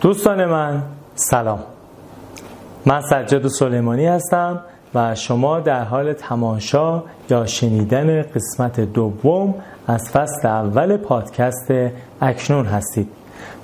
دوستان من سلام. من سجاد سلیمانی هستم و شما در حال تماشا یا شنیدن قسمت دوم از فصل اول پادکست اکنون هستید.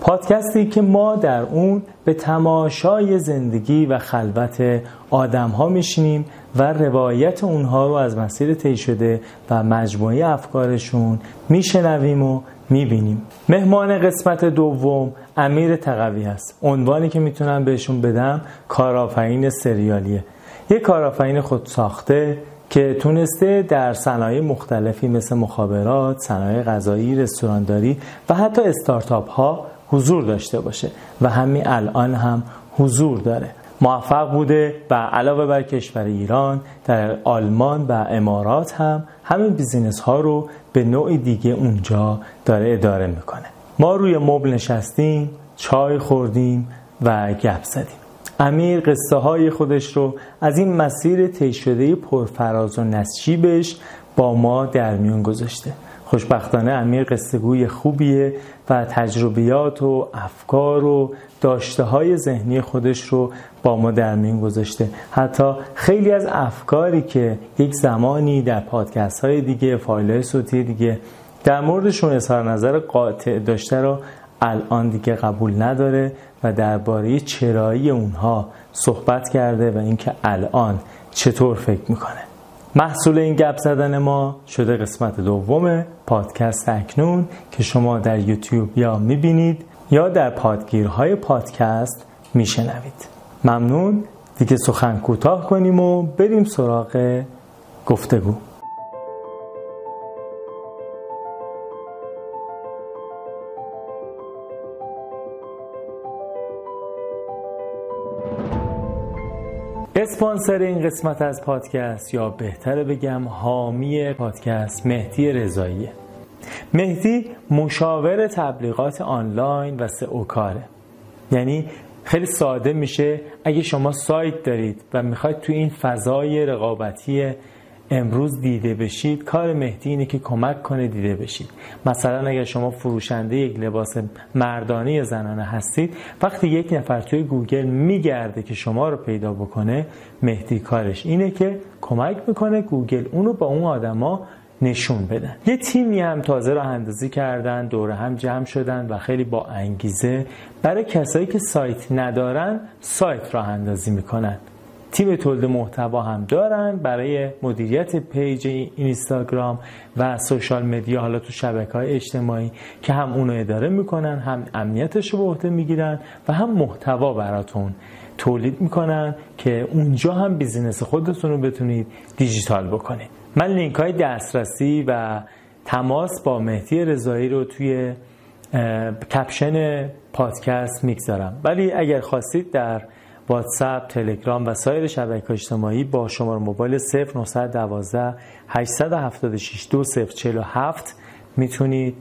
پادکستی که ما در اون به تماشای زندگی و خلوت آدم ها میشینیم و روایت اونها رو از مسیر طی شده و مجموعه افکارشون میشنویم و می‌بینیم. مهمان قسمت دوم امیر تقوی هست. عنوانی که می‌تونم بهشون بدم کارآفرین سریالیه. یک کارآفرین خود ساخته که تونسته در صنایع مختلفی مثل مخابرات، صنایع غذایی، رستورانداری و حتی استارتاپ ها حضور داشته باشه. و همین الان هم حضور داره. موفق بوده و علاوه بر کشور ایران در آلمان و امارات هم همین بیزینس ها رو به نوع دیگه اونجا داره اداره می‌کنه. ما روی مبل نشستیم چای خوردیم و گپ زدیم. امیر قصه های خودش رو از این مسیر طی شده پرفراز و نشیبش با ما در میون گذاشته. خوشبختانه امیر قصه گوی خوبیه و تجربیات و افکار و داشته های ذهنی خودش رو با ما در میون گذاشته. حتی خیلی از افکاری که یک زمانی در پادکست های دیگه فایل های صوتی دیگه در موردشون اظهار نظر قاطع داشته رو الان دیگه قبول نداره و درباره چرایی اونها صحبت کرده و اینکه الان چطور فکر می‌کنه. محصول این گپ زدن ما شده قسمت دوم پادکست اکنون که شما در یوتیوب یا می‌بینید یا در پادگیرهای پادکست میشنوید. ممنون. دیگه سخن کوتاه کنیم و بریم سراغ گفتگو. اسپانسر این قسمت از پادکست یا بهتره بگم حامی پادکست مهدی رضاییه. مهدی مشاور تبلیغات آنلاین و سئو کاره یعنی خیلی ساده میشه. اگه شما سایت دارید و می‌خواید تو این فضای رقابتی امروز دیده بشید کار مهدی اینه که کمک کنه دیده بشید. مثلا اگر شما فروشنده یک لباس مردانه یا زنانه هستید وقتی یک نفر توی گوگل میگرده که شما رو پیدا بکنه مهدی کارش اینه که کمک می‌کنه گوگل اونو با اون آدما نشون بدن. یه تیمی هم تازه راه اندازی کردن دور هم جمع شدن و خیلی با انگیزه برای کسایی که سایت ندارن سایت راه اندازی می‌کنن. تیم تولید محتوا هم دارن برای مدیریت page اینستاگرام و social media حالا تو شبکه های اجتماعی که هم اونو اداره می‌کنن هم امنیتش رو به عهده می‌گیرن و هم محتوا براتون تولید می‌کنن که اونجا هم business خودتون رو بتونید دیجیتال بکنید. من لینک های دسترسی و تماس با مهدی رضایی رو توی caption پادکست می‌گذارم. ولی اگر خواستید در واتساپ، تلگرام و سایر شبکه اجتماعی با شماره موبایل 0912 876 2047 می‌تونید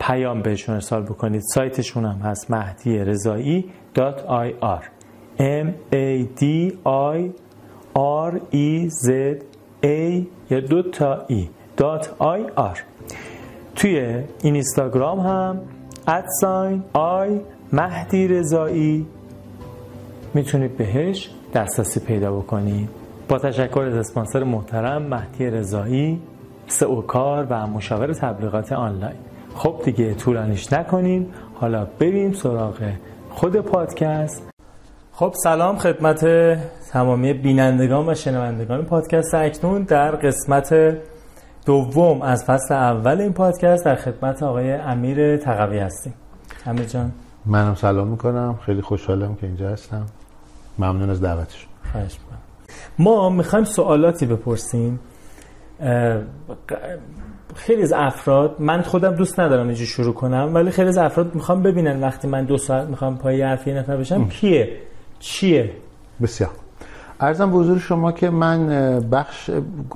پیام بهشون ارسال بکنید. سایتشون هم هست مهدی رضایی .ir m a d i r e z a یا دو تا ای آی آر توی اینستاگرام هم ادساین آی مهدی رضایی می‌تونید بهش دسترسی پیدا بکنید. با تشکر از اسپانسر محترم مهدی رضایی کار و مشاور تبلیغات آنلاین. خب دیگه طولانیش نکنیم. حالا بریم سراغ خود پادکست. خب سلام خدمت تمامی بینندگان و شنوندگان پادکست اکنون در قسمت دوم از فصل اول این پادکست در خدمت آقای امیر تقوی هستیم. امیر جان. منم سلام می‌کنم. خیلی خوشحالم که اینجا هستم. ممنون از دعوتشون خواهش ما می‌خوایم سوالاتی بپرسیم. خیلی از افراد من خودم دوست ندارم اینجا شروع کنم ولی خیلی از افراد می‌خوام ببینن وقتی من دو ساعت می‌خوام پای حرفی نفر بشم کیه. چیه؟ بسیار. عرضم به حضور شما که من بخش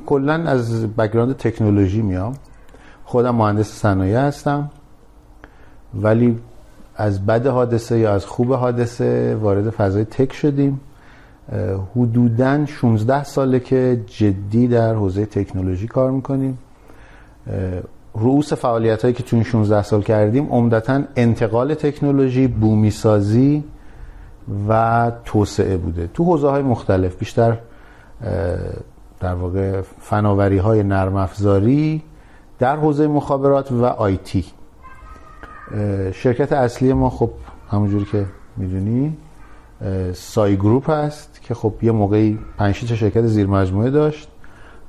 کلا از background تکنولوژی میام. خودم مهندس صنایع هستم. ولی از بد حادثه یا از خوب حادثه وارد فضای tech شدیم. حدودا 16 ساله که جدی در حوزه تکنولوژی کار می‌کنیم. رؤوس فعالیت هایی که تو این 16 سال کردیم عمدتا انتقال تکنولوژی بومی سازی و توسعه بوده. تو حوزه های مختلف بیشتر در واقع فناوری های نرم افزاری در حوزه مخابرات و آیتی شرکت اصلی ما خب همونجوری که می‌دونی سای گروپ هست که خب یه موقعی 5 تا شرکت زیر مجموعه داشت.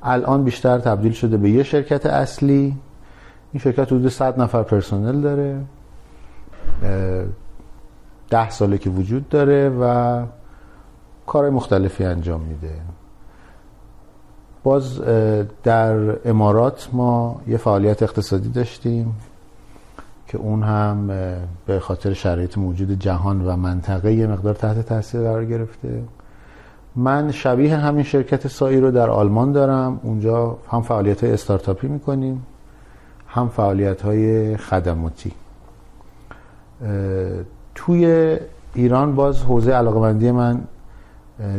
الان بیشتر تبدیل شده به یه شرکت اصلی. این شرکت حدود 100 نفر پرسنل داره. ده ساله که وجود داره و کارهای مختلفی انجام میده. باز در امارات ما یه فعالیت اقتصادی داشتیم که اون هم به خاطر شرایط موجود جهان و منطقه یه مقدار تحت تاثیر قرار گرفته. من شبیه همین شرکت سایی رو در آلمان دارم. اونجا هم فعالیت های استارتاپی می‌کنیم هم فعالیت های خدماتی توی ایران باز حوزه علاقمندی من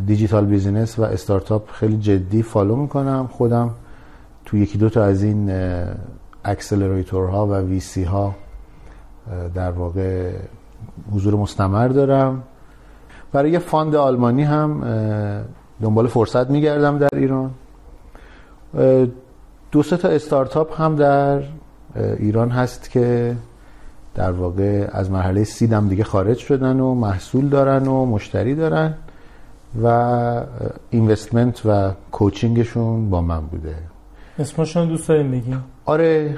digital business و استارتاپ خیلی جدی follow می‌کنم. خودم تو یکی دو تا از این accelerator ها و VC ها در واقع حضور مستمر دارم. برای یه fund آلمانی هم دنبال فرصت میگردم در ایران. دو سه تا استارتاپ هم در ایران هست که در واقع از مرحله سیدم دیگه خارج شدن و محصول دارن و مشتری دارن و اینوستمنت و کوچینگشون با من بوده. اسمشون دوست داریم بگیم آره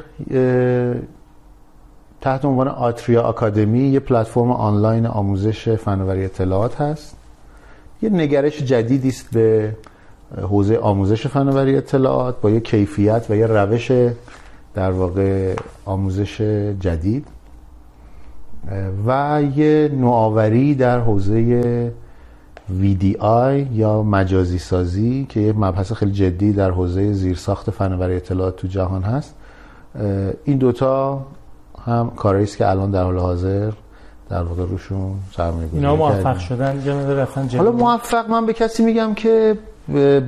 تحت عنوان آتریا آکادمی یه پلتفرم آنلاین آموزش فناوری اطلاعات هست. یه نگرش جدیدی است به حوزه آموزش فناوری اطلاعات با یه کیفیت و یه روش در واقع آموزش جدید. و یه نوآوری در حوزه VDI یا مجازی سازی که یه مبحث خیلی جدی در حوزه زیرساخت فناوری اطلاعات تو جهان هست. این دوتا هم کاری است که الان در حال حاضر در واقع روشون سرمایه گذاری اینا موفق شدن جمعه رفتن حالا موفق من به کسی میگم که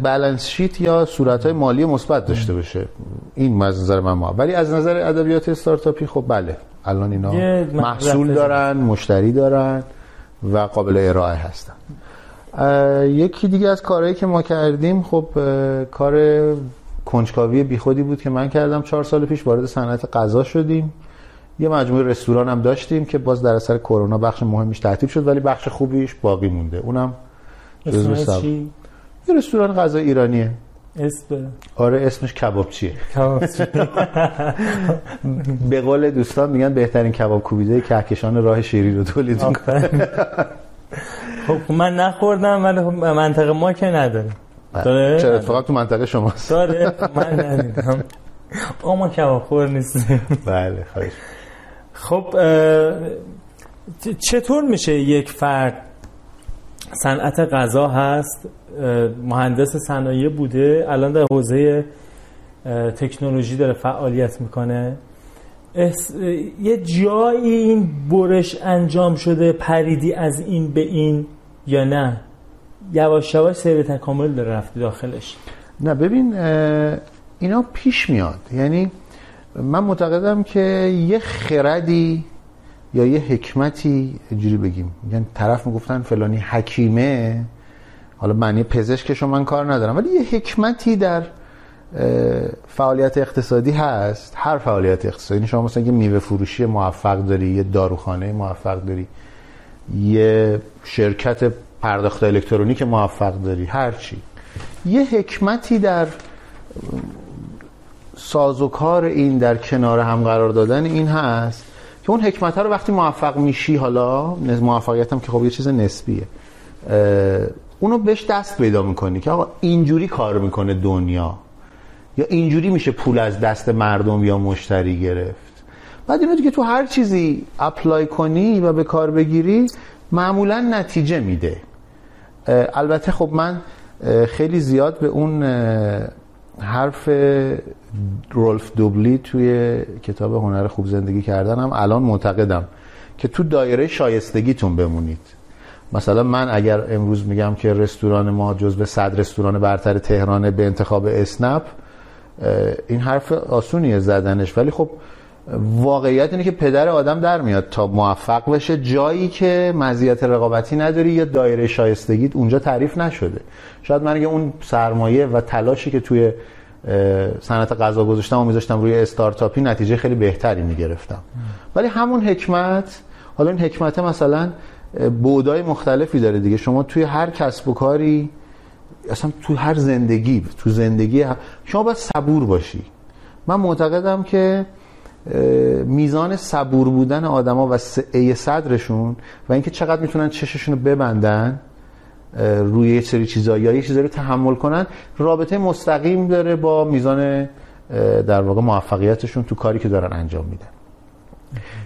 بالانس شیت یا صورت های مالی مثبت داشته باشه. این از نظر من ما. ولی از نظر ادبیات استارتاپی خب بله. الان اینا محصول دارن مشتری دارن و قابل ارائه هستن. یکی دیگه از کارهایی که ما کردیم خب کار کنجکاوی بیخودی بود که من کردم. چهار سال پیش وارد صنعت غذا شدیم. یه مجموعه رستوران هم داشتیم که باز در اثر کرونا بخش مهمیش تعطیل شد ولی بخش خوبیش باقی مونده. اونم؟ یه رستوران غذا ایرانیه. اسم؟ آره اسمش کبابچیه کبابچی به قول دوستان میگن بهترین کباب کوبیده کهکشان راه شیری رو تولید می‌کنه. خب من نخوردم ولی خب منطقه ما که نداره. داره؟ چرا؟ اتفاقا تو منطقه شماست. داره؟ من ندیدم. اما کباب خور نیستیم. بله خواهش. خب چطور میشه یک فرد صنعت غذا هست مهندس صنایع بوده الان در حوزه تکنولوژی داره فعالیت می‌کنه. یه جایی این برش انجام شده پریدی از این به این یا نه؟ یواش یواش سیر تکامل داره رفتی داخلش. نه ببین اینا پیش میاد. یعنی من معتقدم که یه خردی یا یه حکمتی جوری بگیم. یعنی طرف می‌گفتن فلانی حکیمه. حالا معنی پزشکش من کار ندارم ولی یه حکمتی در فعالیت اقتصادی هست. هر فعالیت اقتصادی. شما مثلا یه میوه فروشی موفق داری یه داروخانه موفق داری یه شرکت پرداخت الکترونیک موفق داری هر چی. یه حکمتی در سازوکار این در کنار هم قرار دادن این هست. که اون حکمت رو وقتی موفق میشی حالا موفقیت هم که خب یه چیز نسبیه. اونو بهش دست پیدا می‌کنی که آقا اینجوری کار می‌کنه دنیا. یا اینجوری میشه پول از دست مردم یا مشتری گرفت. بعد اینو دیگه تو هر چیزی اپلای کنی و به کار بگیری معمولا نتیجه میده. البته خب من خیلی زیاد به اون حرف رولف دوبلی توی کتاب هنر خوب زندگی کردنم الان معتقدم که تو دایره شایستگیتون بمونید. مثلا من اگر امروز میگم که رستوران ما جزو صد رستوران برتر تهرانه به انتخاب اسنپ این حرف آسونیه زدنش. ولی خب واقعیت اینه که پدر آدم در میاد تا موفق بشه جایی که مزیت رقابتی نداری یا دایره شایستگیت اونجا تعریف نشده. شاید من اگه اون سرمایه و تلاشی که توی صنعت غذا گذاشتم و میذاشتم روی استارتاپی نتیجه خیلی بهتری می‌گرفتم. ولی همون حکمت حالا این حکمت مثلا بودای مختلفی داره دیگه. شما توی هر کسب و کاری اصلا توی هر زندگی تو زندگی شما باید صبور باشی. من معتقدم که میزان صبور بودن آدما و سعه صدرشون و اینکه چقدر می‌تونن چششون رو ببندن روی یه سری چیزا یا یه چیزایی رو تحمل کنن رابطه مستقیم داره با میزان در واقع موفقیتشون تو کاری که دارن انجام میدن.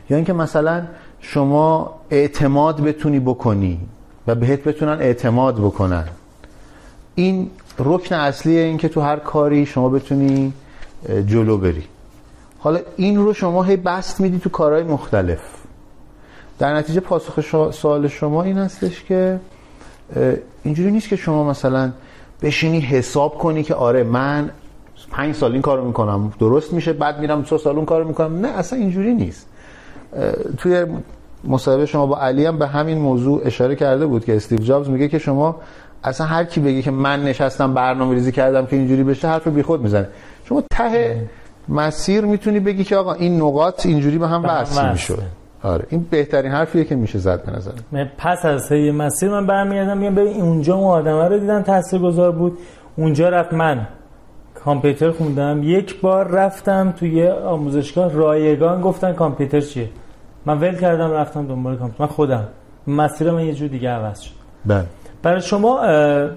یا اینکه مثلا شما اعتماد بتونی بکنی و بهت بتونن اعتماد بکنن. این رکن اصلیه این که تو هر کاری شما بتونی جلو بری. حالا این رو شما هی بست میدی تو کارهای مختلف. در نتیجه پاسخ سوال شما این هستش که اینجوری نیست که شما مثلا بشینی حساب کنی که آره من پنج سال این کارو می‌کنم درست میشه بعد میرم سه سال اون کارو می‌کنم. نه اصلا اینجوری نیست. توی مصاحبه شما با علی هم به همین موضوع اشاره کرده بود که استیو جابز میگه که شما اصلا هر کی بگه که من نشستم برنامه ریزی کردم که اینجوری بشه حرف بیخود می‌زنه. شما ته مسیر می‌تونی بگی که آقا این نقاط اینجوری به هم وصل. می‌شد. آره این بهترین حرفیه که میشه زد به نظر پس از هی مسیر من برمیگردم میگم ببین اونجا اون آدمه رو دیدم تاثیرگذار بود. اونجا رفت من. کامپیوتر خوندم. یک بار رفتم توی آموزشگاه رایگان گفتن کامپیوتر چیه. من ول کردم رفتم دنبال کامپیوتر. من خودم. مسیر من یه جور دیگه عوض شد. بله. برای شما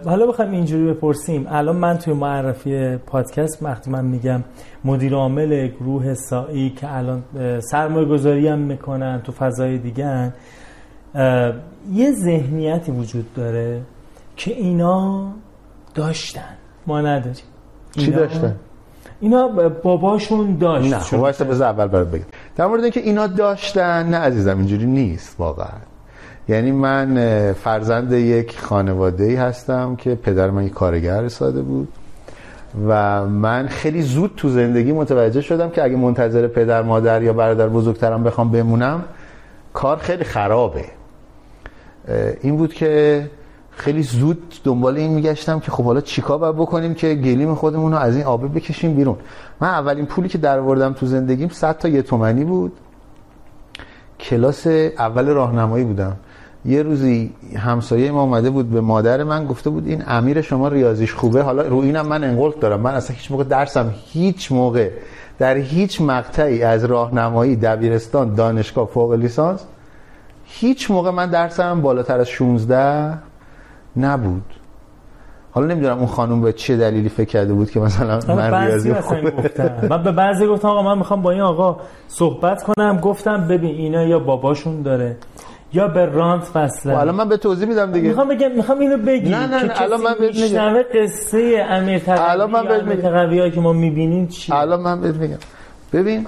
حالا بخوایم اینجوری بپرسیم. الان من توی معرفی پادکست وقتی من میگم مدیر عامل گروه سایی که الان سرمایه گذاری هم می‌کنن تو فضای دیگه یه ذهنیتی وجود داره که اینا داشتن. ما نداریم. چی داشتن؟ اینا باباشون داشت. نه خب واسه بذار اول برات بگم. در مورد اینکه اینا داشتن نه عزیزم اینجوری نیست واقعا. یعنی من فرزند یک خانواده ای هستم که پدر من کارگر ساده بود و من خیلی زود تو زندگی متوجه شدم که اگه منتظر پدر مادر یا برادر بزرگترم بخوام بمونم کار خیلی خرابه. این بود که خیلی زود دنبال این میگشتم که خب حالا چیکار باید بکنیم که گلیم خودمون رو از این آبه بکشیم بیرون. من اولین پولی که در تو زندگیم 100 تا یه تومنی بود. کلاس اول راهنمایی بودم. یه روزی همسایه ما اومده بود به مادر من گفته بود این امیر شما ریاضیش خوبه حالا رو اینم من انقلت دارم. من اصلا هیچ موقع درسم هیچ موقع در هیچ مقطعی از راهنمایی دبیرستان دانشگاه فوق لیسانس هیچ موقع من درسم بالاتر از 16 نبود. حالا نمی‌دونم اون خانم به چه دلیلی فکر کرده بود که مثلا من ریاضی خوبه. من به بعضی گفتم آقا من می‌خوام با این آقا صحبت کنم گفتم ببین اینا یا باباشون داره یا به رانت فصله الان من به توضیح میدم دیگه. می‌خوام بگم می‌خوام اینو بگی نه نه, نه الان من بهت میگم. قصه امیر تقوی الان من بهت میگم. که ما می‌بینیم چی الان من بهت میگم. ببین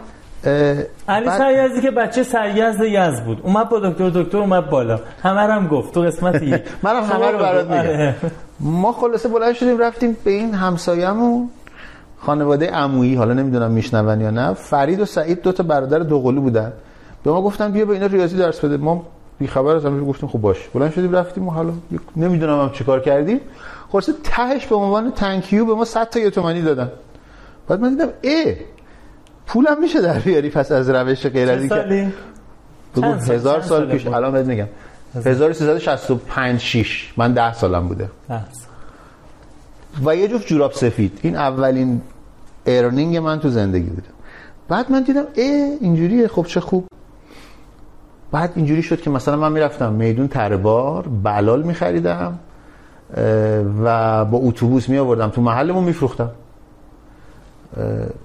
علی سریزی که بچه سریز یز بود. اومد با دکتر دکتر اومد بالا. همه هم گفت. تو قسمت یک. منم همه رو برات میگم. آره. ما خلاصه بلند شدیم رفتیم به این همسایه‌مون. خانواده عمویی حالا نمی‌دونم میشنون یا نه فرید و سعید دو تا برادر دوقلو بودن. به ما گفتن بیا به اینا ریاضی درس بده. ما بی خبر از همه گفتیم خب باش. بلند شدیم رفتیم و حالا نمی‌دونم هم چیکار کردیم. خلاصه تهش به عنوان تانکیو به ما 100 تا یه تومانی دادن. بعد من دیدم ای پولم میشه در بیاری پس از روش غیر از اینکه بگو هزار سال پیش. الان بهت میگم. 1365 6 من 10 سالم بوده. و یه جفت جوراب سفید. این اولین ارنینگ من تو زندگی بوده. بعد من دیدم ای اینجوریه. خب چه خوب. بعد اینجوری شد که مثلا من می‌رفتم میدون تربار بلال میخریدم و با اتوبوس می آوردم تو محلمون میفروختم.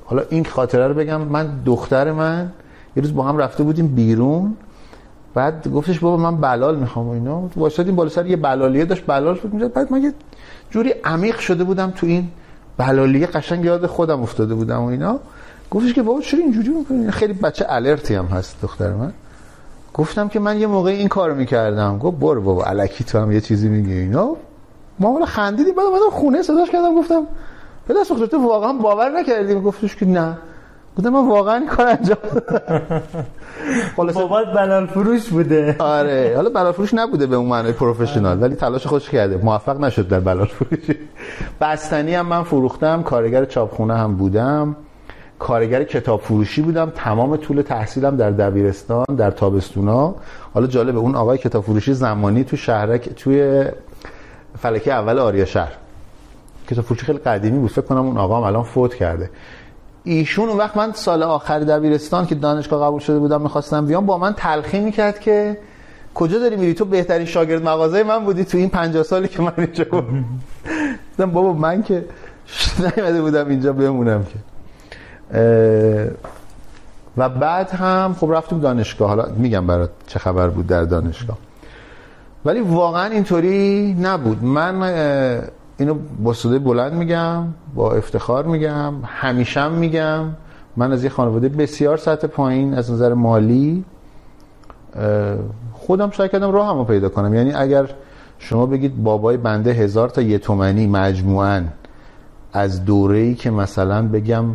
حالا این خاطره رو بگم. من دختر من یه روز با هم رفته بودیم بیرون. بعد گفتش بابا من بلال می‌خوام و اینا. واسطیم بالا سر یه بلالیه داشت بلال بود می‌زد بعد من یه جوری عمیق شده بودم تو این بلالیه. قشنگ یاد خودم افتاده بودم و اینا. گفتش که بابا چرا اینجوری می‌کنی؟ خیلی بچه الرتی هم هست دختر من. گفتم که من یه موقع این کارو می‌کردم. گفت برو بابا الکی تو هم یه چیزی میگی. اینا ما حالا خندیدیم. بعد اومدم خونه صداش کردم گفتم پدر تو واقعا باور نکردیم گفتش که نه. بوده من واقعا این کار انجام بابات بلال فروش بوده. آره. حالا بلال فروش نبوده به اون معنی پروفشنال ولی تلاش خودش کرده. موفق نشد در بلال فروشی بستنی هم من فروختم. کارگر چاپخونه هم بودم. کارگر کتاب فروشی بودم. تمام طول تحصیلم در دبیرستان در تابستونا. حالا جالبه اون آقای کتاب فروشی زمانی تو شهرک توی فلکه اول آریا شهر. کتاب فروشی خیلی قدیمی بود. فکر کنم اون آقا هم الان فوت کرده. ایشون اون وقت من سال آخر دبیرستان که دانشگاه قبول شده بودم می‌خواستم بیام با من تلخی می‌کرد که کجا داری میری؟ تو بهترین شاگرد مغازه من بودی تو این 50 سالی که من اینجا بودم بابا من که نیومده بودم اینجا بمونم که. و بعد هم خب رفتم دانشگاه. حالا میگم برات چه خبر بود در دانشگاه. ولی واقعا اینطوری نبود. من اینو با صدای بلند میگم با افتخار میگم همیشه میگم. من از یه خانواده بسیار سطح پایین از نظر مالی خودم سعی کردم راه رو پیدا کنم. یعنی اگر شما بگید بابای بنده هزار تا یه تومنی مجموعا از دوره ای که مثلا بگم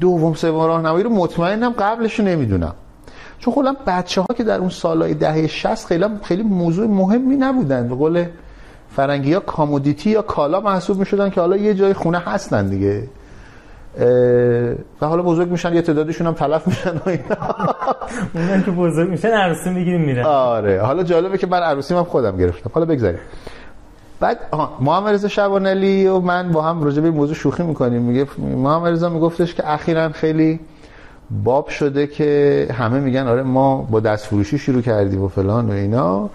دوم سوم راهنمایی رو مطمئنم قبلش رو نمی‌دونم. چون خودم بچه ها که در اون سالهای دهه 60 خیلی خیلی موضوع مهمی نبودن. به قول فرنگی ها کامودیتی یا کالا محسوب می شدن که حالا یه جای خونه هستن دیگه. و حالا بزرگ میشن یه تعدادشون هم تلف میشن و اینا. که بزرگ میشن عروسی می‌گیریم میرن. آره. حالا جالبه که من عروسی هم خودم گرفتم. حالا بگذاریم. بعد محمد رضا شبانلی و من با هم راجع به موضوع شوخی می‌کنیم. میگه محمد رضا میگفتش که اخیرا خیلی باب شده که همه میگن آره ما با دست فروشی شروع کردیم و فلان و اینا.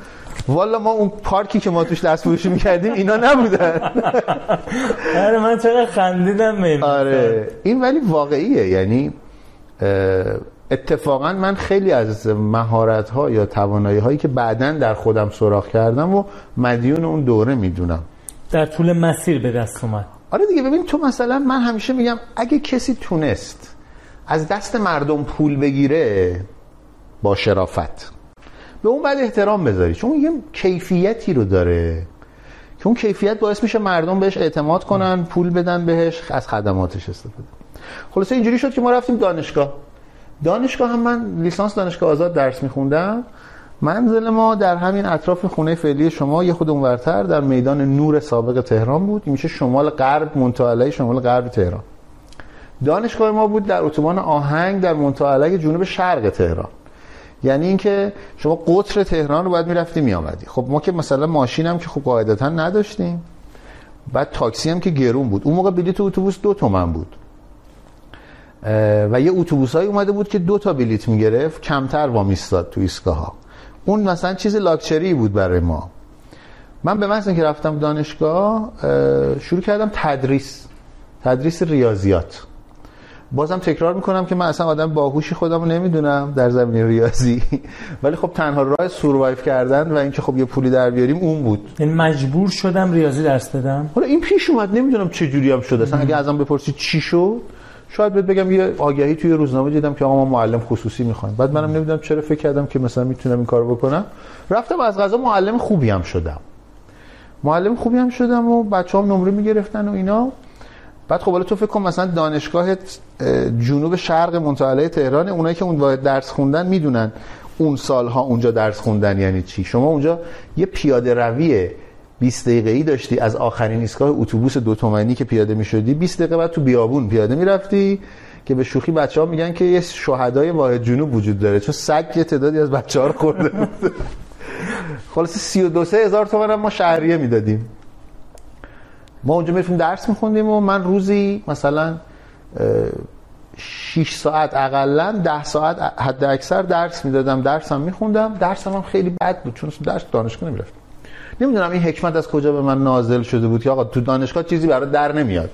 والا ما اون پارکی که ما توش دست فروشی می‌کردیم اینا نبودن. آره من چقدر خندیدم آره. این ولی واقعیه. یعنی اتفاقا من خیلی از مهارت ها یا توانایی هایی که بعدا در خودم سراغ کردم و مدیون اون دوره می‌دونم. در طول مسیر به دست اومد. آره دیگه ببین تو مثلا من همیشه میگم اگه کسی تونست از دست مردم پول بگیره با شرافت به اون بعد احترام بذاری. چون یه کیفیتی رو داره که اون کیفیت باعث میشه مردم بهش اعتماد کنن پول بدن بهش از خدماتش استفاده خلاصه اینجوری شد که ما رفتیم دانشگاه. دانشگاه هم من لیسانس دانشگاه آزاد درس میخوندم. منزل ما در همین اطراف خونه فعلی شما یه خود اونورتر در میدان نور سابق تهران بود. میشه شمال غرب منطقه شمال غرب تهران. دانشگاه ما بود در اتوبان آهنگ در منطقه جنوب شرق تهران. یعنی اینکه شما قطر تهران رو باید می‌رفتی میآمدی. خب ما که مثلا ماشین هم که خب قاعدتا نداشتیم. بعد تاکسی هم که گرون بود. اون موقع بلیت اتوبوس دو تومن بود. و یه اتوبوس های اومده بود که دو تا بلیت می‌گرفت کمتر وامیستاد تو ایستگاه ها اون مثلا چیز لاکچری بود برای ما. من به محض که رفتم دانشگاه شروع کردم تدریس تدریس ریاضیات. بازم تکرار می‌کنم که من اصلا آدم باهوشی خودم رو نمی‌دونم در زمین ریاضی. ولی خب تنها راه سوروایو کردن و اینکه خب یه پولی در بیاریم اون بود. یعنی مجبور شدم ریاضی درس بدم؟ حالا این پیش اومد نمی‌دونم چه جوری هم شده اصلا اگه ازم بپرسی چی شد؟ شاید بهت بگم یه آگهی توی روزنامه دیدم که آقا ما معلم خصوصی می‌خوایم. بعد منم نمی‌دونم چرا فکر کردم که مثلا می‌تونم این کارو بکنم. رفتم از غذا معلم خوبی هم شدم. معلم خوبی هم شدم و بچه‌ها نمره می‌گرفتن و اینا. بعد خب تو فکر کن مثلا دانشگاه جنوب شرق منطقه تهران اونایی که اون درس خوندن می‌دونن اون سالها اونجا درس خوندن یعنی چی. شما اونجا یه پیاده روی 20 دقیقه ای داشتی از آخرین ایستگاه اتوبوس دو تومنی که پیاده می‌شدی 20 دقیقه بعد تو بیابون پیاده می‌رفتی که به شوخی بچه ها میگن که یه شهدای واحد جنوب وجود داره. چون سگ یه تعدادی از بچه ها رو خورده خلاص 32 هزار تومن ما شهریه می‌دادیم. ما اونجا می‌رفتیم درس میخوندیم و من روزی مثلا 6 ساعت اقلا 10 ساعت حد اکثر درس می‌دادم درسم میخوندم. درسم هم خیلی بد بود چون درس دانشگاه نمی‌رفتم. نمی‌دونم این حکمت از کجا به من نازل شده بود که آقا تو دانشگاه چیزی برای در نمیاد.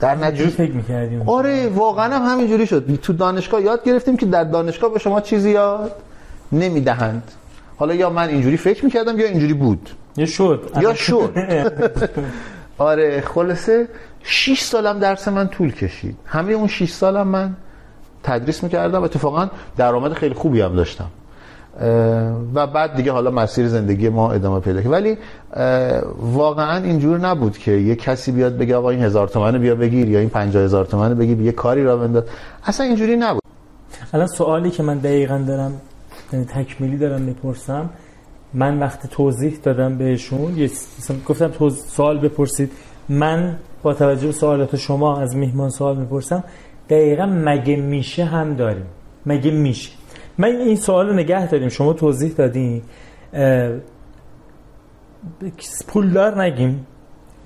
در نتیجه فکر می‌کردیم آره واقعا هم همینجوری شد. تو دانشگاه یاد گرفتیم که در دانشگاه به شما چیزی یاد نمی‌دهند. حالا یا من اینجوری فکر می‌کردم یا اینجوری بود. یا شد. یا شد. آره خلاصه 6 سالم درس من طول کشید. همه اون 6 سالم من تدریس می‌کردم. اتفاقا درآمد خیلی خوبی هم داشتم. و بعد دیگه حالا مسیر زندگی ما ادامه پیدا کرد ولی واقعا اینجور نبود که یه کسی بیاد بگه آقا این هزار تومن بیا بگیر یا این پنجاه هزار تومن بگیر یه کاری را بنداز. اصلا اینجوری نبود. الان سوالی که من دقیقا دارم یعنی تکمیلی دارم می‌پرسم من وقتی توضیح دادم بهشون یه گفتم سوال بپرسید. من با توجه به سوالات شما از میهمان سوال می‌پرسم دقیقا مگه میشه هم داریم؟ مگه میشه؟ من این سوال نگه داریم. شما توضیح دادین. پولدار نگیم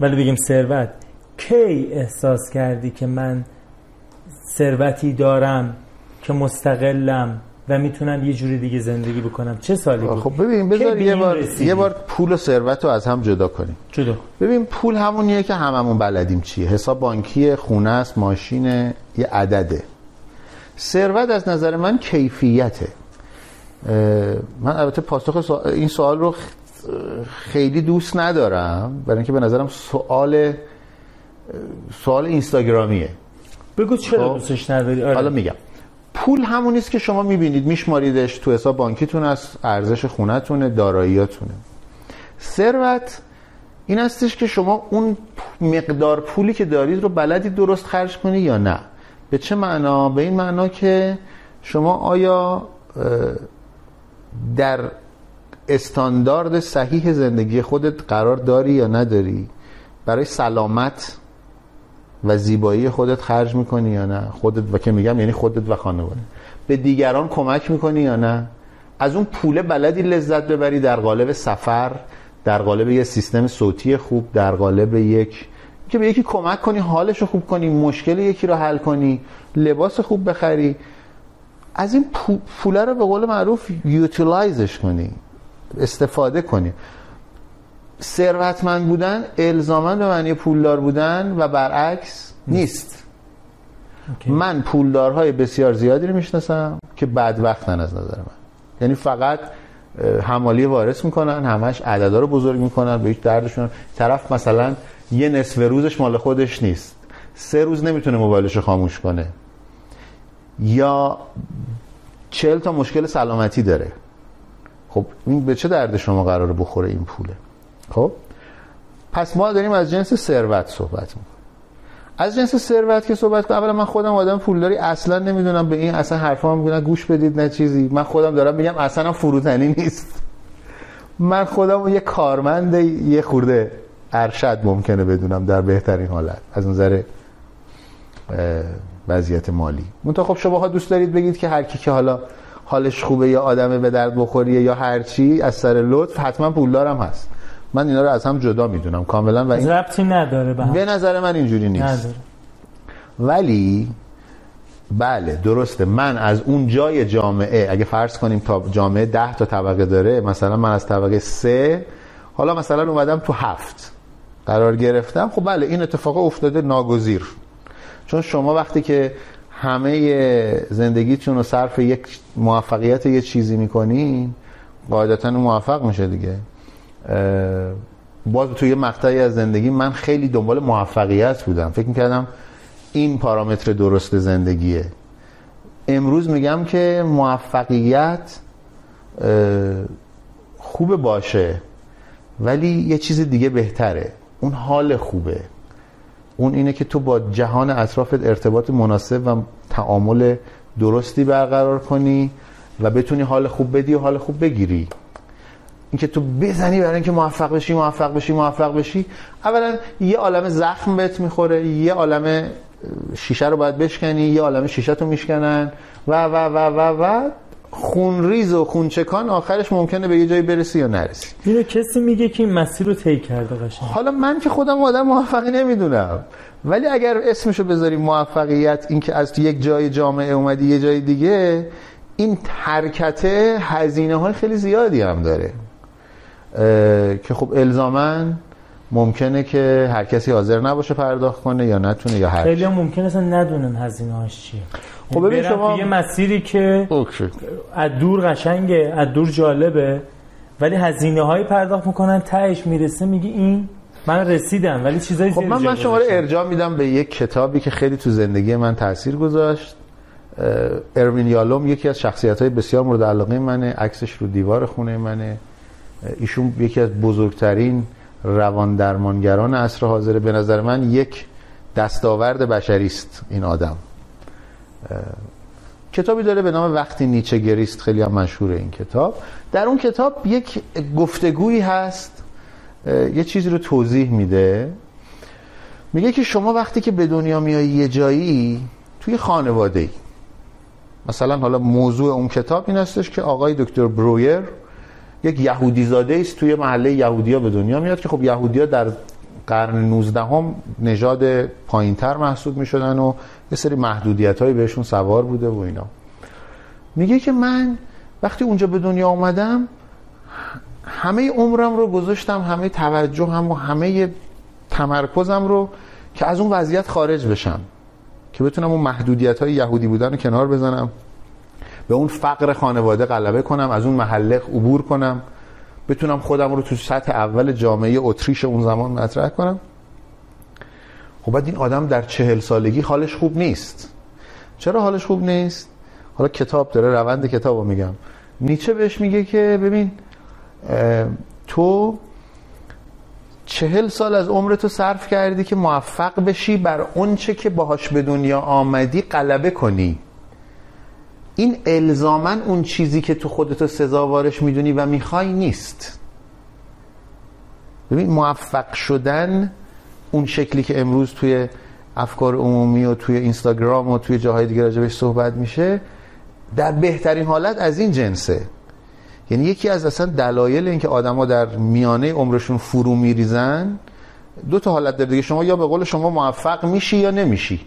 ولی بگیم ثروت. کی احساس کردی که من ثروتی دارم که مستقلم و می‌تونم یه جوری دیگه زندگی بکنم؟ چه سالی بود؟ خب ببین بذار یه بار یه بار پول و ثروت رو از هم جدا کنیم. جدا. ببین پول همونیه که هممون بلدیم چیه. حساب بانکی خونه است ماشین یه عدده. ثروت از نظر من کیفیته. من البته پاسخ این سوال رو خیلی دوست ندارم برای اینکه به نظرم سوال سوال اینستاگرامیه. بگو چرا خب؟ دوستش نداری؟ آره. حالا میگم. پول همون نیست که شما می‌بینید میشماریدش تو حساب بانکیتون از ارزش خونتونه داراییاتونه. ثروت این هستش که شما اون مقدار پولی که دارید رو بلدید درست خرج کنی یا نه. به چه معنا؟ به این معنا که شما آیا در استاندارد صحیح زندگی خودت قرار داری یا نداری؟ برای سلامت و زیبایی خودت خرج می‌کنی یا نه؟ خودت و که میگم یعنی خودت و خانواده. به دیگران کمک می‌کنی یا نه؟ از اون پول بلدی لذت ببری در قالب سفر در قالب یه سیستم صوتی خوب در قالب یک که به یکی کمک کنی حالش رو خوب کنی مشکل یکی رو حل کنی لباس خوب بخری. از این پوله رو به قول معروف یوتیلایزش کنی استفاده کنی. ثروتمند بودن الزاما به معنی پولدار بودن و برعکس نیست. من پولدارهای بسیار زیادی رو می‌شناسم که بدبختن از نظر من. یعنی فقط حمالی وارث می‌کنن همش عددا رو بزرگ می‌کنن به هیچ دردشون طرف مثلا یه نصف روزش مال خودش نیست. سه روز نمی‌تونه موبایلش رو خاموش کنه. یا چهل تا مشکل سلامتی داره. خب این به چه درد شما قراره بخوره این پوله؟ خب پس ما داریم از جنس ثروت صحبت می‌کنیم. از جنس ثروت که صحبت کنم اولا من خودم آدم پولداری اصلا نمی‌دونم به این اصلا حرفا میگن گوش بدید نه چیزی. من خودم دارم میگم اصلا فروتنی نیست. من خودم یه کارمند یه خورده ارشد ممکنه بدونم در بهترین حالت از نظر وضعیت مالی. منتها خب شما ها دوست دارید بگید که هر کی که حالا حالش خوبه یا آدمه به درد بخوریه یا هر چی از سر لطف حتما پولدارم هست. من اینا رو از هم جدا می‌دونم کاملا و این ربطی نداره به, به نظر من اینجوری نیست. نداره. ولی بله درسته. من از اون جای جامعه اگه فرض کنیم تا جامعه ده تا طبقه داره مثلا من از طبقه سه حالا مثلا اومدم تو هفت. قرار گرفتم. خب بله این اتفاق افتاده ناگزیر. چون شما وقتی که همه زندگیتون رو صرف یک موفقیت یه چیزی می‌کنین قاعدتا موفق میشه دیگه. باز توی مقطعی از زندگی من خیلی دنبال موفقیت بودم. فکر می‌کردم این پارامتر درست زندگیه. امروز میگم که موفقیت خوب باشه. ولی یه چیز دیگه بهتره. اون حال خوبه. اون اینه که تو با جهان اطرافت ارتباط مناسب و تعامل درستی برقرار کنی و بتونی حال خوب بدی و حال خوب بگیری. اینکه تو بزنی برای اینکه موفق بشی موفق بشی موفق بشی اولا یه عالم زخم بهت می‌خوره یه عالم شیشه رو باید بشکنی یه عالم شیشه تو میشکنن و و و و و خونریز و خونچکان آخرش ممکنه به یه جایی برسی یا نرسی. اینو کسی میگه که این مسیر رو طی کرده قشنگ. حالا من که خودم آدم موفقی نمی‌دونم. ولی اگر اسمشو بذاری موفقیت اینکه از تو یک جای جامعه اومدی یه جای دیگه این حرکت هزینه های خیلی زیادی هم داره. که خب الزامن ممکنه که هر کسی حاضر نباشه پرداخت کنه یا نتونه یا هر خیلی هم ممکنه اصلا ندونن هزینه هاش چیه. خب ببین شما یه مسیری که از دور قشنگه از دور جالبه ولی هزینه هایی پرداخت می‌کنن تهش می‌رسه میگی این؟ من رسیدم ولی چیزایی خب من من شما رو ارجاع میدم به یک کتابی که خیلی تو زندگی من تاثیر گذاشت. اروین یالوم یکی از شخصیت های بسیار مورد علاقه منه عکسش رو دیوار خونه منه. ایشون یکی از بزرگترین روان درمانگران عصر حاضره به نظر من یک دستاورد بشری است این آدم. کتابی داره به نام وقتی نیچه گریست خیلی هم مشهور این کتاب. در اون کتاب یک گفتگویی هست یه چیزی رو توضیح میده. میگه که شما وقتی که به دنیا میایی یه جایی توی خانواده ای مثلا حالا موضوع اون کتاب این هستش که آقای دکتر برویر یک یهودی زاده است توی محله یهودیا به دنیا میاد که خب یهودیا در قرن 19 هم نژاد پایینتر محسوب می‌شدن و یه سری محدودیت هایی بهشون سوار بوده و اینا. میگه که من وقتی اونجا به دنیا آمدم همه عمرم رو گذاشتم همه توجه هم و همه تمرکزم رو که از اون وضعیت خارج بشم. که بتونم اون محدودیت های یهودی بودن رو کنار بزنم به اون فقر خانواده غلبه کنم از اون محله عبور کنم بتونم خودم رو تو سطح اول جامعه اتریش اون زمان مطرح کنم. خب بعد این آدم در چهل سالگی حالش خوب نیست. چرا حالش خوب نیست؟ حالا کتاب داره روند کتاب رو میگم. نیچه بهش میگه که ببین تو چهل سال از عمرتو صرف کردی که موفق بشی بر اونچه که باهاش به دنیا آمدی غلبه کنی. این الزامن اون چیزی که تو خودتو سزاوارش می‌دونی و می‌خوای نیست. ببین موفق شدن اون شکلی که امروز توی افکار عمومی و توی اینستاگرام و توی جاهای دیگه راجبش صحبت میشه در بهترین حالت از این جنسه. یعنی یکی از اصلا دلایل اینکه آدما در میانه عمرشون فرو میریزن دو تا حالت داره دیگه. شما یا به قول شما موفق میشی یا نمیشی.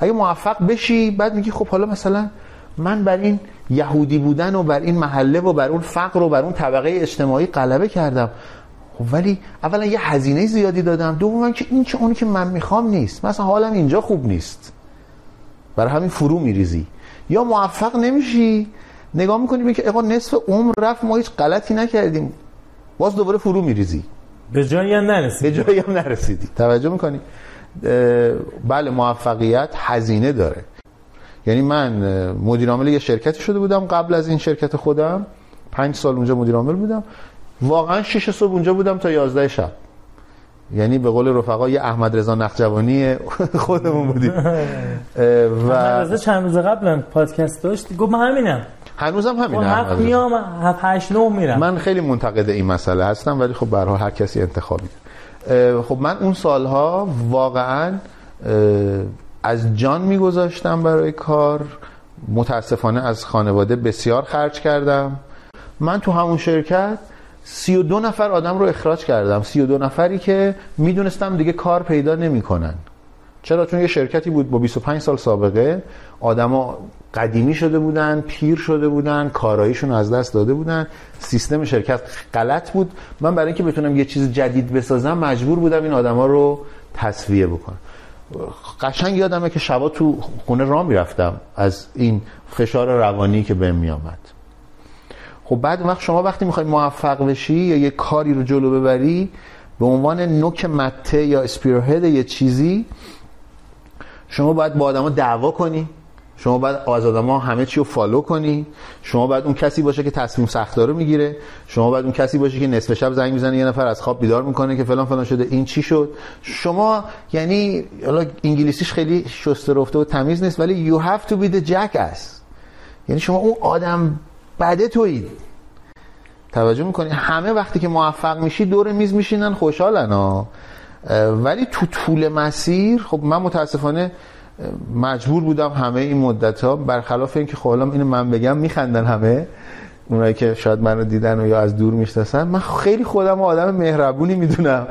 اگه موفق بشی بعد میگی خب حالا مثلا من بر این یهودی بودن و بر این محله و بر اون فقر و بر اون طبقه اجتماعی غلبه کردم. خب ولی اولا یه هزینه زیادی دادم دوم که این که اونی که من می‌خوام نیست. مثلا حالم اینجا خوب نیست. برای همین فرو میریزی. یا موفق نمیشی. نگاه می‌کنی که اقا نصف عمر رفت ما هیچ غلطی نکردیم. باز دوباره فرو میریزی. به جایی هم نرسیدی. به جایی هم نرسیدی. توجه می‌کنی؟ بله موفقیت هزینه داره. یعنی من مدیر عامل یه شرکتی شده بودم. قبل از این شرکت خودم پنج سال اونجا مدیر عامل بودم. واقعا شش صبح اونجا بودم تا یازده شب. یعنی به قول رفقا یه احمد رضا نقجوانی خودمون بودیم. و احمد چند روز قبل پادکست داشت؟ گفت من همینم. هنوزم همینه خب، هفت میام هفت هشت نه میرم. من خیلی منتقد این مسئله هستم ولی خب برها هر کسی انتخابی خب من اون سالها واقعا از جان میگذاشتم برای کار. متاسفانه از خانواده بسیار خرج کردم. من تو همون شرکت سی و دو نفر آدم رو اخراج کردم. سی و دو نفری که می‌دونستم دیگه کار پیدا نمی‌کنن. چرا؟ چون یه شرکتی بود با 25 سال سابقه. آدما قدیمی شده بودن پیر شده بودن کاراییشون از دست داده بودن. سیستم شرکت غلط بود. من برای اینکه بتونم یه چیز جدید بسازم مجبور بودم این آدما رو تصفیه بکنم. قشنگ یادمه که شبا تو خونه راه می‌رفتم از این فشار روانی که بهم میامد خب بعد وقت شما وقتی می‌خوای موفق بشی یا یه کاری رو جلو ببری به عنوان نوک مته یا اسپیرهد یه چیزی شما باید با آدما دعوا کنی. شما باید از آدما همه چی رو فالو کنی. شما باید اون کسی باشه که تصمیم سختار رو می‌گیره. شما باید اون کسی باشه که نصف شب زنگ می‌زنه یه نفر از خواب بیدار می‌کنه که فلان فلان شده. این چی شد؟ شما یعنی حالا انگلیسیش خیلی شسته رفته و تمیز نیست ولی you have to be the jackass. یعنی شما اون آدم بده تویید توجه می‌کنی؟ همه وقتی که موفق میشی دور میز میشینن خوشحالن ها. ولی تو طول مسیر خب من متاسفانه مجبور بودم همه این مدت ها برخلاف اینکه خب اینو من بگم میخندن همه. اونایی که شاید منو دیدن و یا از دور می‌شناسن. من خیلی خودم آدم مهربونی می‌دونم.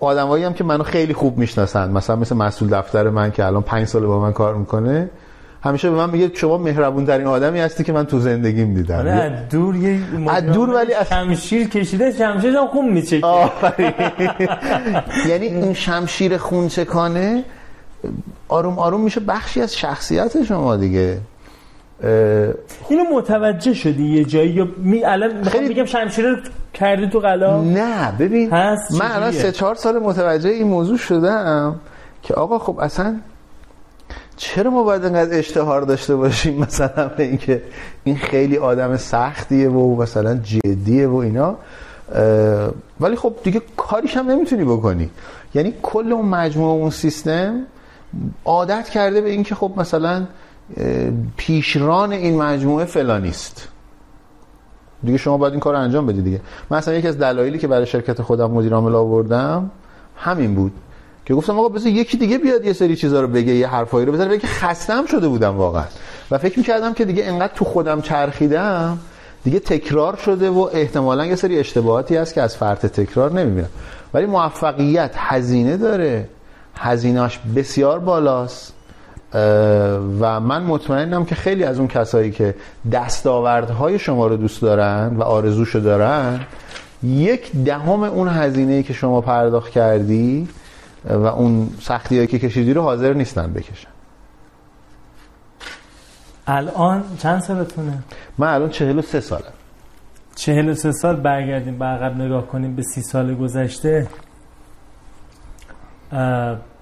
آدمایی هم که منو خیلی خوب می‌شناسن. مثلا مثل مسئول دفتر من که الان پنج سال با من کار می‌کنه. همیشه به من میگه شما مهربون ترین آدمی هستی که من تو زندگیم دیدم. آره دور یه از دور ولی از شمشیر کشیده شمشیر هم خون میچکه. یعنی این شمشیر خونچکانه آروم آروم میشه بخشی از شخصیت شما دیگه. اینو متوجه شدی یه جایی یا می الان خیلی میگم شمشیر رو کردی تو قلا نه ببین هست من الان سه چهار سال متوجه این موضوع شدم که آقا خب اصلا چرا ما باید انقدر اشتهار داشته باشیم مثلا به اینکه این خیلی آدم سختیه و مثلا جدیه و اینا؟ ولی خب دیگه کاریش هم نمی‌تونی بکنی. یعنی کل اون مجموعه اون سیستم عادت کرده به اینکه خب مثلا پیشران این مجموعه فلانیست دیگه شما باید این کار رو انجام بدید دیگه. مثلا یکی از دلایلی که برای شرکت خودم مدیر عامل آوردم همین بود. که گفتم آقا بذار یکی دیگه بیاد یه سری چیزا رو بگه یه حرفایی رو بزنه که خستم شده بودم واقعا. و فکر می‌کردم که دیگه انقدر تو خودم چرخیدم دیگه تکرار شده و احتمالا یه سری اشتباهاتی هست که از فرط تکرار نمی‌بینم. ولی موفقیت هزینه داره. هزینهش بسیار بالاست. و من مطمئنم که خیلی از اون کسایی که دستاوردهای شما رو دوست دارن و آرزوشو دارن یک دهم اون هزینه که شما پرداخت کردی و اون سختی هایی که کشیدی رو حاضر نیستن بکشن. الان چند سالتونه؟ من الان چهل و سه سالم. چهل و سه سال برگردیم به عقب نگاه کنیم به سی سال گذشته.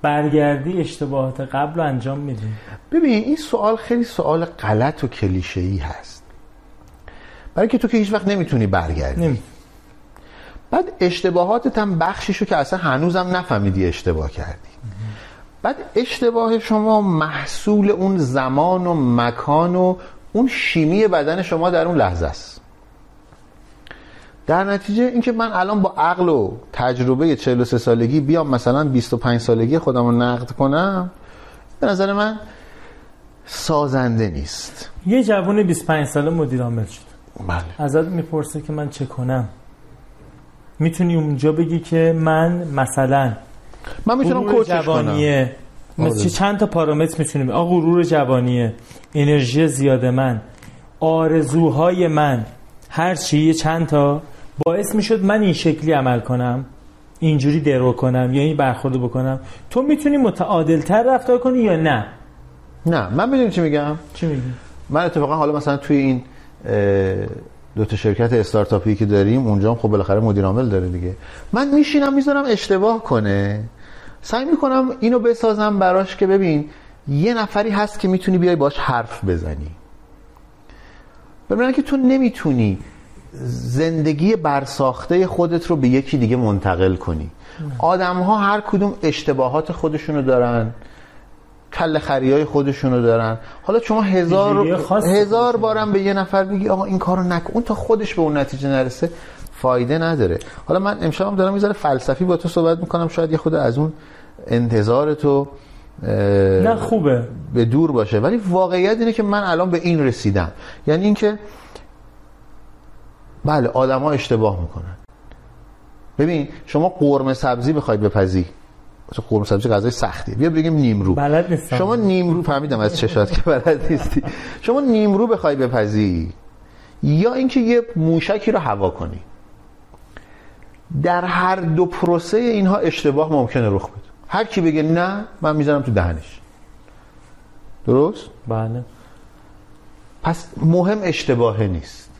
برگردی اشتباهات قبل رو انجام میدی؟ ببین این سوال خیلی سوال غلط و کلیشه ای هست. برای که تو که هیچ وقت نمی‌تونی برگردی. نمی. بعد اشتباهاتت هم بخشیشو که اصلا هنوزم نفهمیدی اشتباه کردی. بعد اشتباه شما محصول اون زمان و مکان و اون شیمی بدن شما در اون لحظه است. در نتیجه اینکه من الان با عقل و تجربه 43 سالگی بیام مثلا 25 سالگی خودم رو نقد کنم به نظر من سازنده نیست. یه جوان 25 ساله مدیر عامل شد. بله. ازت می‌پرسه که من چه کنم؟ می‌تونی اونجا بگی که من مثلا من می‌تونم کوچش جوانیه. مثل آره. چند تا پارامتر می‌تونیم؟ آقا غرور جوانیه. انرژی زیاد من. آرزوهای من. هر چی یه چند تا. باعث می‌شد من این شکلی عمل کنم. اینجوری درو کنم یا این برخورد بکنم. تو می‌تونی متعادلتر رفتار کنی یا نه؟ نه. من می‌دونی چی میگم؟ چی میگی؟ من اتفاقا حالا مثلا توی این اه، دو تا شرکت استارتاپی که داریم اونجا هم خب بالاخره مدیر عامل داره دیگه. من میشینم می‌ذارم اشتباه کنه. سعی می‌کنم اینو بسازم براش که ببین یه نفری هست که می‌تونی بیای باش حرف بزنی. ببینن که تو نمی‌تونی زندگی برساخته خودت رو به یکی دیگه منتقل کنی. آدم ها هر کدوم اشتباهات خودشونو دارن. کل خریای خودشونو دارن. حالا شما هزار هزار. بارم به یه نفر بگی آقا این کارو نکن اون تا خودش به اون نتیجه نرسه فایده نداره. حالا من امشبم دارم می‌ذاره فلسفی با تو صحبت می‌کنم شاید یه خود از اون انتظار تو نه خوبه. به دور باشه. ولی واقعیت اینه که من الان به این رسیدم. یعنی اینکه بله آدما اشتباه می‌کنن. ببین شما قرمه سبزی بخوای بپزی. قرمه سبزی غذای سختیه بیا بگیم نیمرو. بلد نیستم. شما نیمرو فهمیدم از چشات که بلد نیستی. شما نیمرو بخوای بپزی یا اینکه یه موشکی رو هوا کنی. در هر دو پروسه اینها اشتباه ممکنه رخ بده. هر کی بگه نه من می‌ذارم تو دهنش. درست؟ بله. پس مهم اشتباه نیست.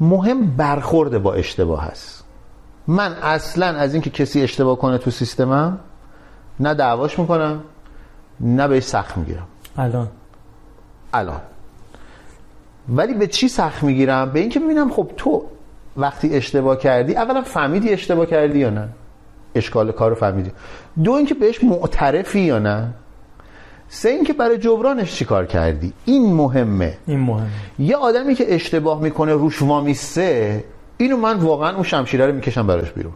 مهم برخورد با اشتباه هست. من اصلا از اینکه کسی اشتباه کنه تو سیستمم نه دعواش می‌کنم نه بهش سخت می‌گیرم. الان. الان. ولی به چی سخت می‌گیرم؟ به اینکه ببینم خب تو وقتی اشتباه کردی اولا فهمیدی اشتباه کردی یا نه؟ اشکال کار رو فهمیدی. دو اینکه بهش معترفی یا نه؟ سه اینکه برای جبرانش چی کار کردی؟ این مهمه. این مهمه. یه آدمی که اشتباه می‌کنه روش وامیسته اینو من واقعا اون شمشیره رو می‌کشم براش بیرون.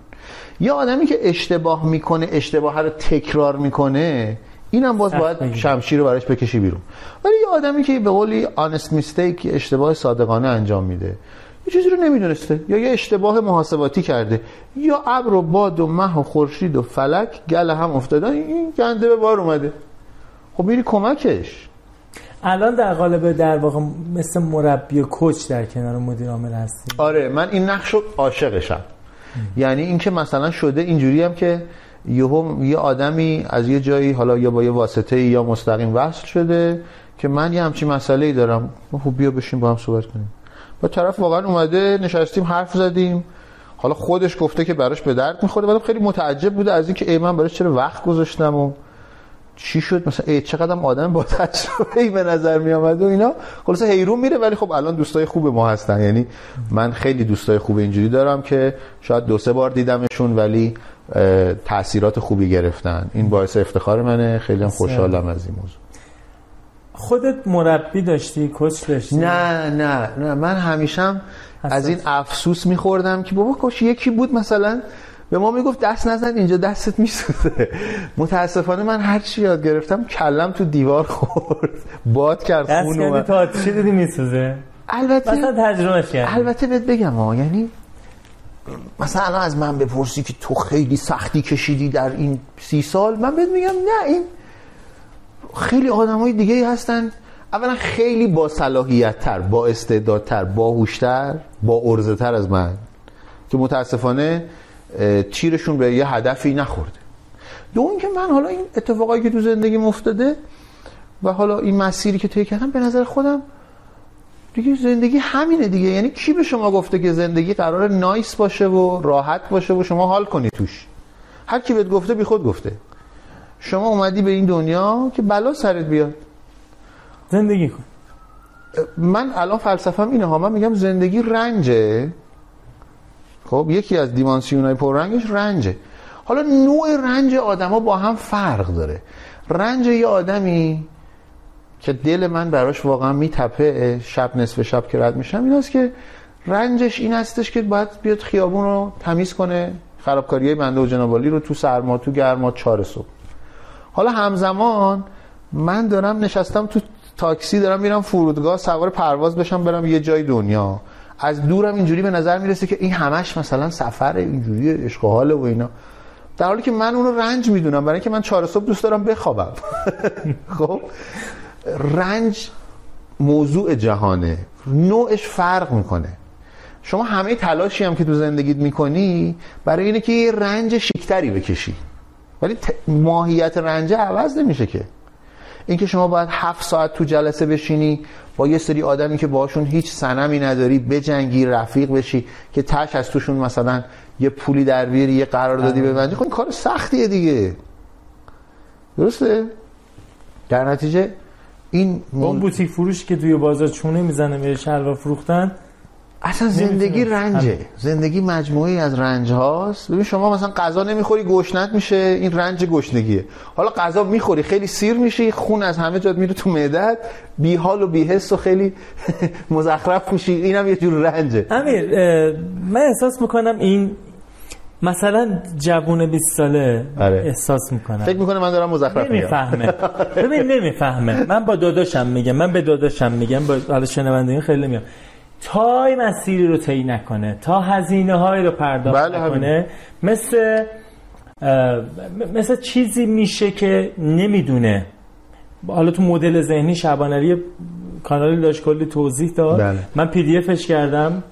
یه آدمی که اشتباه می‌کنه اشتباه رو تکرار می‌کنه اینم باز باید. شمشیر رو براش بکشی بیرون. ولی یه آدمی که به قولی آنست میستیک اشتباه صادقانه انجام میده یه چیزی رو نمی‌دونسته. یا یه اشتباه محاسباتی کرده. یا ابر و باد و مه و خورشید و فلک گل هم افتادن این گنده به بار اومده. خب میری کمکش. الان در قالب در واقع مثل مربی و کوچ در کنار مدیر عامل هستی آره من این نقش رو عاشقشم. یعنی اینکه مثلا شده اینجوری هم که یهو یه آدمی از یه جایی حالا یا با یه واسطه یا مستقیم وصل شده که من یه همچین مسئله ای دارم. خب بیا بشین با هم صحبت کنیم. با طرف واقعا اومده نشستیم حرف زدیم. حالا خودش گفته که براش به درد می‌خوره ولی خیلی متعجب بوده از اینکه ای من براش چرا وقت گذاشتم و چی شد؟ مثلا ای چقدر آدم با تجربه ای به نظر می آمد و اینا. خلاص حیرون میره ولی خب الان دوستای خوب ما هستن. یعنی من خیلی دوستای خوب اینجوری دارم که شاید دو سه بار دیدمشون ولی تاثیرات خوبی گرفتن. این باعث افتخار منه. خیلی هم خوشحالم از این موضوع. خودت مربی داشتی؟ کوچ داشتی؟ نه نه نه. من همیشم از این افسوس میخوردم که بابا کاش یکی بود مثلا به ما می‌گفت دست نزن اینجا دستت میسوزه. متاسفانه من هر چی یاد گرفتم کلم تو دیوار خورد. باد کرد خون اومد. تا چی دیدی میسوزه؟ البته مثلا تجربه کردی. البته بهت بگم ها یعنی مثلا الان از من بپرسی که تو خیلی سختی کشیدی در این سی سال من بهت میگم نه این خیلی آدمای دیگه هستن. اولا خیلی با صلاحیت تر با استعدادتر با هوشتر با ارزه تر از من. که متاسفانه تیرشون به یه هدفی نخورده. دو که من حالا این اتفاقایی که تو زندگی افتاده و حالا این مسیری که طی کردم به نظر خودم دیگه زندگی همینه دیگه. یعنی کی به شما گفته که زندگی قرار نایس باشه و راحت باشه و شما حال کنی توش؟ هر کی بهت گفته بی خود گفته. شما اومدی به این دنیا که بلا سرت بیاد. زندگی کن. من الان فلسفم اینه ها. من میگم زندگی رنجه. خب یکی از دیمانسیون های رنگش رنجه. حالا نوع رنج آدما با هم فرق داره. رنج یه آدمی که دل من براش واقعا میتپه شب نصف شب که رد میشم این است که رنجش این هستش که باید بیاد خیابون رو تمیز کنه خرابکاری بنده و جنابالی رو تو سرما تو گرما چهار صبح. حالا همزمان من دارم نشستم تو تاکسی دارم میرم فرودگاه سوار پرواز بشم برم یه جای دنیا. از دورم اینجوری به نظر می‌رسه که این همش مثلا سفر اینجوری عشق و حاله و اینا. در حالی که من اونو رنج می‌دونم برای اینکه من چهار صبح دوست دارم بخوابم. خب؟ رنج موضوع جهانه. نوعش فرق می‌کنه. شما همه تلاشی هم که تو زندگیت می‌کنی برای اینه که یه رنج شیکتری بکشی. ولی ماهیت رنج عوض نمیشه که. اینکه شما باید هفت ساعت تو جلسه بشینی با یه سری آدمی که باشون هیچ سنمی نداری بجنگی رفیق بشی که تش از توشون مثلا یه پولی در بیاری یه قراردادی ببندی. خب این کار سختیه دیگه. درسته؟ در نتیجه این اون بوتیک فروش که توی بازار چونه می‌زنه میره شلوار فروختن اصلا زندگی رنجه. زندگی مجموعی از رنج هاست. ببین شما مثلا غذا نمی‌خوری گشنت میشه. این رنج گشنگیه. حالا غذا می‌خوری خیلی سیر میشی خون از همه جات میره تو معدت. بی حال و بی حس و خیلی مزخرف میشی. اینم یه جور رنجه. امیر من احساس می‌کنم این مثلا جوون 20 ساله آره. احساس می‌کنم. فکر می‌کنه من دارم مزخرف میگم. نمی‌فهمه. ببین نمی‌فهمه. من با داداشم میگم. من به داداشم میگم. با حالا شنونده خیلی میگم تا مسیری رو طی نکنه تا هزینه های رو پرداخت بله نکنه. مثل مثل چیزی میشه که نمی‌دونه. حالا تو مدل ذهنی شبانری کانال داشت کلی توضیح داد. بله. من پی دی افش کردم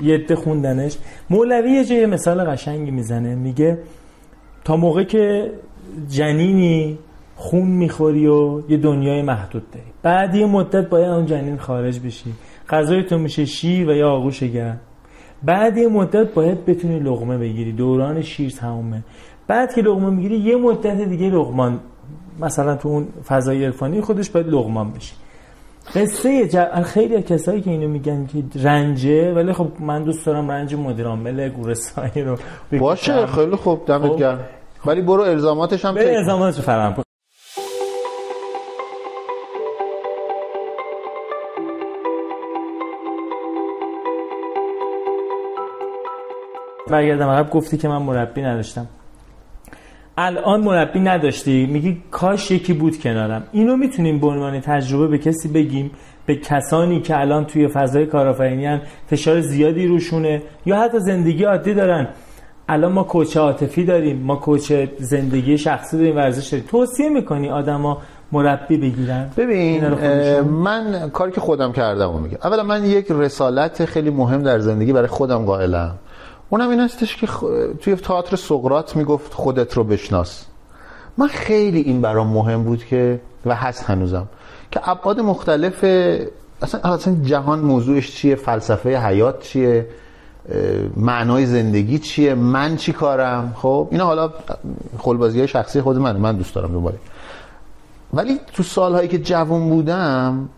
یه عده خوندنش. مولوی یه جای مثال قشنگی می‌زنه میگه تا موقع که جنینی خون می‌خوری و یه دنیای محدود داری بعد یه مدت باید اون جنین خارج بشی. غذای تو میشه شیر و یا آغوش گرم بعد یه مدت باید بتونی لغمه بگیری. دوران شیر تمومه. بعد که لغمه می‌گیری یه مدت دیگه لغمان مثلا تو اون فضای عرفانی خودش باید لغمان بشی قصه ج... خیلی کسایی که اینو میگن که رنجه ولی خب من دوست دارم رنج مدیر عامل گورستانی رو باشه خیلی خوب دمت خب. گرم. ولی برو الزاماتش هم به. الزاماتش رو برگردم. عقب گفتی که من مربی نداشتم. الان مربی نداشتی؟ میگی کاش یکی بود کنارم. اینو می‌تونیم به عنوان تجربه به کسی بگیم به کسانی که الان توی فضای کارآفرینی فشار زیادی روشونه یا حتی زندگی عادی دارن. الان ما کوچ عاطفی داریم ما کوچ زندگی شخصی داریم ورزش داریم. توصیه می‌کنی آدما مربی بگیرن؟ ببین. من کاری که خودم کردم رو میگم. اولا من یک رسالت خیلی مهم در زندگی برای خودم قائلم. اونم این هستش که خ... توی تئاتر سقراط می‌گفت خودت رو بشناس. من خیلی این برام مهم بود که و هست هنوزم که ابعاد مختلف اصلا اصلا جهان موضوعش چیه؟ فلسفه حیات چیه؟ معنای زندگی چیه؟ من چی کارم؟ خب اینا حالا خلبازی شخصی خود من من دوست دارم دوباره ولی تو سالهایی که جوان بودم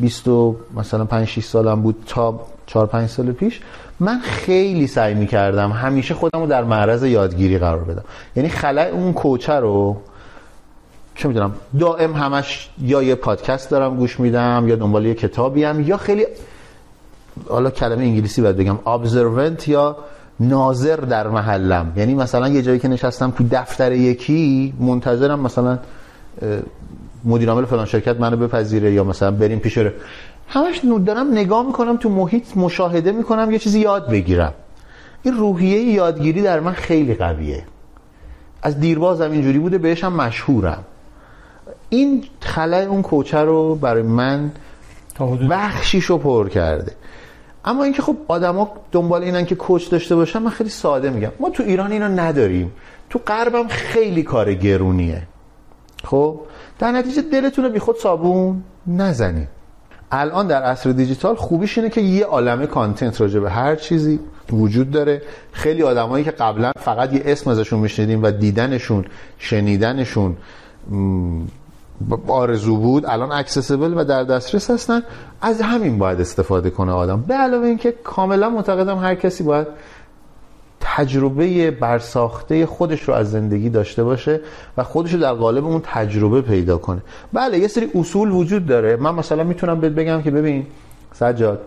20 مثلا 5 6 سالم بود تا 4 5 سال پیش من خیلی سعی می‌کردم همیشه خودم رو در معرض یادگیری قرار بدم. یعنی خلای اون کوچه رو چه می‌دونم دائم همش یا یه پادکست دارم گوش میدم یا دنبال یه کتابی هم یا خیلی حالا کلمه انگلیسی باید بگم observant یا ناظر در محلم. یعنی مثلا یه جایی که نشستم تو دفتر یکی منتظرم مثلا مدیر عامل فلان شرکت منو بپذیره یا مثلا بریم پیش همش دارم نگاه می‌کنم تو محیط مشاهده می‌کنم یه چیزی یاد بگیرم. این روحیه یادگیری در من خیلی قویه. از دیربازم اینجوری بوده بهش هم مشهورم. این خلای اون کوچه رو برای من بخشیشو پر کرده. اما اینکه خب آدما دنبال اینن که کوچ داشته باشن من خیلی ساده میگم. ما تو ایران اینو نداریم. تو غربم خیلی کار گرونیه. خب در نتیجه دلتون رو بی خود صابون نزنید الان در عصر دیجیتال خوبیش اینه که یه عالمه content راجع به هر چیزی وجود داره. خیلی آدمایی که قبلا فقط یه اسم ازشون میشنیدیم و دیدنشون شنیدنشون آرزو بود الان accessible و در دسترس هستن. از همین باید استفاده کنه آدم. به علاوه اینکه کاملا معتقدم هر کسی باید تجربه برساخته خودش رو از زندگی داشته باشه و خودش رو در قالب اون تجربه پیدا کنه. بله یه سری اصول وجود داره. من مثلا می‌تونم بهت بگم که ببین سجاد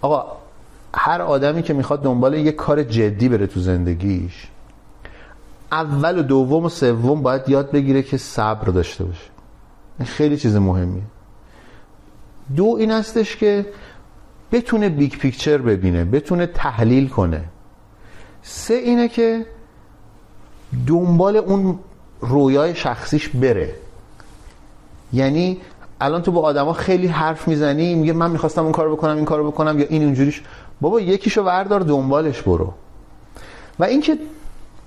آقا هر آدمی که می‌خواد دنبال یه کار جدی بره تو زندگیش اول و دوم و سوم باید یاد بگیره که صبر داشته باشه. خیلی چیز مهمیه. دو این هستش که بتونه big picture ببینه بتونه تحلیل کنه. سه اینه که دنبال اون رویای شخصیش بره. یعنی الان تو با آدما خیلی حرف می‌زنی میگه من می‌خواستم اون کارو بکنم این کارو بکنم یا این اونجوریش. بابا یکیشو وردار دنبالش برو. و اینکه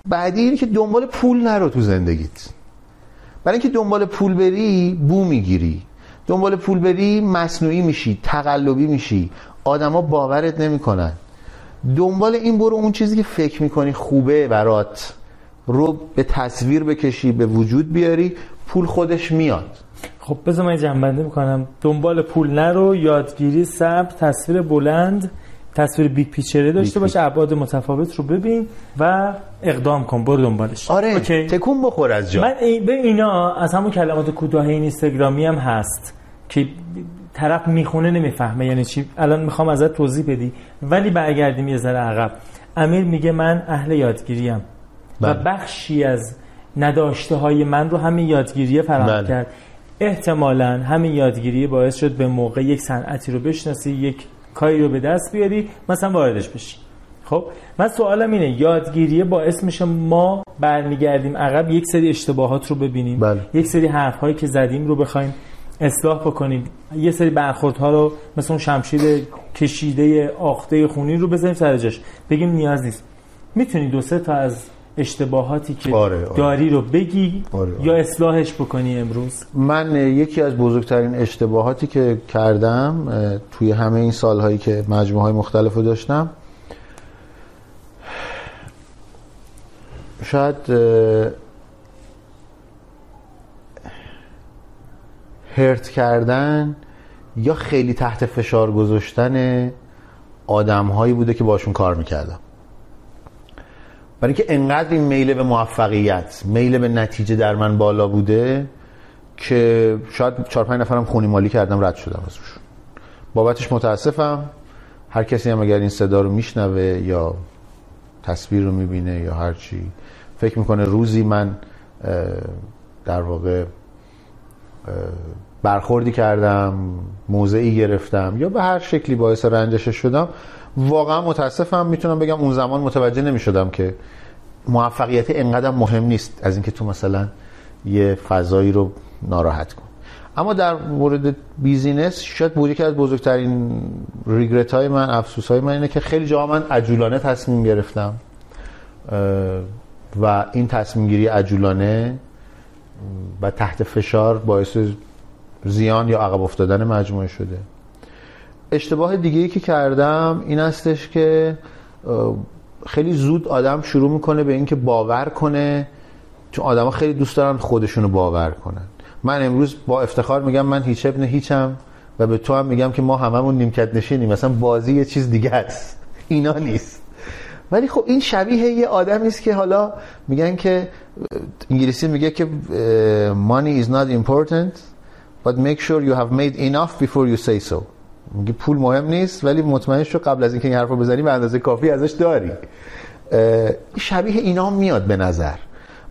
بعدی اینه که دنبال پول نرو تو زندگیت. برای اینکه دنبال پول بری بو می‌گیری. دنبال پول بری مصنوعی میشی تقلبی میشی. آدما باورت نمی‌کنن. دنبال این برو اون چیزی که فکر می‌کنی خوبه برات. رو به تصویر بکشی به وجود بیاری پول خودش میاد. خب بذار من جمع‌بندی می‌کنم دنبال پول نرو یادگیری صبر تصویر بلند تصویر big picture داشته باشه ابعاد متفاوت رو ببین و اقدام کن. برو دنبالش. آره okay. تکون بخور از جا. من به اینا از همون کلمات کوتاه این اینستاگرامی هم هست که طرف می‌خونه نمی‌فهمه. یعنی چی؟ الان می‌خوام ازت توضیح بدی. ولی برگردیم یه ذره عقب. امیر میگه من اهل یادگیریم. بله. و بخشی از نداشته های من رو همین یادگیری فراهم بله. کرد. احتمالا همین یادگیری باعث شد به موقع یک صنعتی رو بشناسی یک کاری رو به دست بیاری مثلا واردش بشی. خب؟ من سوالم اینه یادگیری باعث میشه ما برمیگردیم عقب یک سری اشتباهات رو ببینیم. بله. یک سری حرف هایی که زدیم رو بخوایم اصلاح بکنیم یه سری برخوردها رو مثل اون شمشیر کشیده آخته خونی رو بزنیم سر جاش بگیم نیاز نیست می‌تونی دو سه تا از اشتباهاتی که آره، آره. داری رو بگی آره، آره. یا اصلاحش بکنی امروز من یکی از بزرگترین اشتباهاتی که کردم توی همه این سالهایی که مجموعه های مختلف رو داشتم شاید هرت کردن یا خیلی تحت فشار گذاشتن آدم هایی بوده که باشون کار می‌کردم. برای اینکه انقدر این میل به موفقیت میل به نتیجه در من بالا بوده که شاید چهار پنج نفرم خونی مالی کردم رد شدم ازشون. بابتش متاسفم. هر کسی هم اگر این صدا رو میشنوه یا تصویر رو می‌بینه یا هر چی فکر می‌کنه روزی من در واقع برخوردی کردم موضعی گرفتم یا به هر شکلی باعث رنجش شدم واقعا متاسفم می‌تونم بگم اون زمان متوجه نمی‌شدم که موفقیت انقدر مهم نیست از اینکه تو مثلا یه فضایی رو ناراحت کن. اما در مورد بیزینس شاید بود که از بزرگترین ریگرت های من افسوس های من اینه که خیلی جا من عجولانه تصمیم گرفتم و این تصمیم گیری عجولانه و تحت فشار باعث زیان یا عقب افتادن مجموعه شده. اشتباه دیگه که کردم این استش که خیلی زود آدم شروع می‌کنه به اینکه باور کنه. چون آدما خیلی دوست دارن خودشونو باور کنن. من امروز با افتخار میگم من هیچ ابن هیچم و به تو هم میگم که ما هممون نیمکت نشینیم. مثلا بازی یه چیز دیگه است. اینا نیست. ولی خب این شبیه یه آدمی است که حالا میگن که انگلیسی میگه که money is not important. But make sure you have made enough before you say so. میگه پول مهم نیست ولی مطمئن شو قبل از اینکه این حرفو بزنی به اندازه کافی ازش داری. شبیه اینا میاد به نظر.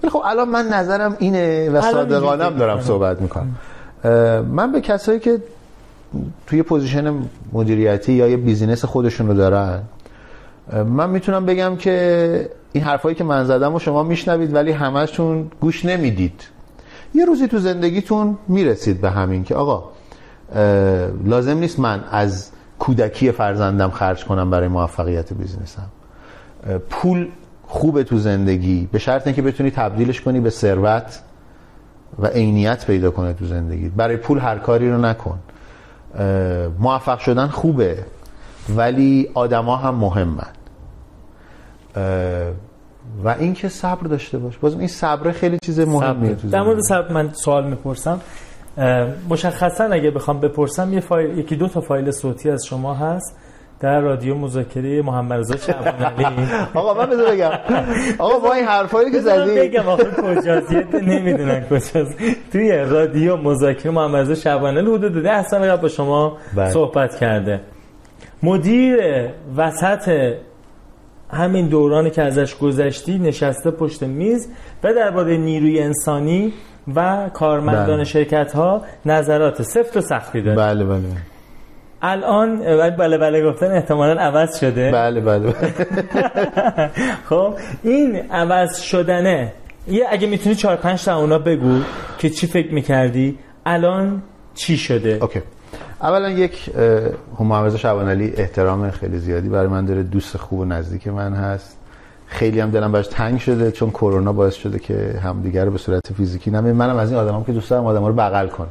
ولی خب الان من نظرم اینه و صادقانم دارم صحبت می‌کنم. من به کسایی که توی position مدیریتی یا یه business خودشون رو دارن من می‌تونم بگم که این حرفایی که من زدم و شما میشنوید ولی همهشون گوش نمی‌دید. یه روزی تو زندگیتون می‌رسید به همین که آقا لازم نیست من از کودکی فرزندم خرج کنم برای موفقیت business م پول خوبه تو زندگی به شرط اینکه بتونی تبدیلش کنی به ثروت و عینیت پیدا کنه تو زندگی برای پول هر کاری رو نکن. موفق شدن خوبه ولی آدما هم مهمن. و اینکه صبر داشته باش. باز این صبر خیلی چیز مهمیه در مورد صبر من سوال می‌پرسم. مشخصا اگه بخوام بپرسم یه فایل یکی دو تا فایل صوتی از شما هست در رادیو مذاکره محمد رضا شعبان آقا من بذار بگم. آقا با این حرفایی که زدی بگم آخه کجاست؟ نمی‌دونن کجاست. توی رادیو مذاکره محمد رضا شعبان حدود 10 سال قبل با شما بله. صحبت کرده. مدیر وسط همین دورانی که ازش گذشتی نشسته پشت میز و درباره نیروی انسانی و کارمندان بله. شرکت ها نظرات سفت و سختی داره. بله بله. الان بله بله گفتن احتمالا عوض شده. بله بله. خب این عوض شدنه. یه اگه می‌تونی چهار پنج تا اونا بگو که چی فکر می‌کردی الان چی شده؟ اوکی. اولا یک محمد علی احترام خیلی زیادی برای من داره دوست خوب و نزدیک من هست. خیلی هم دلم براش تنگ شده چون کرونا باعث شده که همدیگه رو به صورت فیزیکی نمیم. منم از این آدمام که دوست دارم آدما رو بغل کنم.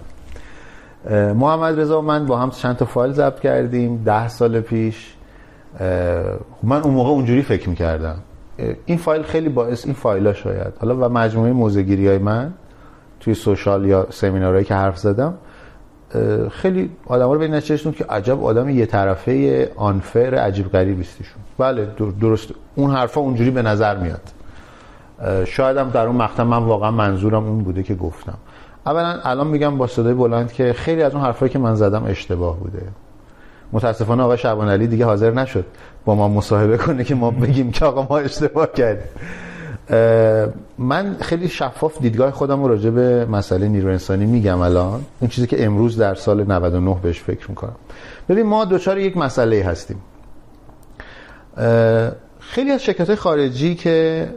محمد رضا من با هم چند تا فایل ضبط کردیم ده سال پیش. من اون موقع اونجوری فکر می‌کردم. این فایل خیلی باعث این فایل ها شاید. حالا و مجموعه موزگیری های من توی سوشال یا سمینارهایی که حرف زدم خیلی آدم رو به نتیجه که عجب آدم یه طرفه آنفر عجیب غریب استیشون بله درست. اون حرفا اونجوری به نظر میاد. شاید هم در اون مقطع من واقعا منظورم اون بوده که گفتم. اولا الان میگم با صدای بلند که خیلی از اون حرفایی که من زدم اشتباه بوده. متاسفانه آقای شعبان علی دیگه حاضر نشد با ما مصاحبه کنه که ما بگیم که آقا ما اشتباه کردیم. من خیلی شفاف دیدگاه خودم رو راجع به مسئله نیرو انسانی میگم الان. اون چیزی که امروز در سال 99 بهش فکر می‌کنم. ببین ما دوچار یک مسئله هستیم. خیلی از شرکت خارجی که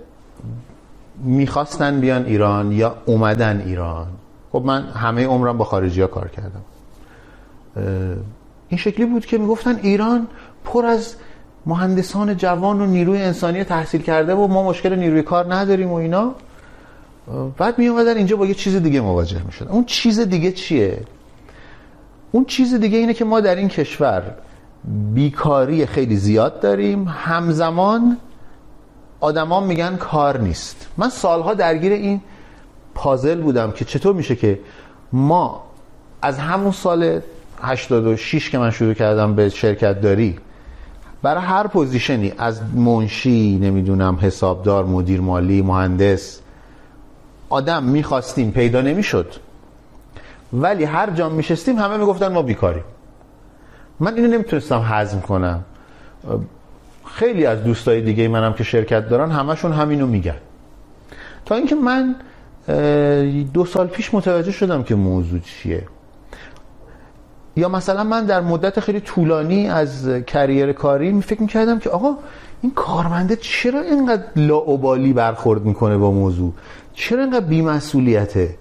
می‌خواستن بیان ایران یا اومدن ایران خب من همه عمرم با خارجی ها کار کردم. این شکلی بود که می‌گفتن ایران پر از مهندسان جوان و نیروی انسانی تحصیل کرده و ما مشکل نیروی کار نداریم و اینا. بعد می اومدن اینجا با یه چیز دیگه مواجه می شدن. اون چیز دیگه چیه؟ اون چیز دیگه اینه که ما در این کشور بیکاری خیلی زیاد داریم. همزمان آدما میگن کار نیست. من سالها درگیر این پازل بودم که چطور میشه که ما از همون سال 86 که من شروع کردم به شرکت داری برای هر پوزیشنی از منشی نمی‌دونم حسابدار مدیر مالی مهندس آدم می‌خواستیم پیدا نمی‌شد. ولی هر جا میشستیم همه می‌گفتن ما بیکاریم. من اینو نمی‌تونستم هضم کنم. خیلی از دوستای دیگه منم که شرکت دارن همشون همینو میگن. تا اینکه من دو سال پیش متوجه شدم که موضوع چیه. یا مثلا من در مدت خیلی طولانی از کریر کاری فکر می‌کردم که آقا این کارمنده چرا اینقدر لاعبالی برخورد می‌کنه با موضوع؟ چرا اینقدر بیمسئولیته؟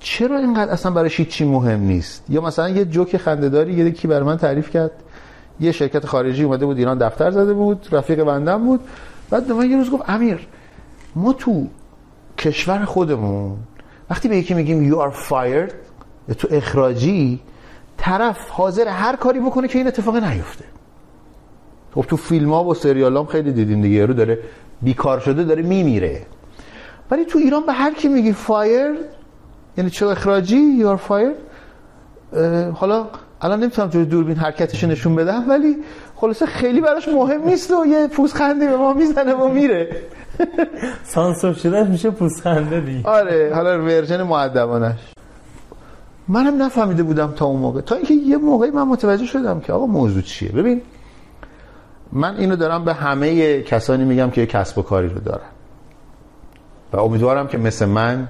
چرا اینقدر اصلا برای چی مهم نیست؟ یا مثلا یه جوک یه کی بر من تعریف کرد. یه شرکت خارجی اومده بود ایران دفتر زده بود رفیق بندم بود. بعد یه روز گفت امیر ما تو کشور خودمون وقتی به یکی میگیم you are fired تو اخراجی طرف حاضر هر کاری بکنه که این اتفاق نیفته. خب تو فیلم ها و سریال هم خیلی دیدیم دیگه رو داره بیکار شده داره میمیره. ولی تو ایران به هر کی میگی fire یعنی چه اخراجی؟ you're fired حالا الان نمی‌تونم جوری دوربین حرکتش نشون بدم ولی خلاصه خیلی براش مهم نیست و یه پوزخندی به ما می‌زنه و میره. سانسور شده میشه پوزخنده دی آره حالا ورژن معدبانش منم نفهمیده بودم تا اون موقع. تا اینکه یه موقعی من متوجه شدم که آقا موضوع چیه. ببین من اینو دارم به همه کسانی میگم که یه کسب و کاری رو دارن. و امیدوارم که مثل من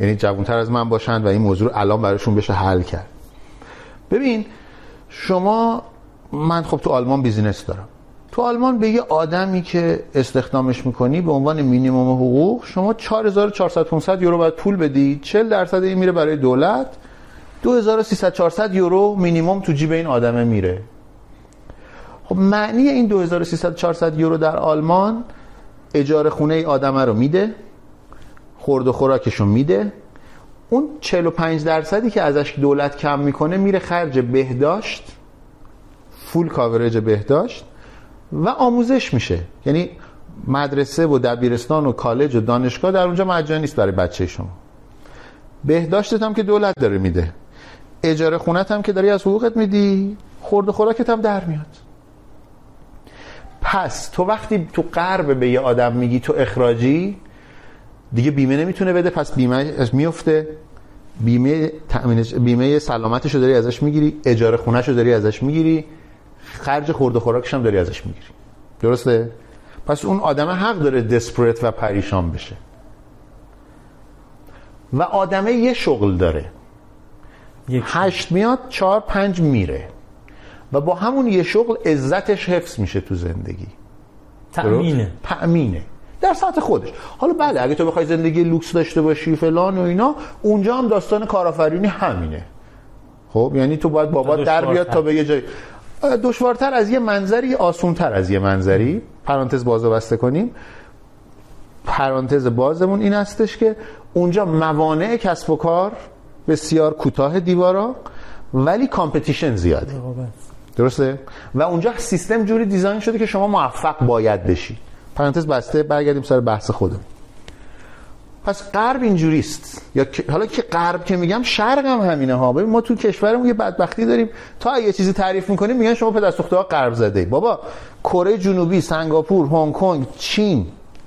یعنی جوانتر از من باشند و این موضوع رو الان براشون بشه حل کرد. ببین شما من خب تو آلمان بیزینس دارم. تو آلمان به یه آدمی که استخدامش می‌کنی به عنوان مینیمم حقوق شما 4400 500 یورو باید پول بدی 40 درصد این میره برای دولت 2300 400 یورو مینیمم تو جیب این آدمه میره. خب معنی این 2300 400 یورو در آلمان اجاره خونه ای آدمه رو میده خورد و خوراکشو میده. اون 45 درصدی که ازش دولت کم می‌کنه میره خرج بهداشت فول کاورج بهداشت و آموزش میشه. یعنی مدرسه و دبیرستان و کالج و دانشگاه در اونجا مجانی نیست برای بچه شما. بهداشتت هم که دولت داره میده. اجاره خونت هم که داری از حقوقت میدی خورد و خوراکت هم در میاد. پس تو وقتی تو قرب به یه آدم میگی تو اخراجی دیگه بیمه نمی‌تونه بده پس بیمه میفته. بیمه بیمه سلامتش رو داری ازش می‌گیری اجاره خونهش رو داری ازش می‌گیری خرج خورد و خوراکش هم داری ازش می‌گیری. درسته؟ پس اون آدم حق داره دسپریت و پریشان بشه. و آدمه یه شغل داره. هشت میاد چهار پنج میره. و با همون یه شغل عزتش حفظ میشه تو زندگی. تأمینه. تأمینه. در سطح خودش. حالا بله اگه تو بخوای زندگی لوکس داشته باشی فلان و اینا اونجا هم داستان کارآفرینی همینه. خب یعنی تو باید بابات در بیاد تا به یه جای دشوارتر از یه منظری آسونتر از یه منظری. پرانتز بازو بسته کنیم. پرانتز بازمون این هستش که اونجا موانع کسب و کار بسیار کوتاه دیوارا ولی competition زیاده. درسته؟ و اونجا سیستم جوری دیزاین شده که شما موفق باید بشی. پرانتز بسته برگردیم سر بحث خودم پس غرب اینجوریست. یا حالا که غرب که میگم شرق هم همینه ها. ببین ما تو کشورمون یه بدبختی داریم. تا یه چیزی تعریف می‌کنیم میگن شما پدر ها غرب زده بابا کره جنوبی سنگاپور هنگ کنگ چین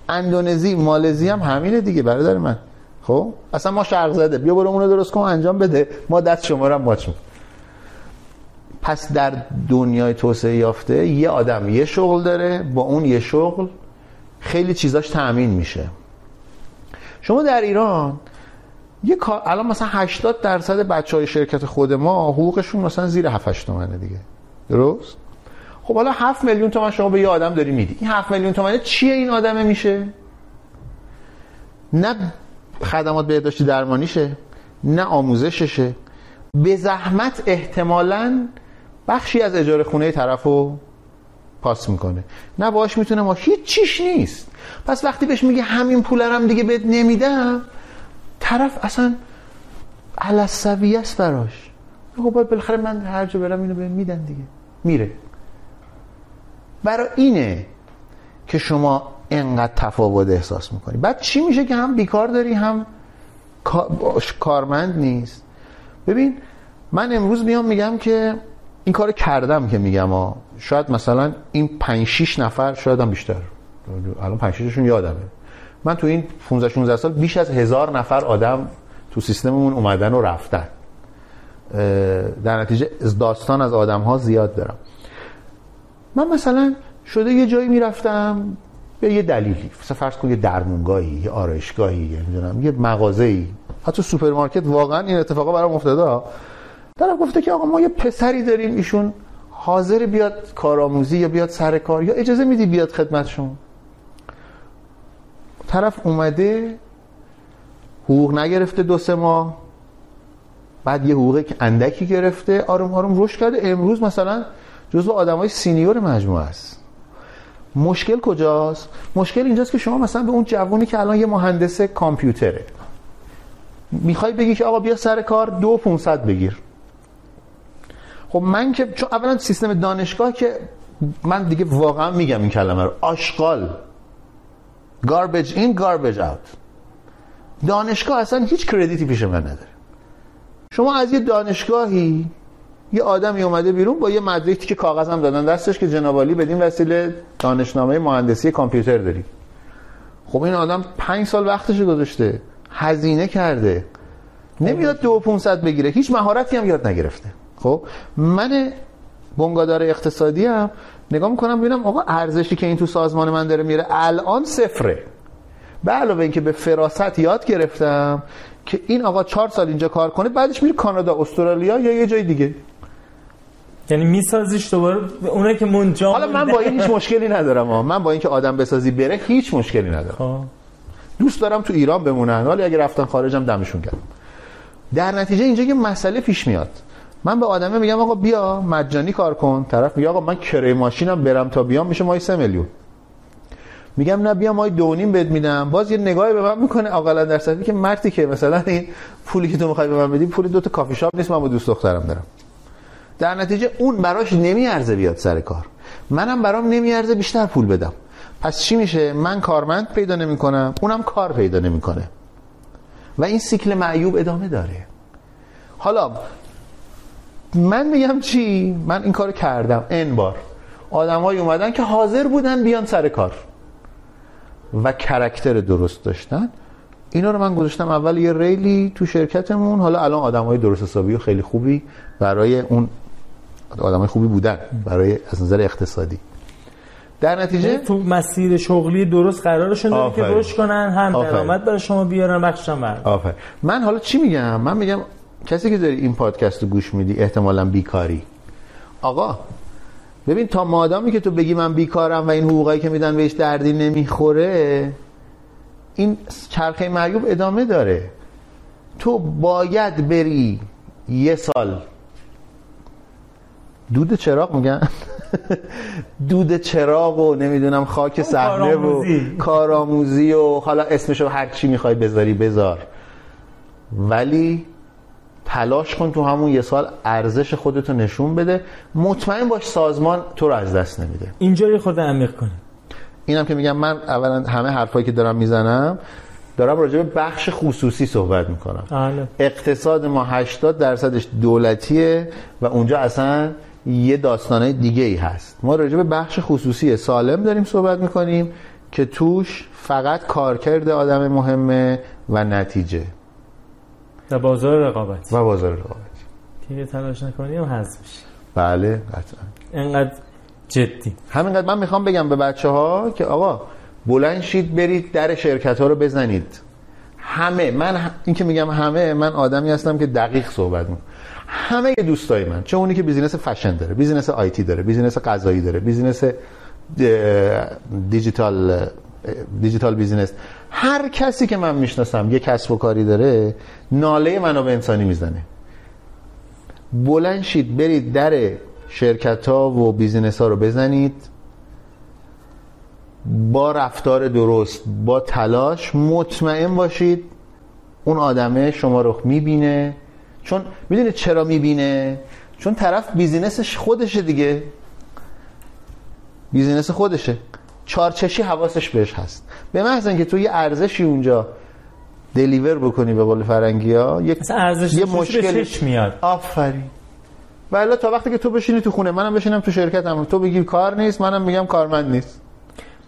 اندونزی مالزی هم همینه دیگه برادر من. خب؟ اصلا ما شرق زده. بیا برو اونو درست کن انجام بده. ما دست شما رو ماچ پس در دنیای توسعه یافته یه آدم یه شغل داره با اون یه شغل خیلی چیزاش تأمین میشه. شما در ایران یه کار الان مثلا 80 درصد بچه های شرکت خود ما حقوقشون مثلا زیر 7 8 تومنه دیگه. درست؟ خب حالا 7 میلیون تومن شما به یه آدم داری میدی. این 7 میلیون تومنه چیه این آدمه میشه؟ نه خدمات بهداشتی درمانیشه نه آموزششه. به زحمت احتمالاً بخشی از اجاره خونه طرفو پاس می‌کنه. نه باش می‌تونه ما هیچ چیش نیست. پس وقتی بهش میگه همین پولرم دیگه بهت نمیدم طرف اصلا علصویه است براش. خب بالاخره من هر جا برم اینو بهم میدن دیگه. میره. برای اینه که شما انقدر تفاوت احساس می‌کنی. بعد چی میشه که هم بیکار داری هم کارمند نیست؟ ببین من امروز میام میگم که این کار کردم که میگم ها. شاید مثلا این 5 6 نفر شاید هم بیشتر. الان 5 6شون یادمه. من تو این 15 16 سال بیش از هزار نفر آدم تو سیستممون اومدن و رفتن. در نتیجه داستان از آدم ها زیاد دارم. من مثلا شده یه جایی می‌رفتم به یه دلیلی. مثلا فرض کن یه درمونگاهی یه آرایشگاهی نمی‌دونم یه مغازه‌ای. حتی سوپرمارکت واقعا این اتفاقا برام افتاده. طرف گفته که آقا ما یه پسری داریم ایشون حاضر بیاد کارآموزی یا بیاد سر کار یا اجازه میدی بیاد خدمت شما طرف اومده حقوق نگرفته دو سه ماه. بعد یه حقوقی که اندکی گرفته آروم آروم رشد کرده. امروز مثلا جزو آدمای senior مجموعه است. مشکل کجاست؟ مشکل اینجاست که شما مثلا به اون جوونی که الان یه مهندس کامپیوتره می‌خوای بگی که آقا بیا سر کار دو 500 بگیر. خب من که چون اولا سیستم دانشگاه که من دیگه واقعا میگم این کلمه رو آشغال. Garbage in garbage out. دانشگاه اصلا هیچ کردیتی پیش من نداره. شما از یه دانشگاهی یه آدمی اومده بیرون با یه مدرکی که کاغذ هم دادن دستش که جنابالی بدین وسیله دانشنامه مهندسی کامپیوتر داری خب این آدم پنج سال وقتش گذاشته هزینه کرده. نمیاد دو بگیره هیچ مهارتی هم یاد نگرفته. خب من بنگادار اقتصادی هم نگاه می‌کنم ببینم آقا ارزشی که این تو سازمان من داره میره الان صفره. به علاوه اینکه به فراست یاد گرفتم که این آقا چهار سال اینجا کار کنه بعدش میره کانادا استرالیا یا یه جای دیگه. یعنی میسازیش دوباره اونایی که منجا حالا من با این هیچ مشکلی ندارم من با اینکه آدم بسازی بره هیچ مشکلی ندارم. خب. دوست دارم تو ایران بمونن ولی اگه رفتن خارجم دمشون گرم. در نتیجه اینجا یه مسئله پیش میاد. من به آدمه میگم آقا بیا مجانی کار کن. طرف میگه آقا من کرای ماشینم برم تا بیام میشه مای 3 میلیون. میگم نه بیا مای دو نیم بد میدم. باز یه نگاهی به من می‌کنه اقلا در صفی که مردی که مثلا این پولی که تو می‌خوای به من بدی پول دو تا کافی شاپ نیست من با دوست دخترم دارم. در نتیجه اون براش نمیارزه بیاد سر کار. منم برام نمیارزه بیشتر پول بدم. پس چی میشه؟ من کارمند پیدا نمی‌کنم اونم کار پیدا نمی‌کنه. و این سیکل معیوب ادامه داره. حالا من میگم چی؟ من این کارو کردم. ان بار. آدمایی اومدن که حاضر بودن بیان سر کار. و کرکتر درست داشتن. اینا رو من گذاشتم اول یه ریلی تو شرکتمون. حالا الان آدمای درست حسابی و خیلی خوبی برای اون آدمای خوبی بودن برای از نظر اقتصادی. در نتیجه تو مسیر شغلی درست قرارشون داره که. رشد کنن هم. درآمد برای شما بیارن بخشم بر آفر من حالا چی میگم؟ من میگم کسی که داری این پادکست رو گوش میدی احتمالا بیکاری. آقا ببین تا مادامی که تو بگی من بیکارم و این حقوقایی که میدن بهش دردی نمی‌خوره این چرخه معیوب ادامه داره. تو باید بری یه سال دود چراغ میگن؟ دود چراغ و نمی‌دونم خاک صحنه و کارآموزی. و حالا اسمشو هر چی می‌خوای بذاری بذار. ولی تلاش کن تو همون یه سال ارزش خودتو نشون بده. مطمئن باش سازمان تو رو از دست نمیده. اینجا یه خورده عمیق کنیم اینم که میگم من اولا همه حرفایی که دارم می‌زنم دارم راجع به بخش خصوصی صحبت می‌کنم. بله. اقتصاد ما 80 درصدش دولتیه و اونجا اصلا یه داستانه دیگه ای هست. ما راجع به بخش خصوصی سالم داریم صحبت می‌کنیم که توش فقط کارکرد آدم مهمه و نتیجه. در بازار رقابت. و بازار رقابت. که یه تلاش نکنی هم حذف میشه بله قطعا انقدر جدی. همینقدر من می‌خوام بگم به بچه ها که آقا بلند شید برید در شرکت ها رو بزنید. همه من این که میگم همه من آدمی هستم که دقیق صحبت می‌کنم. همه دوستای من چه اونی که business fashion داره business IT داره business غذایی داره business دیجیتال digital business. هر کسی که من می‌شناسم یه کسب و کاری داره ناله منابع انسانی می‌زنه. بلند برید در شرکت ها و business ها رو بزنید. با رفتار درست با تلاش مطمئن باشید اون آدمه شما رو می‌بینه. چون می‌دونید چرا می‌بینه؟ چون طرف business ش خودشه دیگه. business خودشه. چارچشمی حواسش بهش هست. به محض اینکه تو یه ارزشی اونجا deliver بکنی به قول فرنگی ها یک ارزش یه مشکل میاد؟ آفرین. ولی تا وقتی که تو بشینی تو خونه منم بشینم تو شرکتم. تو بگی کار نیست منم میگم کارمند نیست.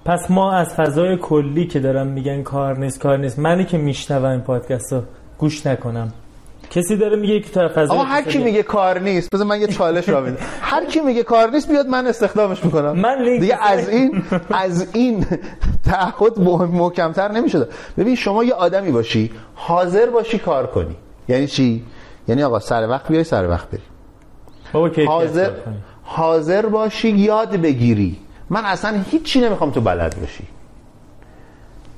پس ما از فضای کلی که دارم میگن کار نیست کار نیست منی که میشنوم این پادکست رو گوش نکنم. کسی داره میگه که تو فضای آقا هر کی میگه. کار نیست بذار من یه چالش را میدم هر کی میگه کار نیست بیاد من استخدامش می‌کنم من لینک دیگه از این از این تعهد محکمتر نمیشه ببین شما یه آدمی باشی حاضر باشی کار کنی. یعنی چی؟ یعنی آقا سر وقت بیای سر وقت بری. بابا حاضر. حاضر باشی یاد بگیری. من اصلا هیچی نمی‌خوام تو بلد باشی.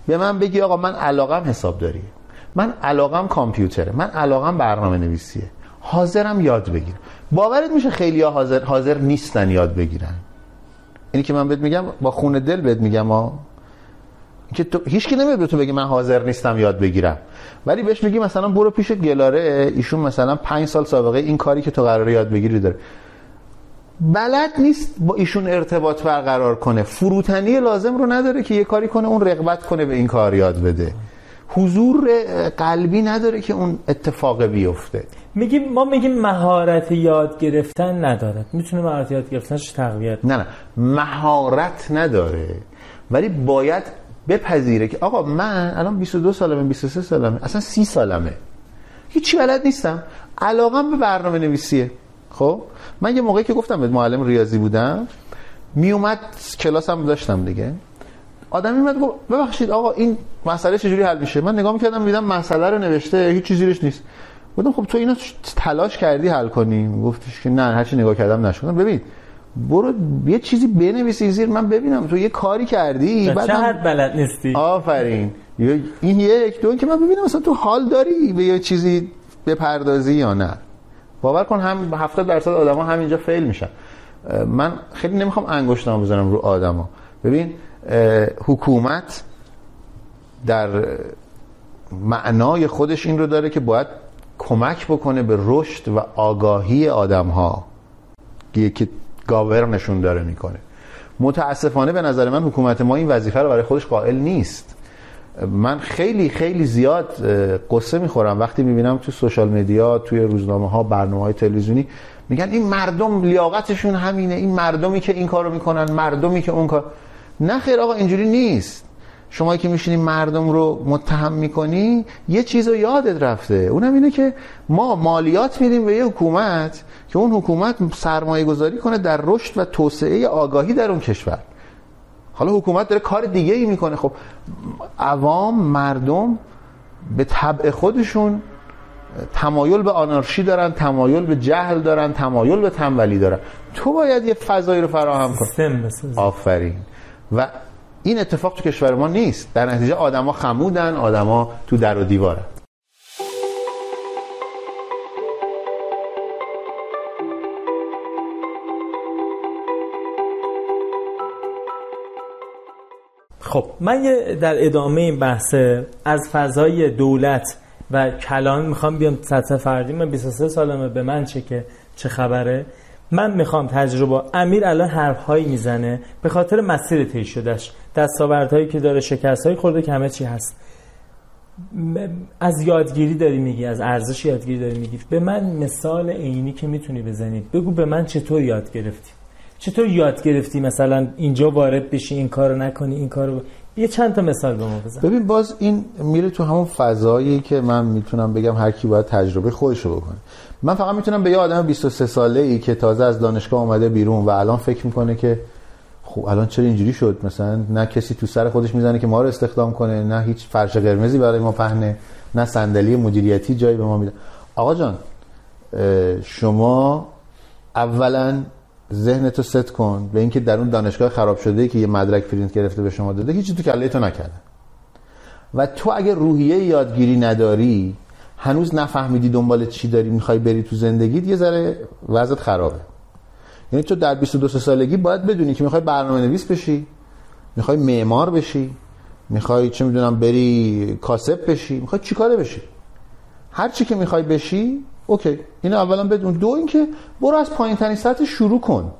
به من بگی آقا من علاقم حسابداریه. من علاقم کامپیوتره من علاقم برنامه نویسیه حاضرم یاد بگیرم. باورت میشه خیلی حاضر حاضر نیستن یاد بگیرن. اینی که من بهت میگم با خون دل بهت میگم ها که تو هیچ کی نمیاد به تو بگه من حاضر نیستم یاد بگیرم. ولی بهش میگی مثلا برو پیش گلاره ایشون مثلا پنج سال سابقه این کاری که تو قراره یاد بگیری داره. بلد نیست با ایشون ارتباط برقرار کنه. فروتنی لازم رو نداره که یه کاری کنه اون رغبت کنه به این کار یاد بده. حضور قلبی نداره که اون اتفاق بیفته. میگیم ما میگیم مهارت یاد گرفتن نداره می‌تونه مهارت یاد گرفتنش تقویت نه نه. مهارت نداره. ولی باید بپذیره که آقا من الان 22 سالمه 23 سالمه اصلا 30 سالمه. هیچی بلد نیستم. علاقم به برنامه نویسیه خب؟ من یه موقعی که گفتم به معلم ریاضی بودم میومد کلاسم داشتم دیگه. آدم میومد گفت ببخشید آقا این مسئله چجوری حل میشه؟ من نگاه می‌کردم میدم مسئله رو نوشته هیچ چیزی زیرش نیست. گفتم خب تو اینو تلاش کردی حل کنی؟ گفتش که نه هرچی نگاه کردم نشدم. ببین برو یه چیزی بنویسی زیر من ببینم تو یه کاری کردی بعد چه حد بلد نیستی؟ آفرین. این یک دو که من ببینم مثلا تو حال داری به یه چیزی بپردازی یا نه. باور کن هم 70 درصد آدما همینجا فیل میشن. من خیلی نمی‌خوام انگشتام بزنم رو آدما. ببین حکومت در معنای خودش این رو داره که باید کمک بکنه به رشد و آگاهی آدم ها که گاورنشون داره می‌کنه. متاسفانه به نظر من حکومت ما این وظیفه رو برای خودش قائل نیست. من خیلی خیلی زیاد قصه می‌خورم. وقتی می‌بینم تو سوشال مدیا توی روزنامه ها برنامه های تلویزیونی میگن این مردم لیاقتشون همینه. این مردمی که این کارو می‌کنن مردمی که اون کار نه خیر آقا اینجوری نیست. شما که میشینی مردم رو متهم می‌کنی یه چیز رو یادت رفته. اونم اینه که ما مالیات میدیم به یه حکومت که اون حکومت سرمایه گذاری کنه در رشد و توسعه آگاهی در اون کشور. حالا حکومت داره کار دیگه ای می‌کنه. خب عوام مردم به طبع خودشون تمایل به آنارشی دارن تمایل به جهل دارن تمایل به تنبلی دارن. تو باید یه فضایی رو فراهم کنی آفرین. و این اتفاق تو کشور ما نیست. در نتیجه آدما خمودن آدما تو در و دیوارن. خب من در ادامه این بحث از فضای دولت و کلان می‌خوام بیام سطح فردی. من 23 سالمه. به من چه که چه خبره؟ من می‌خوام تجربه امیر الان حرفهایی می‌زنه به خاطر مسیر طی شدهش. دستاوردهایی که داره شکست خورده که همه چی هست. از یادگیری داری میگی از ارزش یادگیری داری میگی. به من مثال عینی که می‌تونی بزنید. بگو به من چطور یاد گرفتی. چطور یاد گرفتی مثلا اینجا وارد بشی این کارو نکنی این کارو؟ یه چند تا مثال به ما بزن. ببین باز این میره تو همون فضایی که من می‌تونم بگم هر کی باید تجربه خودشو بکنه. من فقط می‌تونم به یه آدم 23 ساله ای که تازه از دانشگاه اومده بیرون و الان فکر می‌کنه که خب الان چرا اینجوری شد؟ مثلا نه کسی تو سر خودش می‌زنه که ما رو استخدام کنه نه هیچ فرش قرمزی برای ما پهنه نه صندلی مدیریتی جایی به ما میده. آقا جان شما اولا ذهنتو ست کن به اینکه در اون دانشگاه خراب شده که یه مدرک پرینت گرفته به شما داده هیچی تو کله تو نکرده. و تو اگه روحیه یادگیری نداری هنوز نفهمیدی دنبال چی داری می‌خوای بری تو زندگیت یه ذره وضعت خرابه. یعنی تو در 22 سالگی باید بدونی که می‌خوای برنامه نویس بشی می‌خوای معمار بشی می‌خوای چه می‌دونم بری کاسب بشی می‌خوای چیکاره بشی؟ هر چی که می‌خوای بشی اوکی این اولا بدون. دو اینکه برو از پایین ترین سطح شروع کن.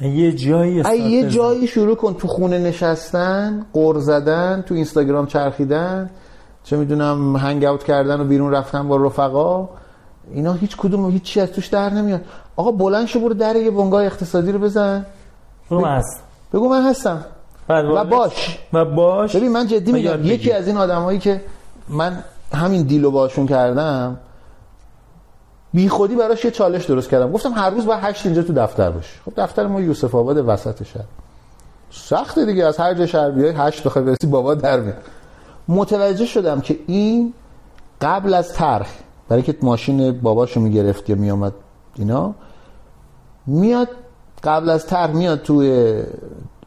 یه جایی یه جایی شروع کن. تو خونه نشستن قر زدن تو اینستاگرام چرخیدن چه می‌دونم هنگ اوت کردن و بیرون رفتن با رفقا اینا هیچ کدوم هیچ چی از توش در نمیاد. آقا بلند شو برو در یه بنگاه اقتصادی رو بزن. بگو من هست. بگو من هستم. و باش. و باش. ببین من جدی میگم یکی از این آدمایی که من همین دیلو باشون کردم بی خودی براش یه چالش درست کردم. گفتم هر روز باید هشت اینجا تو دفتر باشه خب دفتر ما یوسف آباد وسط شهر. سخته دیگه از هر جا شهر بیای هشت بخوای برسی بابا در میاد. متوجه شدم که این قبل از ترخ برای که ماشین باباشو می‌گرفت یا میامد اینا میاد قبل از ترخ میاد توی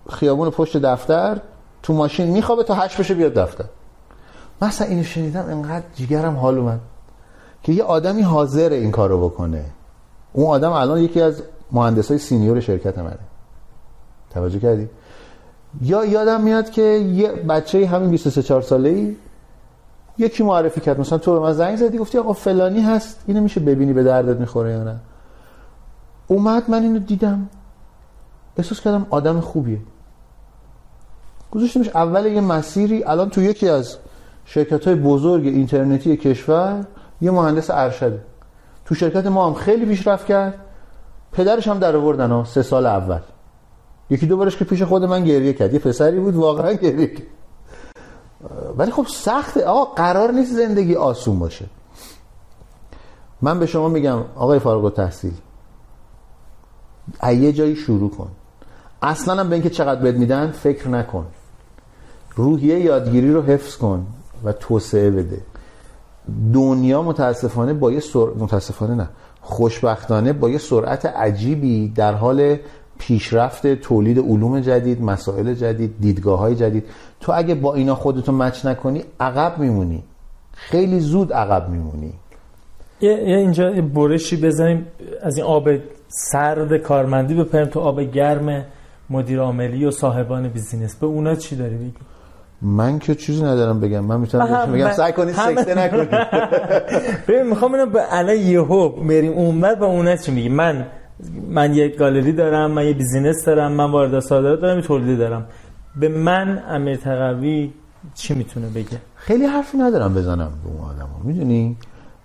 خیابون پشت دفتر تو ماشین میخوابه تا هشت بشه بیاد دفتر. مثلا اینو شنیدم انقدر جیگرم حال اومد که یه آدمی حاضر این کارو بکنه. اون آدم الان یکی از مهندسای سینیور شرکت منه. توجه کردی؟ یا یادم میاد که یه بچه همین 23 4 ساله ای یکی معرفی کرد. مثلا تو به من زنگ زدی گفتی آقا فلانی هست اینو میشه ببینی به دردت می‌خوره یا نه. اومد من اینو دیدم. احساس کردم آدم خوبیه. گذاشتمش اول یه مسیری الان تو یکی از شرکت های بزرگ اینترنتی کشور یه مهندس ارشده تو شرکت ما هم خیلی پیشرفت کرد. پدرش هم در آوردن سه سال اول. یکی دو بارش که پیش خود من گریه کرد. یه پسری بود واقعا گریه کرد. ولی خب سخته آقا قرار نیست زندگی آسون باشه. من به شما میگم آقای فارغ التحصیل یه جایی شروع کن. اصلا هم به اینکه چقدر بد میدن فکر نکن. روحیه یادگیری رو حفظ کن و توسعه بده. دنیا متاسفانه با یه سر... متاسفانه نه. خوشبختانه با یه سرعت عجیبی در حال پیشرفت تولید علوم جدید مسائل جدید دیدگاه های جدید. تو اگه با اینا خودتو مچ نکنی عقب میمونی. خیلی زود عقب میمونی. یه اینجا برشی بزنیم. از این آب سرد کارمندی بپریم تو آب گرم مدیر عاملی و صاحبان business. به اونا چی داری بگی؟ من که چیزی ندارم بگم. من می‌تونم بگم سعی کنید سکته نکنید. ببین می‌خوام اینو به الان یهو بریم اونور به اونا چی میگی؟ من من یه گالری دارم من یه business دارم من واردات صادرات دارم یه تولید دارم. به من امیر تقوی چی می‌تونه بگه؟ خیلی حرفی ندارم بزنم به اون آدم می‌دونی؟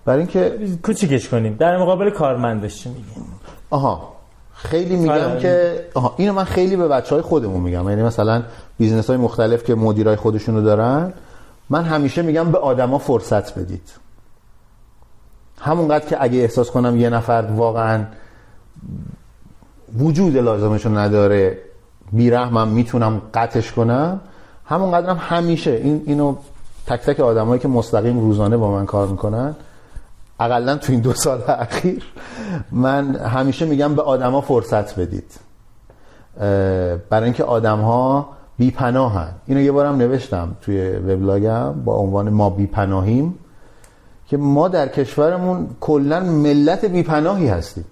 برای اینکه کوچیکش کنیم. در مقابل کارمندش چی میگی آها خیلی میگم آره. که آها اینو من خیلی به بچه های خودمون میگم. یعنی مثلا business های مختلف که مدیرای خودشونو دارن من همیشه میگم به آدما فرصت بدید. همونقدر که اگه احساس کنم یه نفر واقعا وجود لازمشو نداره. بیرحمم می‌تونم قطعش کنم. همونقدرم هم همیشه. این اینو تک تک آدمایی که مستقیم روزانه با من کار می‌کنن اقلا تو این دو سال اخیر من همیشه میگم به آدما فرصت بدید. برای اینکه آدم بی پناهن اینو یه بارم نوشتم توی وبلاگم با عنوان ما بی پناهیم که ما در کشورمون کلا ملت بی پناهی هستیم.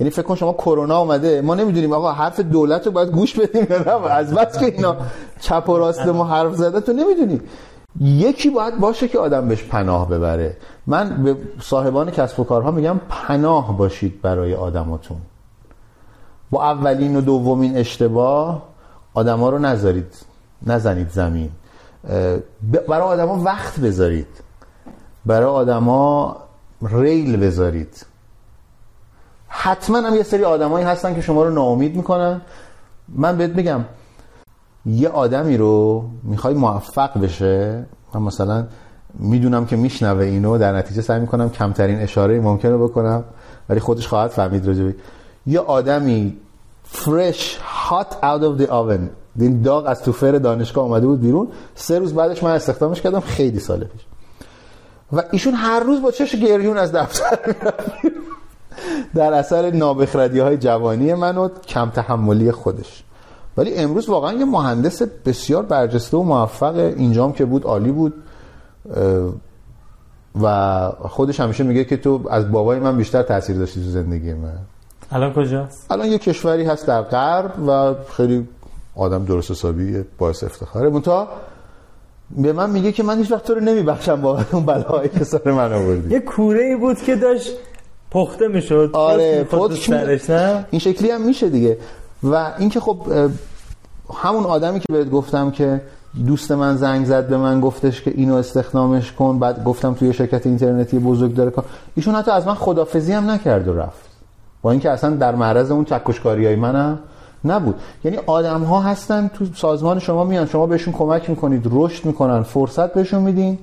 یعنی فکر کن شما کرونا اومده ما نمی‌دونیم آقا حرف دولت رو باید گوش بدیم یا نه؟ از بس که اینا چپ و راست ما حرف زده تو نمی‌دونی. یکی باید باشه که آدم بهش پناه ببره. من به صاحبان کسب و کارها میگم پناه باشید برای آدماتون. با اولین و دومین اشتباه آدما رو نذارید نزنید زمین. برای آدما وقت بذارید. برای آدما ریل بذارید. حتما هم یه سری آدمایی هستن که شما رو ناامید می‌کنن. من بهت میگم یه آدمی رو می‌خوای موفق بشه من مثلا می‌دونم که میشنوه اینو در نتیجه سعی می‌کنم کمترین اشاره ممکنه بکنم ولی خودش خواهد فهمید راجبی یه آدمی فرش hot out of the oven این داغ از تو فر دانشگاه اومده بود بیرون سه روز بعدش من استخدامش کردم خیلی سال پیش. و ایشون هر روز با چش گریون از دفتر در اثر نابخردی های جوانی من و کم تحملی خودش. ولی امروز واقعا یه مهندس بسیار برجسته و موفق اینجام که بود عالی بود و خودش همیشه میگه که تو از بابای من بیشتر تاثیر داشتی تو زندگی من. الان کجاست؟ الان یه کشوری هست در غرب و خیلی آدم درست حسابی باعث افتخاره. منتها به من میگه که من هیچ وقت تو رو نمیبخشم با اون بلایی که سر من آوردی. یه کوره ای بود که داشت پخته می‌شد. آره این شکلی هم میشه دیگه. و اینکه خب همون آدمی که بهت گفتم که دوست من زنگ زد به من گفتش که اینو استخدامش کن بعد گفتم توی شرکت اینترنتی بزرگ داره کار. ایشون حتی از من خدافزی هم نکرد و رفت. با اینکه اصلا در معرض اون چکشکاری های منم نبود. یعنی آدم ها هستن تو سازمان شما میان شما بهشون کمک می‌کنید رشد می‌کنن فرصت بهشون میدین.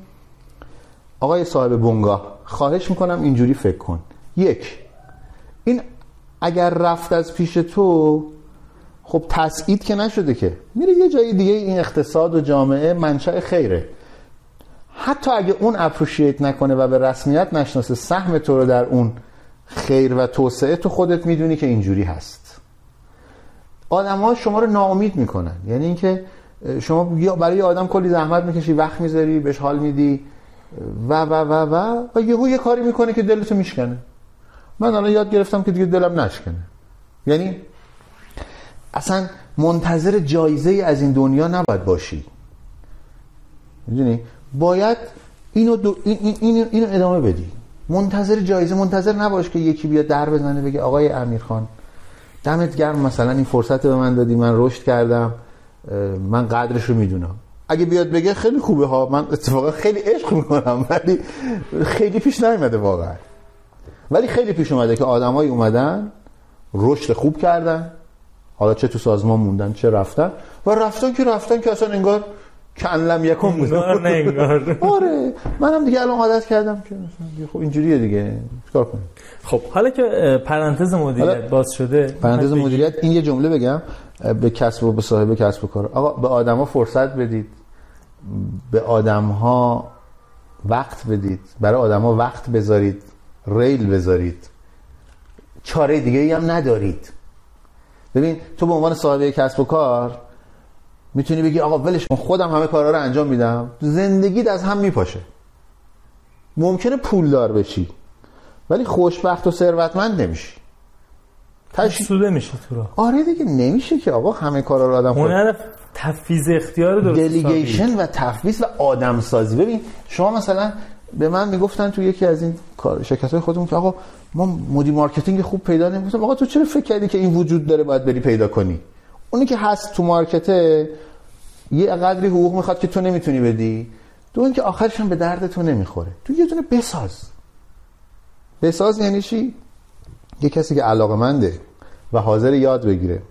آقای صاحب بونگاه خواهش می‌کنم اینجوری فکر کن. یک. این اگر رفت از پیش تو خب تسعید که نشده که. میره یه جای دیگه این اقتصاد و جامعه منشأ خیره. حتی اگه اون اپروشیت نکنه و به رسمیت نشناسه سهم تو رو در اون خیر و توسعه تو خودت می‌دونی که اینجوری هست. آدم ها شما رو ناامید می‌کنن. یعنی اینکه شما برای آدم کلی زحمت می‌کشی وقت می‌ذاری بهش حال میدی و و و و و یهو یه کاری می‌کنه که دلتو میشکنه. من الان یاد گرفتم که دیگه دلم نشکنه. یعنی اصلا منتظر جایزه از این دنیا نباید باشی. می‌دونی؟ باید اینو, دو این اینو, اینو ادامه بدی. منتظر جایزه منتظر نباش که یکی بیاد در بزنه بگه آقای امیرخان دمت گرم مثلا این فرصت به من دادی من رشد کردم من قدرش رو می‌دونم. اگه بیاد بگه خیلی خوبه ها من اتفاقا خیلی عشق می‌کنم ولی خیلی پیش نیومده واقعا. ولی خیلی پیش اومده که آدمایی اومدن رشد خوب کردن. حالا چه تو سازمان موندن چه رفتن. و رفتن که رفتن که اصلا انگار کنلم یکم انگار آره منم دیگه الان عادت کردم که خب اینجوریه دیگه. چیکار کنیم؟ خب حالا که پرانتز مدیریت باز شده پرانتز. مدیریت این یه جمله بگم به کسب و به صاحب کسب و کار. آقا به آدما فرصت بدید. به آدمها وقت بدید. برای آدما وقت بذارید. ریل بذارید. چاره دیگه ای هم ندارید. ببین تو به عنوان صاحب کسب و کار می‌تونی بگی آقا ولش کن خودم همه کارا رو انجام میدم. زندگیت از هم میپاشه. ممکنه پولدار بشی ولی خوشبخت و ثروتمند نمیشی. تش... سوده میشه تو را آره دیگه نمیشه که آقا همه کارا رو آدم هنر تفویض اختیار درست. دلیگیشن و تفویض و آدم سازی ببین شما مثلا به من می‌گفتن تو یکی از این کار شرکت های خودمون که آقا ما مدیر marketing خوب پیدا نمی‌کنیم آقا تو چرا فکر کردی که این وجود داره باید بری پیدا کنی؟ اونی که هست تو market ه یه قدری حقوق می‌خواد که تو نمی‌تونی بدی. دو اینکه آخرش هم به درد تو نمی‌خوره. تو یه دونه بساز. بساز یعنی چی؟ یه کسی که علاقمنده و حاضر یاد بگیره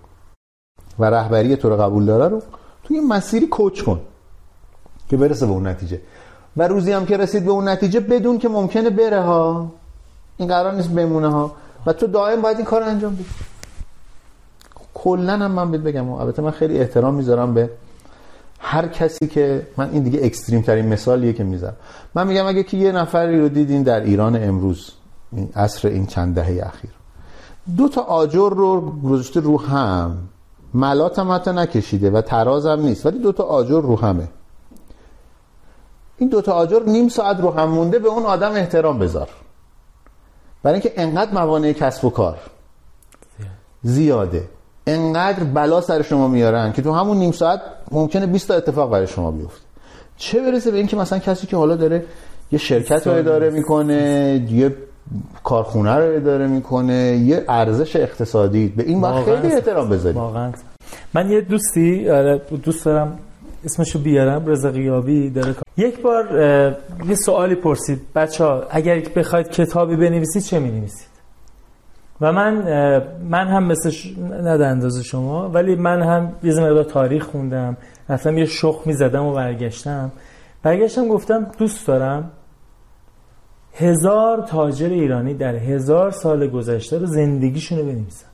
و رهبری تو رو قبول داره رو تو یه مسیری coach کن که برسه به اون نتیجه. و روزی هم که رسید به اون نتیجه بدون که ممکنه بره ها. این قرار نیست بمونه ها. و تو دائم باید این کار انجام بدی. کلا هم من بهت بگم البته من خیلی احترام می‌ذارم به هر کسی که من این دیگه اکستریم ترین مثالیه که می‌ذارم. من میگم اگه که یه نفری رو دیدین در ایران امروز این عصر این چند دهه اخیر دو تا آجر رو گذاشته رو هم. ملات هم حتی نکشیده و تراز هم نیست ولی دو تا آجر رو همه. این دو تا آجر نیم ساعت رو هم مونده به اون آدم احترام بذار. برای اینکه انقدر موانع کسب و کار زیاده انقدر بلا سر شما میارن که تو همون نیم ساعت ممکنه 20 تا اتفاق برای شما بیفته. چه برسه به اینکه مثلا کسی که حالا داره یه شرکت رو اداره می‌کنه یه کارخونه رو اداره می‌کنه یه ارزش اقتصادی به این واقعاً خیلی احترام بذاری واقعا من یه دوستی آره دوست دارم اسمشو بیارم رضا غیابی داره یک بار یه سوالی پرسید. بچه ها اگر بخواید کتابی بنویسید چه می نویسید و من من هم مثل ش... نه اندازه شما ولی من هم یه مقدار تاریخ خوندم رفتم یه شخ می زدم و برگشتم. برگشتم گفتم دوست دارم. هزار تاجر ایرانی در هزار سال گذشته رو زندگیشون رو بنویسن.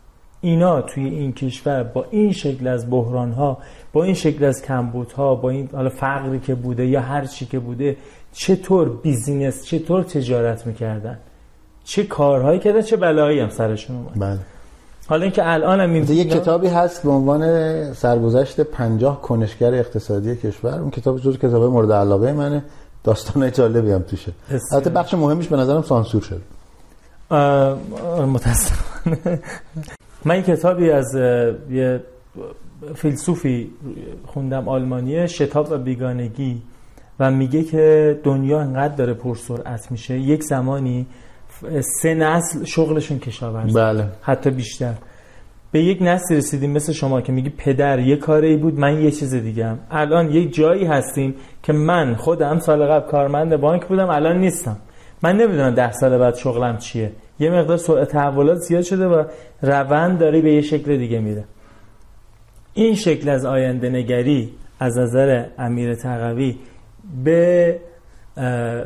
اینا توی این کشور با این شکل از بحران ها با این شکل از کمبود ها با این حالا فقری که بوده یا هر چی که بوده چطور بیزینس چطور تجارت می‌کردن؟ چه کارهایی کردن چه بلایی هم سرشون اومد؟ بله. حالا اینکه الان هم این یه کتابی هست به عنوان سرگذشت پنجاه کنشگر اقتصادی کشور. اون کتاب جز کتاب مورد علاقه منه. داستان جالبی هم توشه. البته بخش مهمیش به نظرم سانسور شد متاسفانه. من این کتابی از یه فیلسوفی خوندم آلمانیه شتاب و بیگانگی و میگه که دنیا انقدر داره پرسرعت میشه. یک زمانی سه نسل شغلشون کشاورزی بله. حتی بیشتر. به یک نسل رسیدیم مثل شما که میگی پدر یه کاری بود من یه چیز دیگه هم الان یک جایی هستیم که من خودم سال قبل کارمند بانک بودم الان نیستم. من نمی‌دونم ده سال بعد شغلم چیه. یه مقدار سرعت تحولات زیاد شده و روند داره به یه شکل دیگه میره. این شکل از آینده نگری از نظر امیر تقوی به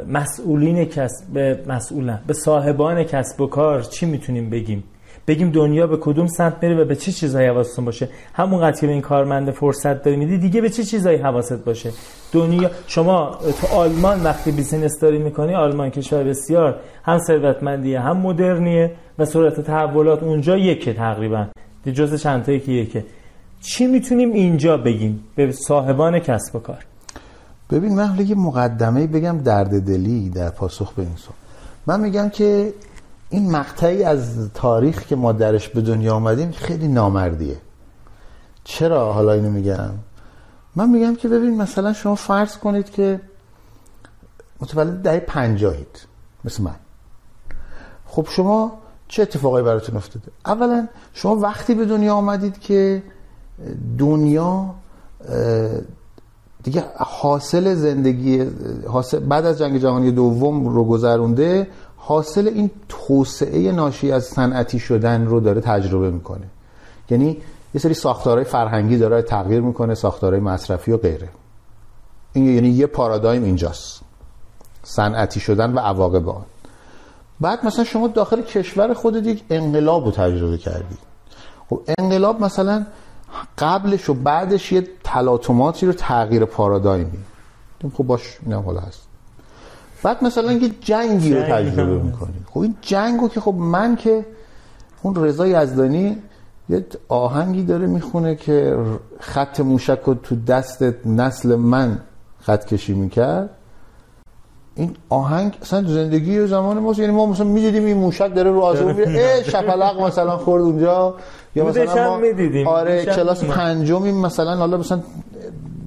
مسئولین کسب به مسئولن به صاحبان کسب و کار چی می‌تونیم بگیم؟ بگیم دنیا به کدوم سمت میره و به چه چیزایی حواستون باشه؟ همونقدر که به این کارمند فرصت داری میدی دیگه به چه چیزایی حواست باشه؟ دنیا شما تو آلمان وقتی بیزینس داری می‌کنی آلمان کشور بسیار هم ثروتمندیه هم مدرنیه و سرعت تحولات اونجا یکه تقریبا. جز چند تایی که یکه. چی می‌تونیم اینجا بگیم؟ به صاحبان کسب و کار. ببین من یه مقدمه بگم درد دلی در پاسخ به این سوال. من میگم که این مقطعی از تاریخ که ما درش به دنیا آمدیم خیلی نامردیه. چرا حالا اینو میگم؟ من میگم که ببین مثلا شما فرض کنید که متولد دهه پنجاهید مثل من. خب شما چه اتفاقایی براتون افتاده؟ اولا شما وقتی به دنیا آمدید که دنیا دیگه حاصل زندگی حاصل بعد از جنگ جهانی دوم رو گذرونده حاصل این توسعه ناشی از صنعتی شدن رو داره تجربه می‌کنه. یعنی یه سری ساختارهای فرهنگی داره تغییر می‌کنه ساختارهای مصرفی و غیره. این یعنی یه پارادایم اینجاست. صنعتی شدن و عواقب آن بعد مثلا شما داخل کشور خودت یک انقلاب رو تجربه کردی. خب انقلاب مثلا قبلش و بعدش یه تلاطماتی رو تغییر پارادایمی. خب باش اینم حالا هست. بعد مثلا یه جنگی رو تجربه می‌کنی. خب این جنگ رو که خب من که اون رضا یزدانی یه آهنگی داره می‌خونه که خط موشک رو تو دست نسل من خط کشی می‌کرد. این آهنگ اصلا زندگی زمان ماست. یعنی ما مثلا می‌دیدیم این موشک داره رو آسمون میره. اه شپلق مثلا خورد اونجا. یا مثلا ما می‌دیدیم. آره کلاس پنجمی مثلا حالا مثلا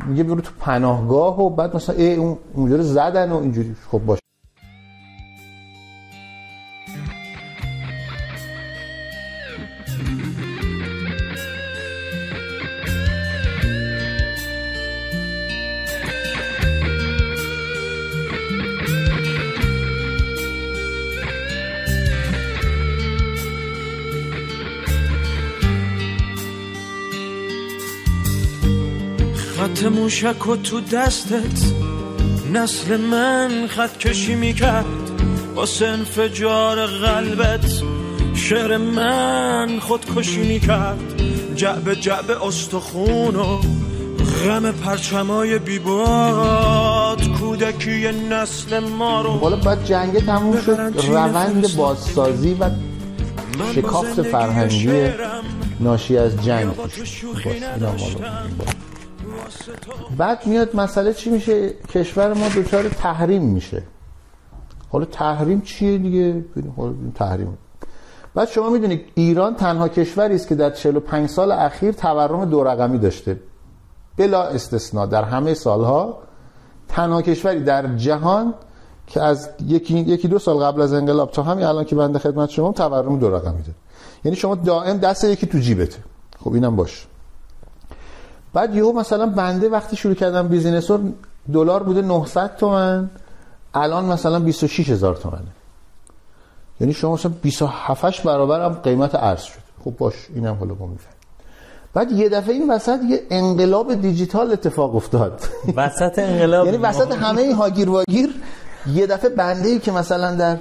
میگه برو تو پناهگاه و بعد مثلا ای اون اونجا رو زدن و اینجوری. خب باشه. خط موشک و تو دستت نسل من خط کشی می‌کرد. با انفجار قلبت شعر من خودکشی می‌کرد. جعب جعب استخون و غم پرچمای بیباد کودکی نسل ما رو حالا بعد جنگ تموم شد. روند بازسازی و شکافت فرهنگی ناشی از جنگ. بعد میاد مسئله چی میشه؟ کشور ما دچار تحریم میشه. حالا تحریم چیه دیگه؟ حالا تحریم. بعد شما می‌دونید ایران تنها کشوری است که در 45 سال اخیر تورم دو رقمی داشته. بلا استثنا در همه سالها تنها کشوری در جهان که از یکی, یکی دو سال قبل از انقلاب تا همین الان که بنده خدمت شما تورم دو رقمی داره. یعنی شما دائم دست یکی تو جیبته. خب اینم باش. بعد یهو مثلا بنده وقتی شروع کردم بیزینس رو دلار بوده 900 تومن الان مثلا 26 هزار تومنه. یعنی شما مثلا 27 برابر هم قیمت ارز شد. خب باش اینم حالا ما میفهم بعد یه دفعه این وسط یه انقلاب دیجیتال اتفاق افتاد. وسط انقلاب. یعنی وسط همه این هاگیر واگیر یه دفعه بنده ای که مثلا در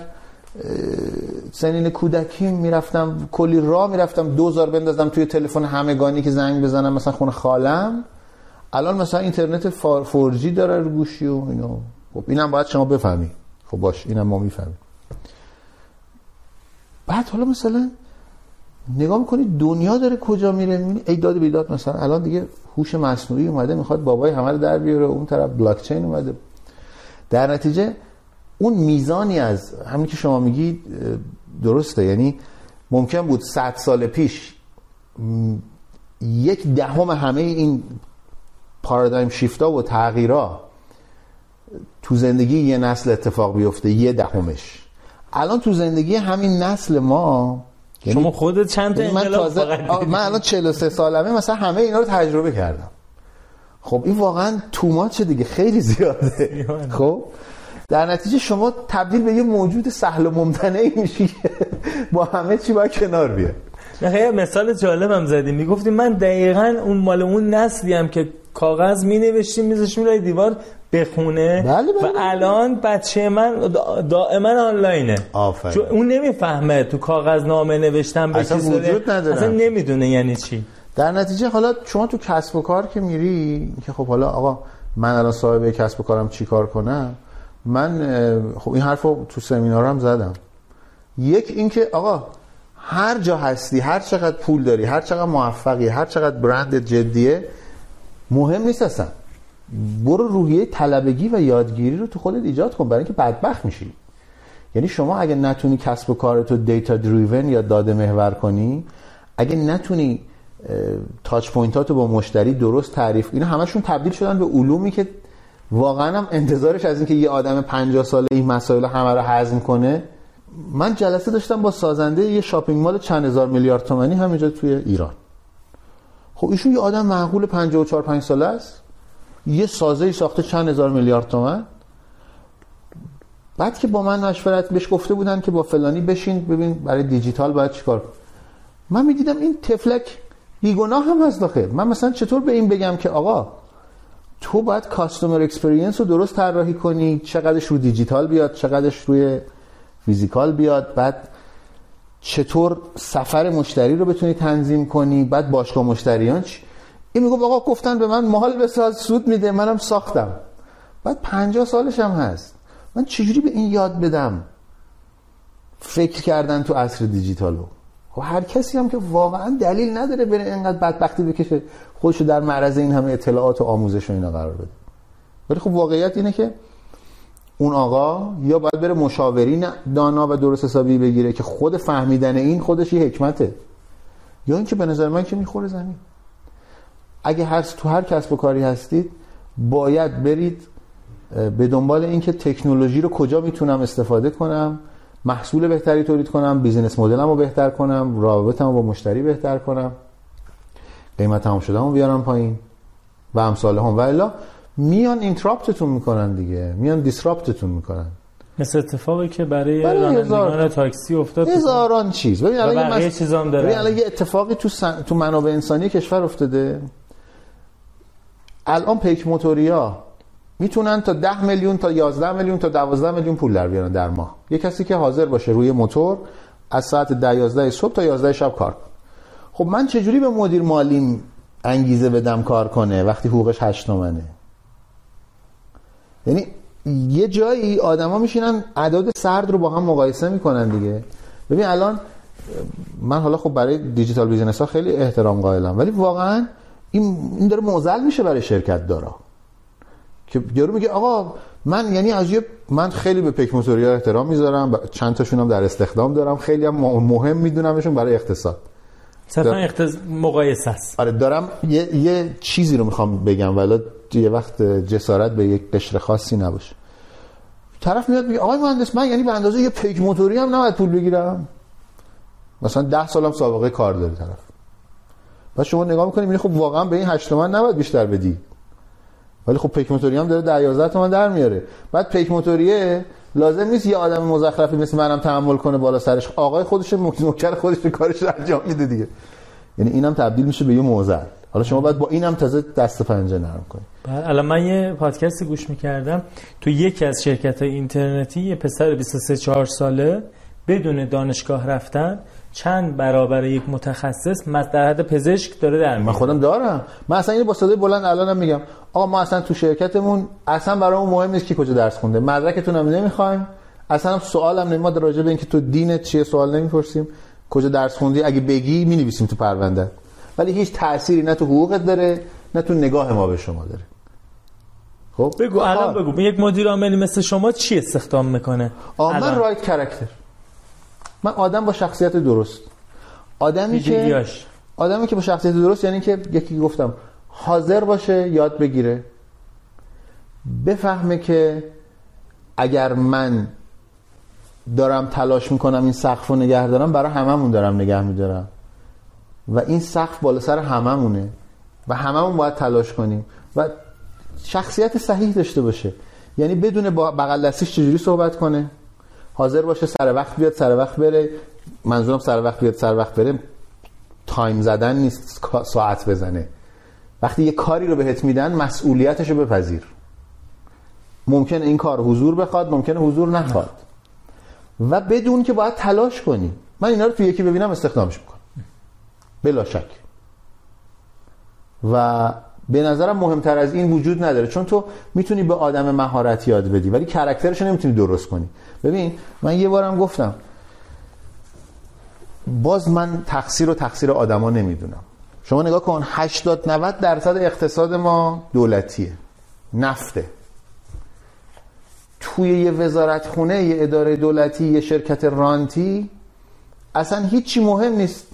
سنین کودکی می‌رفتم کلی راه می‌رفتم دوزار بندازم توی تلفن همگانی که زنگ بزنم مثلا خونه خالم. الان مثلا اینترنت فورجی داره رو گوشی و اینو. خب اینم باید شما بفهمی. خب باش اینم ما می‌فهمیم. بعد حالا مثلا نگاه می‌کنی دنیا داره کجا میره؟ ای داد بیداد مثلا. الان دیگه هوش مصنوعی اومده می‌خواد بابای همه رو در بیاره اون طرف بلاک چین اومده. در نتیجه اون میزانی از همین که شما میگید درسته. یعنی ممکن بود 100 سال پیش یک دهم همه این پارادایم شیفتا و تغییرها تو زندگی یه نسل اتفاق بیفته یه دهمش. الان تو زندگی همین نسل ما یعنی شما خودت چند تا یعنی من تازه من الان 43 سالمه مثلا همه اینا رو تجربه کردم. خب این واقعا توماچ دیگه خیلی زیاده. خب در نتیجه شما تبدیل به یه موجود سهل و ممتنعی میشی. با همه چی باید کنار بیاد نه مثال جالبم زدیم می‌گفتیم من دقیقا اون مال اون نسلی هم که کاغذ می نوشتیم میذاشیم روی دیوار بخونه بله بله و الان بچه من دائما آنلاینه. آفرین. چون اون نمی‌فهمه تو کاغذ نامه نوشتن به اصلا وجود نداره. اصلا نمی‌دونه یعنی چی. در نتیجه حالا شما تو کسب و کار که میری که خب حالا آقا من الان صاحب کسب و کارم چیکار کنم من خب این حرفو تو سمینارم زدم. یک اینکه آقا هر جا هستی هر چقدر پول داری هر چقدر موفقی هر چقدر برند جدیه مهم نیست اصلا. برو روحیه طلبگی و یادگیری رو تو خودت ایجاد کن برای اینکه بدبخت میشی. یعنی شما اگه نتونی کسب و کارتو دیتا دریون یا داده محور کنی اگه نتونی touch point اتو با مشتری درست تعریف اینا همشون تبدیل شدن به علومی که واقعا هم انتظارش از اینکه یه آدم 50 ساله این مسائل همه رو هضم کنه. من جلسه داشتم با سازنده یه shopping mall چند هزار میلیارد تومانی همینجا توی ایران. خب ایشون یه آدم معقول 54 5 ساله است. یه سازه ای ساخته چند هزار میلیارد تومن. بعد که با من مشورت بهش گفته بودن که با فلانی بشین ببین برای دیجیتال باید چیکار من می‌دیدم این طفلک بیگناه هم هست داخل من مثلا چطور به این بگم که آقا تو باید customer experience رو درست طراحی کنی. چقدرش رو دیجیتال بیاد چقدرش روی physical بیاد. بعد چطور سفر مشتری رو بتونی تنظیم کنی. بعد باشگاه مشتریان چی؟ این میگه آقا گفتن به من mall بساز سود میده منم ساختم. بعد 50 سالش هم هست. من چجوری به این یاد بدم؟ فکر کردن تو عصر دیجیتالو. و هر کسی هم که واقعا دلیل نداره بره اینقدر بدبختی بکشه خودشو در معرض این همه اطلاعات و آموزش و اینا قرار بده. ولی خب واقعیت اینه که اون آقا یا باید بره مشاورین دانا و درست حسابی بگیره که خود فهمیدن این خودش یه حکمته. یا اینکه به نظر من که می‌خوره زمین. اگه هر تو هر کسب و کاری هستید باید برید به دنبال اینکه تکنولوژی رو کجا می‌تونم استفاده کنم محصول بهتری تولید کنم business model م رو بهتر کنم رابطم با مشتری بهتر کنم قیمت هم شده هم بیارم پایین و امثال هم و الا میان interrupt تون می‌کنن دیگه میان disrupt تون می‌کنن. مثل اتفاقی که برای رانندگان تاکسی افتاد هزاران چیز. ببین الان یه چیزام داره. ببین الان یه اتفاقی تو سن... تو منابع انسانی کشور افتاده. الان پیک موتوریا می‌تونن تا 10 میلیون تا 11 میلیون تا 12 میلیون پول در بیارن در ماه. یه کسی که حاضر باشه روی موتور از ساعت 10 11 صبح تا 11 شب کار خب من چجوری به مدیر مالیم انگیزه بدم کار کنه وقتی حقوقش 8 تومنه؟ یعنی یه جایی آدما میشینن اعداد سرد رو با هم مقایسه می‌کنن دیگه. ببین الان من حالا خب برای دیجیتال بیزینس ها خیلی احترام قائلم ولی واقعا این داره موزل میشه برای شرکت دارا. که یارو میگه آقا من یعنی از یه من خیلی به پیک موتوریا احترام می‌ذارم چند تاشون هم در استخدام دارم. خیلی هم مهم میدونمشون برای اقتصاد. صرفا اقتص... مقایسه است. آره دارم یه, یه چیزی رو می‌خوام بگم. ولی یه وقت جسارت به یک قشر خاصی نباشه. طرف میاد میگه آقای مهندس من یعنی به اندازه یه پیک موتوری هم نباید پول بگیرم. مثلا ده سالم سابقه کار داره طرف. بعد شما نگاه می‌کنید میگه خب واقعا به این 8 تومن نباید بیشتر بدی. ولی خب پیک موتوری هم داره 10 11 تومن در میاره. بعد پیک موتوریه لازم نیست یه آدم مزخرفی مثل منم تحمل کنه بالا سرش. آقای خودش نوکر خودش کارش رو انجام میده دیگه. یعنی اینم تبدیل میشه به یه موزل. حالا شما باید با اینم تازه دست پنجه نرم کنید بله الان من یه پادکستی گوش می‌کردم. تو یکی از شرکت های اینترنتی یه پسر 23 4 ساله بدون دانشگاه رفتن چند برابر یک متخصص در حد پزشک داره در من خودم دارم. من اصلا اینو با صدای بلند الانم میگم. آقا ما اصلا تو شرکتمون اصلا برامون مهم نیست کی کجا درس خونده. مدرکتون هم نمی‌خوایم. اصلا سوالم نمیاد. راجع به اینکه تو دینت چیه سوال نمی‌پرسیم. کجا درس خوندی؟ اگه بگی می‌نویسیم تو پرونده. ولی هیچ تأثیری نه تو حقوقت داره نه تو نگاه ما به شما داره. خب؟ بگو الان بگو. یک مدیر عاملی مثل شما چی استخدام می‌کنه؟ آه من رایت کرکتر من آدم با شخصیت درست. آدمی که آدمی که با شخصیت درست یعنی که یکی گفتم حاضر باشه یاد بگیره. بفهمه که اگر من دارم تلاش می‌کنم این سقف رو نگه دارم برای هممون دارم نگه میدارم. و این سقف بالا سر هممونه. و هممون باید تلاش کنیم. و شخصیت صحیح داشته باشه. یعنی بدون بغل دستیش چجوری صحبت کنه؟ حاضر باشه سر وقت بیاد سر وقت بره. منظورم سر وقت بیاد سر وقت بره. تایم زدن نیست ساعت بزنه. وقتی یه کاری رو بهت میدن مسئولیتش رو بپذیر. ممکن این کار حضور بخواد ممکنه حضور نخواد. و بدون که باید تلاش کنی. من اینا رو تو یکی ببینم استخدامش می‌کنم. بلا شک. و به نظرم مهمتر از این وجود نداره. چون تو می‌تونی به آدم مهارت یاد بدی ولی کرکترش نمی‌تونی درست کنی. ببین من یه بارم گفتم باز من تقصیر و تقصیر آدما نمی‌دونم. شما نگاه کن 80 90 درصد اقتصاد ما دولتیه نفته. توی یه وزارت خونه یه اداره دولتی یه شرکت رانتی اصلا هیچی مهم نیست.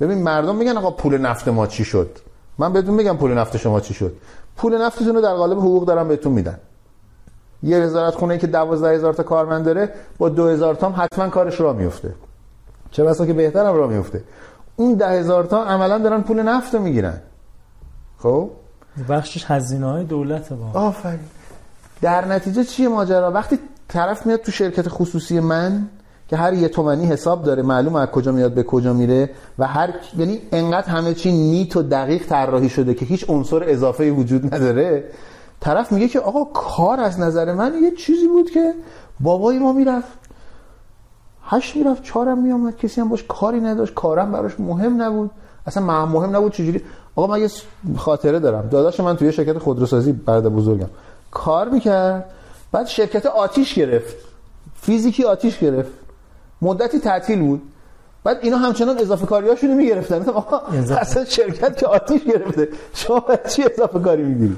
ببین مردم میگن آقا پول نفت ما چی شد؟ من بهتون میگم پول نفت شما چی شد. پول نفتتون رو در قالب حقوق دارم بهتون میدن. یه وزارت خونه که 12 هزار تا کارمند داره با 2000 تا حتما کارش را میفته چه بسا که بهتر هم را میفته اون ده هزار تا عملا دارن پول نفت رو می‌گیرن. خب؟ بخشش هزینه های دولت با. آفرین. در نتیجه چیه ماجرا؟ وقتی طرف میاد تو شرکت خصوصی من که هر یه تومنی حساب داره معلوم از کجا میاد به کجا میره و هر یعنی انقدر همه چی نیت و دقیق طراحی شده که هیچ عنصر اضافه وجود نداره. طرف میگه که آقا کار از نظر من یه چیزی بود که بابای ما می‌رفت. هشت می‌رفت چهارم میامد کسی هم باش کاری نداشت کارم براش مهم نبود. اصلا مهم نبود چجوری. آقا من یه خاطره دارم. داداش من توی شرکت خودروسازی بعد بزرگم. کار می‌کرد بعد شرکت آتیش گرفت. فیزیکی آتیش گرفت. مدتی تعطیل بود. بعد اینا همچنان اضافه کاریاشونو می‌گرفتن. اصلا شرکت که آتیش گرفته. شما چی اضافه کاری می‌گیری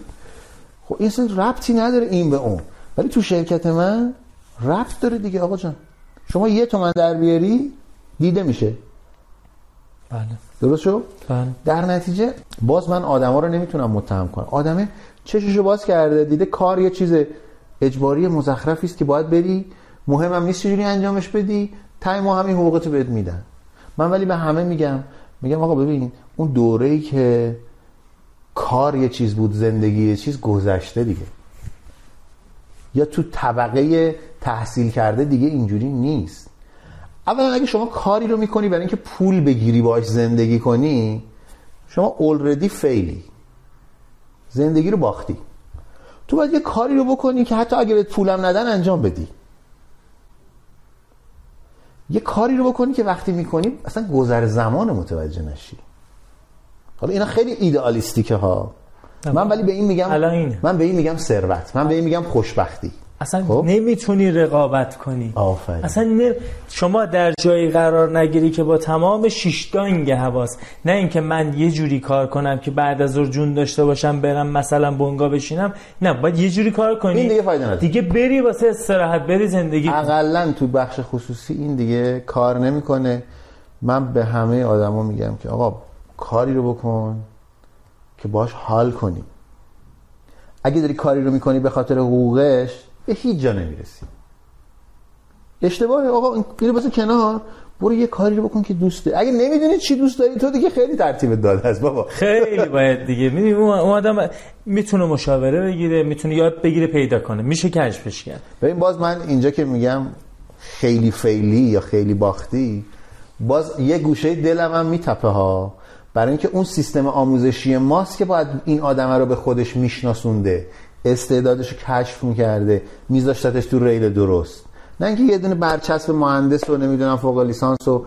خب این اصلا ربطی نداره این به اون. ولی تو شرکت من ربط داره دیگه آقا جان. شما یه تومن در بیاری دیده میشه. بله. درست شد؟ بله. در نتیجه باز من آدما رو نمی‌تونم متهم کنم. آدمه چششو باز کرده دیده کار یه چیز اجباری مزخرفی است که باید بری مهمم نیست چجوری انجامش بدی. تای ما همین حقوقتو بهت میدن. من ولی به همه میگم میگم آقا ببین اون دوره‌ای که کار یه چیز بود زندگی یه چیز گذشته دیگه. یا تو طبقه تحصیل کرده دیگه اینجوری نیست. اولا اگه شما کاری رو می‌کنی برای اینکه پول بگیری باش زندگی کنی شما اولردی فیلی زندگی رو باختی. تو باید یه کاری رو بکنی که حتی اگه بهت پولم ندن انجام بدی. یه کاری رو بکنی که وقتی می‌کنی اصلا گذر زمان متوجه نشی. حالا اینا خیلی ایدئالیستیکه ها من ولی به این میگم الان. من به این میگم ثروت. من به این میگم خوشبختی. اصلا خب. نمی‌تونی رقابت کنی آفرین. اصلا نه- شما در جایی قرار نگیری که با تمام شیشتانگ حواس نه اینکه من یه جوری کار کنم که بعد از جون داشته باشم برم مثلا بنگا بشینم نه باید یه جوری کار کنی این دیگه فایده نداره. دیگه بری واسه استراحت بری زندگی. اقلا تو بخش خصوصی این دیگه کار نمی‌کنه من به همه آدما میگم که آقا کاری رو بکن که باش حال کنی اگه داری کاری رو می‌کنی به خاطر حقوقش به هیچ جا نمی‌رسی. اشتباهه. آقا این اینو بذار کنار. برو یه کاری رو بکن که دوست داری. اگه نمی‌دونی چی دوست داری تو دیگه خیلی ترتیب داده است بابا. خیلی باید دیگه. می‌دونی اون اون آدم می‌تونه مشاوره بگیره می‌تونه یاد بگیره پیدا کنه. میشه کشفش کرد ببین باز من اینجا که میگم خیلی فیلی یا خیلی باختی باز یه گوشه دلم هم میتپه ها. برای اینکه اون سیستم آموزشی ماست که باید این آدم رو به خودش میشناسونده. استعدادش رو کشف می‌کرده میذاشتتش تو ریل درست. نه اینکه یه دونه برچسب مهندس رو نمی‌دونم فوق لیسانس و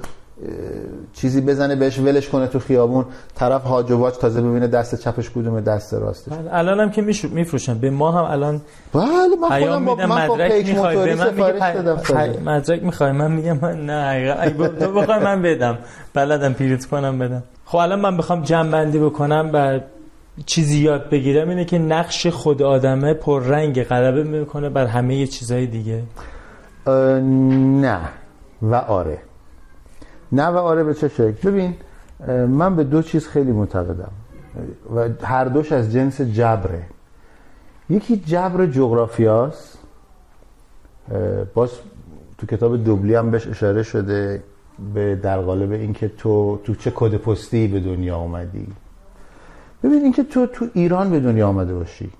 چیزی بزنه بهش ولش کنه تو خیابون طرف هاج و واج تازه ببینه دست چپش کدومه دست راستش. الان هم که میفروشن. به ما هم الان بله من خودم با من مدرک می‌خوای. به من میگه. مدرک می‌خوای؟ من میگم من نه اگه تو بخوای من بدم. بلدم پیریت کنم بدم. خب الان من بخوام جمع بندی بکنم و چیزی یاد بگیرم اینه که نقش خود آدمه پررنگ غلبه می‌کنه بر همه چیزهای دیگه. نه. و آره. نه و آره به چه شکل؟ ببین من به دو چیز خیلی معتقدم. و هر دوش از جنس جبره. یکی جبر جغرافیاست. باز تو کتاب دوبلی هم بهش اشاره شده به در قالب اینکه تو تو چه کد پستی به دنیا اومدی. ببین اینکه تو تو ایران به دنیا آمده باشی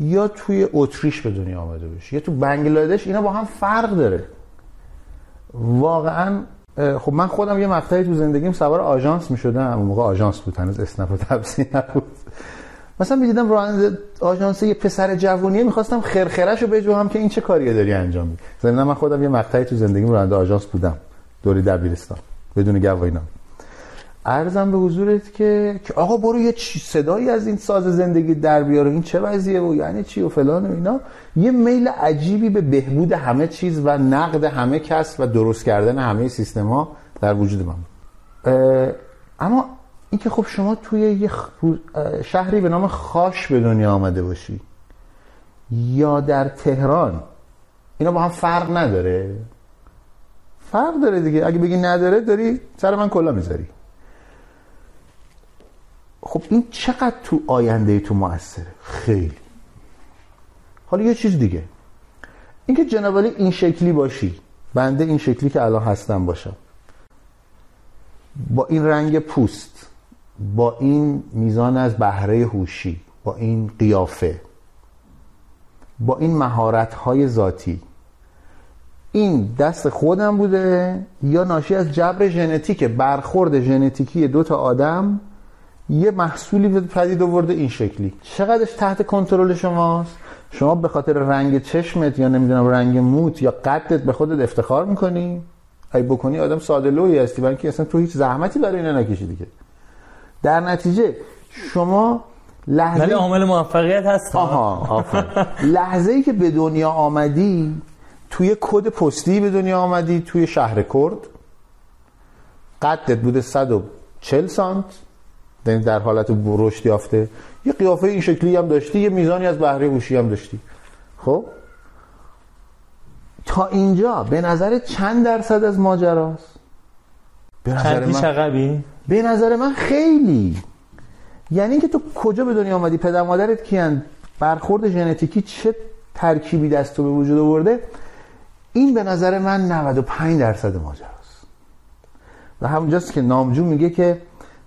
یا توی اتریش به دنیا آمده باشی یا تو بنگلادش اینا با هم فرق داره. واقعا خب من خودم یه مقطعی تو زندگیم سوار آژانس می شدم اون موقع آژانس بود هنوز اسنپ و تبسی نبود. مثلا می‌دیدم راننده آژانس یه پسر جوونیه می‌خواستم خرخرش رو که این چه کاریه داری انجام میدی. ضمن من خودم یه مقطعی تو زندگیم راننده آژانس بودم. دوری دبیرستان بدون گواهینامه. ارزم به حضورت که که آقا برو یه صدایی از این ساز زندگی در بیاره این چه وضعیه و یعنی چی و فلان و اینا. یه میل عجیبی به بهبود همه چیز و نقد همه کس و درست کردن همه سیستم ها در وجود من. اما اینکه خب شما توی یه شهری به نام خاش به دنیا آمده باشی یا در تهران اینا با هم فرق نداره. فرق داره دیگه. اگه بگی نداره داری سر من کلا می‌ذاری. خب این چقدر تو آینده تو موثره؟ خیلی. حالا یه چیز دیگه. اینکه جناب علی این شکلی باشی بنده این شکلی که الان هستم باشم. با این رنگ پوست با این میزان از بهره هوشی با این قیافه با این مهارت های ذاتی این دست خودم بوده یا ناشی از جبر ژنتیک برخورد ژنتیکی دو تا آدم یه محصولی پدید آورده این شکلی. چقدرش تحت کنترل شماست؟ شما به خاطر رنگ چشمت یا نمی‌دونم رنگ موت یا قدت به خودت افتخار می‌کنی؟ ای بکنی آدم ساده لوی هستی برای که اصلا تو هیچ زحمتی برای اینا نکشیدی که. در نتیجه شما لحظه ولی عامل موفقیت هست. آها لحظه ای که به دنیا آمدی توی کد پستی به دنیا آمدی توی شهر کرد. قدت بوده 140 سانت. در حالت رشد یافته. یه قیافه این شکلی هم داشتی یه میزانی از بهره هوشی هم داشتی. خب؟ تا اینجا به نظر چند درصد از ماجراست؟ به نظر من به نظر من خیلی. یعنی که تو کجا به دنیا آمدی؟ پدر مادرت کیان؟ برخورد ژنتیکی چه ترکیبی دست تو به وجود آورده؟ این به نظر من 95 درصد ماجراست. و همونجاست که نامجو میگه که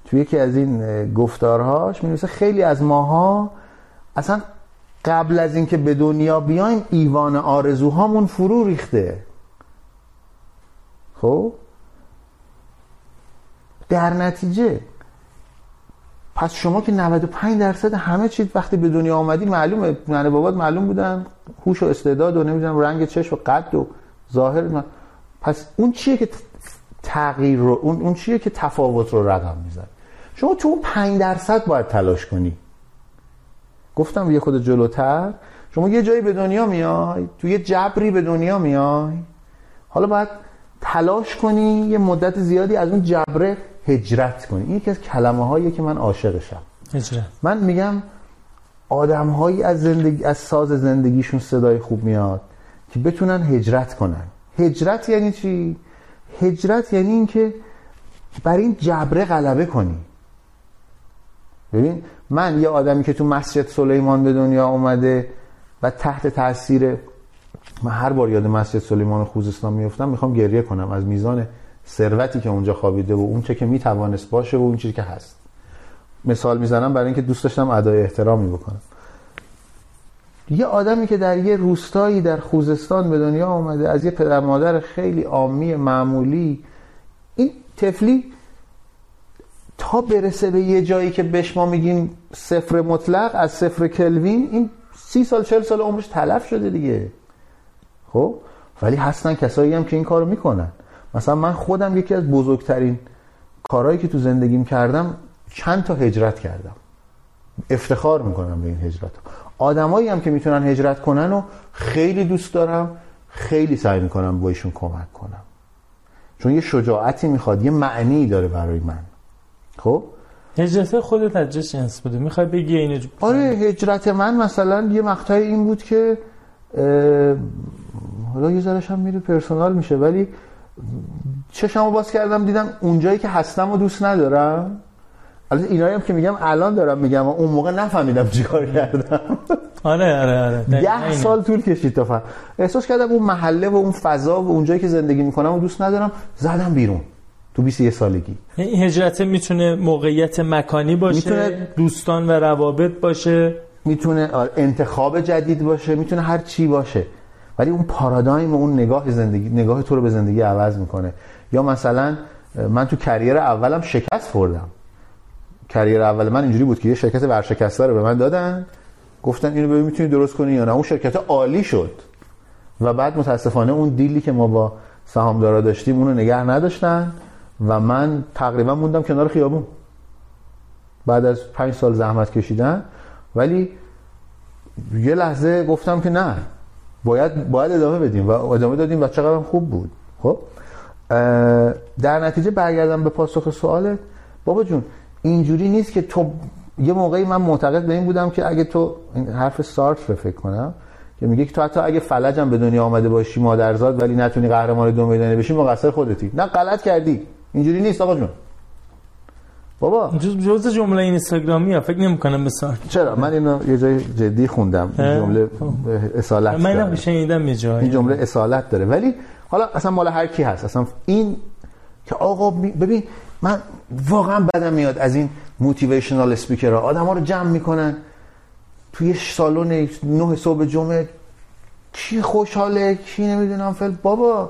توی یکی از این گفتارهاش می خیلی از ماها اصلا قبل از اینکه به دنیا بیایم ایوان آرزوهامون فرو ریخته. خب؟ در نتیجه پس شما که 95 درصد همه چیز وقتی به دنیا آمدی معلومه ننه بابات معلوم بودن هوش و استعداد و نمی‌دونم رنگ چشم و قد و ظاهر پس اون چیه که تغییر رو اون, اون چیه که تفاوت رو رقم می‌زنه شما تو اون 5 درصد باید تلاش کنی. گفتم یه خود جلوتر شما یه جایی به دنیا میای تو یه جبری به دنیا میای. حالا باید تلاش کنی یه مدت زیادی از اون جبره هجرت کنی. این یکی از کلمه هایی که من عاشقشم هجرت. من میگم آدم هایی از زندگی از ساز زندگیشون صدای خوب میاد که بتونن هجرت کنن. هجرت یعنی چی؟ هجرت یعنی اینکه بر این جبره غلبه کنی. ببین من یه آدمی که تو مسجد سلیمان به دنیا اومده و تحت تاثیر من هر بار یاد مسجد سلیمان خوزستان میفتم می‌خوام گریه کنم از میزان ثروتی که اونجا خوابیده و اون چه که می‌توانست باشه و اون چیزی که هست. مثال می‌زنم برای اینکه دوست داشتم ادای احترامی بکنم. یه آدمی که در یه روستایی در خوزستان به دنیا آمده از یه پدر مادر خیلی عامی معمولی این تفلی تا برسه به یه جایی که بهش ما میگیم صفر مطلق از صفر کلوین این سی سال چل سال عمرش تلف شده دیگه. خب؟ ولی هستن کسایی هم که این کارو می‌کنن. مثلا من خودم یکی از بزرگترین کارهایی که تو زندگیم کردم چند تا هجرت کردم. افتخار می‌کنم به این هجرت آدمایی هم که می‌تونن هجرت کنن و خیلی دوست دارم خیلی سعی می‌کنم با کمک کنم. چون یه شجاعتی می‌خواد یه معنی داره برای من. خب؟ هجرت خودت از جنس بوده. می‌خوای بگی اینو آره هجرت من مثلا یه مقطعی این بود که حالا یه ذرهش هم میره پرسونال میشه ولی چشمو باز کردم دیدم اونجایی که هستم و دوست ندارم. البته اینایی هم که میگم الان دارم میگم اون موقع نفهمیدم چیکار کردم. آره آره آره. ده سال طول کشید تا فهم. احساس کردم اون محله و اون فضا و اونجایی که زندگی می‌کنم و دوست ندارم زدم بیرون. تو 21 سالگی. این هجرت می‌تونه موقعیت مکانی باشه می‌تونه دوستان و روابط باشه. می‌تونه آره، انتخاب جدید باشه می‌تونه هر چی باشه. ولی اون پارادایم و اون نگاه زندگی نگاه تو رو به زندگی عوض می‌کنه. یا مثلا من تو کریر اولم شکست خوردم. کریر اول من اینجوری بود که یه شرکت ورشکسته رو به من دادن. گفتن اینو ببین می‌تونی درست کنی یا نه. اون شرکت عالی شد. و بعد متاسفانه اون دیلی که ما با سهامدارا داشتیم اونو نگه نداشتن. و من تقریبا موندم کنار خیابون. بعد از پنج سال زحمت کشیدن ولی یه لحظه گفتم که نه باید باید ادامه بدیم و ادامه دادیم و چقدر خوب بود. خب؟ در نتیجه برگردم به پاسخ سوالت. بابا جون اینجوری نیست که تو یه موقعی من معتقد به این بودم که اگه تو این حرف سارت رو فکر کنم که میگه که تو حتی اگه فلجم به دنیا آمده باشی مادرزاد ولی نتونی قهرمان دو میدانی بشی مقصر خودتی. نه غلط کردی. اینجوری نیست آقا جون. بابا. جز جمله اینستاگرامی ها فکر نمی‌کنم سارت چرا؟ من اینو یه جای جدی خوندم این جمله خب. اصالت من اینو شنیدم یه جایی. این جمله اصالت داره. ولی حالا اصلا مال هر کی هست. اصلا این که آقا ببین من واقعا بدم میاد از این موتیویشنال اسپیکر ها. آدم ها رو جمع می‌کنن. توی سالن نه صبح جمعه کی خوشحاله کی نمی‌دونم فل بابا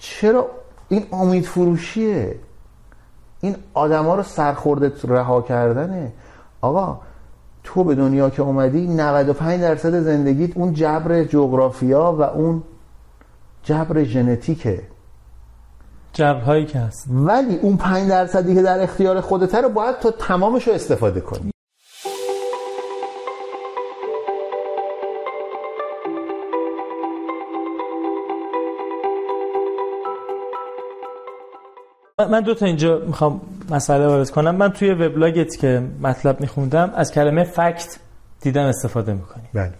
چرا این امید فروشیه. این آدما رو سرخورده رها کردنه. آقا تو به دنیا که اومدی 95 درصد زندگیت اون جبر جغرافیا و اون جبر ژنتیکه. جبرهایی که هست. ولی اون 5 درصدی که در اختیار خودته رو باید تو تمامش رو استفاده کنی. من دو تا اینجا می‌خوام مسئله وارد کنم. من توی وبلاگت که مطلب میخوندم از کلمه فکت دیدم استفاده می‌کنی. بله.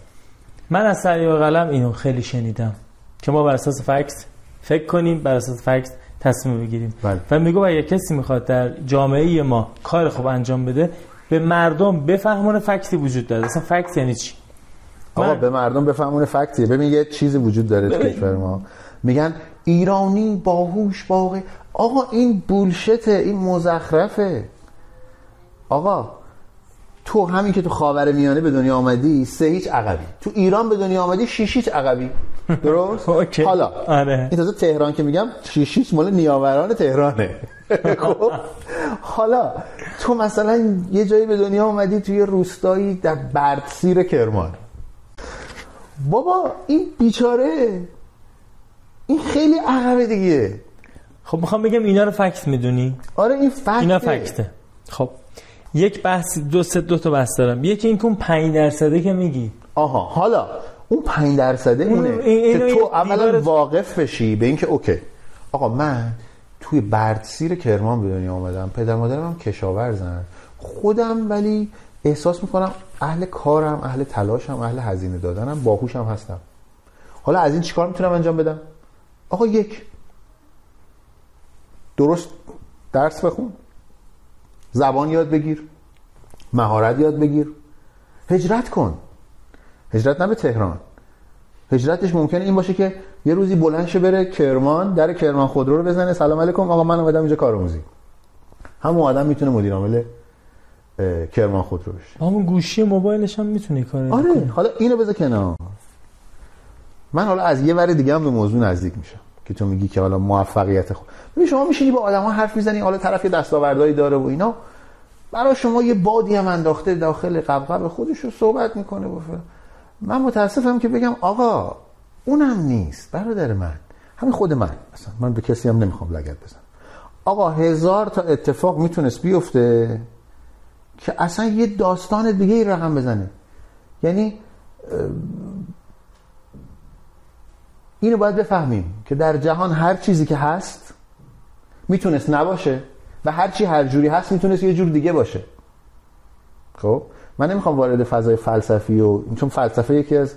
من از سریع و قلم اینو خیلی شنیدم که ما بر اساس فکت فکر کنیم بر اساس فکت تصمیم بگیریم. بله. و میگو اگه کسی می‌خواد در جامعه ما کار خوب انجام بده به مردم بفهمونه فکتی وجود داره. اصلا فکت یعنی چی؟ آقا من- به مردم بفهمونه فکتیه. ببین یه چیزی وجود داره تو. کشور ما. میگن ایرانی باهوش باقی. آقا این بولشته این مزخرفه. آقا تو همین که تو خاور میانه به دنیا آمدی سه هیچ عقبی. تو ایران به دنیا آمدی شیش هیچ عقبی. درست. حالا آره. این تازه تهران که میگم شیش هیچ مال نیاوران تهرانه. خب؟ حالا تو مثلا یه جایی به دنیا آمدی توی روستایی در بردسیر کرمان. بابا این بیچاره این خیلی عقبه دیگه. خب می‌خوام بگم اینا رو فکت می‌دونی؟ آره این فکته. اینا فکته. خب یک بحث دو سه دو تا بحث دارم. یکی این اون 5 درصده که میگی. آها حالا اون 5 درصده اونه این- که تو اولا واقف بشی به اینکه اوکی. آقا من توی بردسیر کرمان به دنیا آمدم پدر مادرم هم کشاورزن. خودم ولی احساس می‌کنم اهل کارم اهل تلاشم اهل هزینه دادنم باهوشم هستم. حالا از این چیکار می‌تونم انجام بدم؟ آقا یک درست درس بخون زبان یاد بگیر مهارت یاد بگیر. هجرت کن. هجرت نه به تهران. هجرتش ممکنه این باشه که یه روزی بلند شه بره کرمان در کرمان خودرو رو بزنه سلام علیکم آقا من اومدم اینجا کارآموزی. همون آدم می‌تونه مدیر عامل کرمان خودرو بشه. همون گوشی موبایلش هم می‌تونه کار آره حالا اینو بذار کنار. من حالا از یه ور دیگه هم به موضوع نزدیک میشم. که تو میگی که حالا موفقیت خود. ببین شما میشینی با آدما حرف می‌زنی حالا طرف یه دستاوردهایی داره و اینا. برای شما یه بادی هم انداخته داخل قبقب خودش رو صحبت می‌کنه فلان. من متاسفم که بگم آقا اونم نیست برادر من. همین خود من. مثلا من به کسی هم نمی‌خوام لگت بزنم. آقا هزار تا اتفاق می‌تونست بیفته که اصلا یه داستان دیگه ای رقم بزنه. یعنی اینو باید بفهمیم که در جهان هر چیزی که هست می‌تونست نباشه و هر چی هر جوری هست می‌تونست یه جور دیگه باشه. خب؟ من نمی‌خوام وارد فضای فلسفی و چون فلسفه یکی از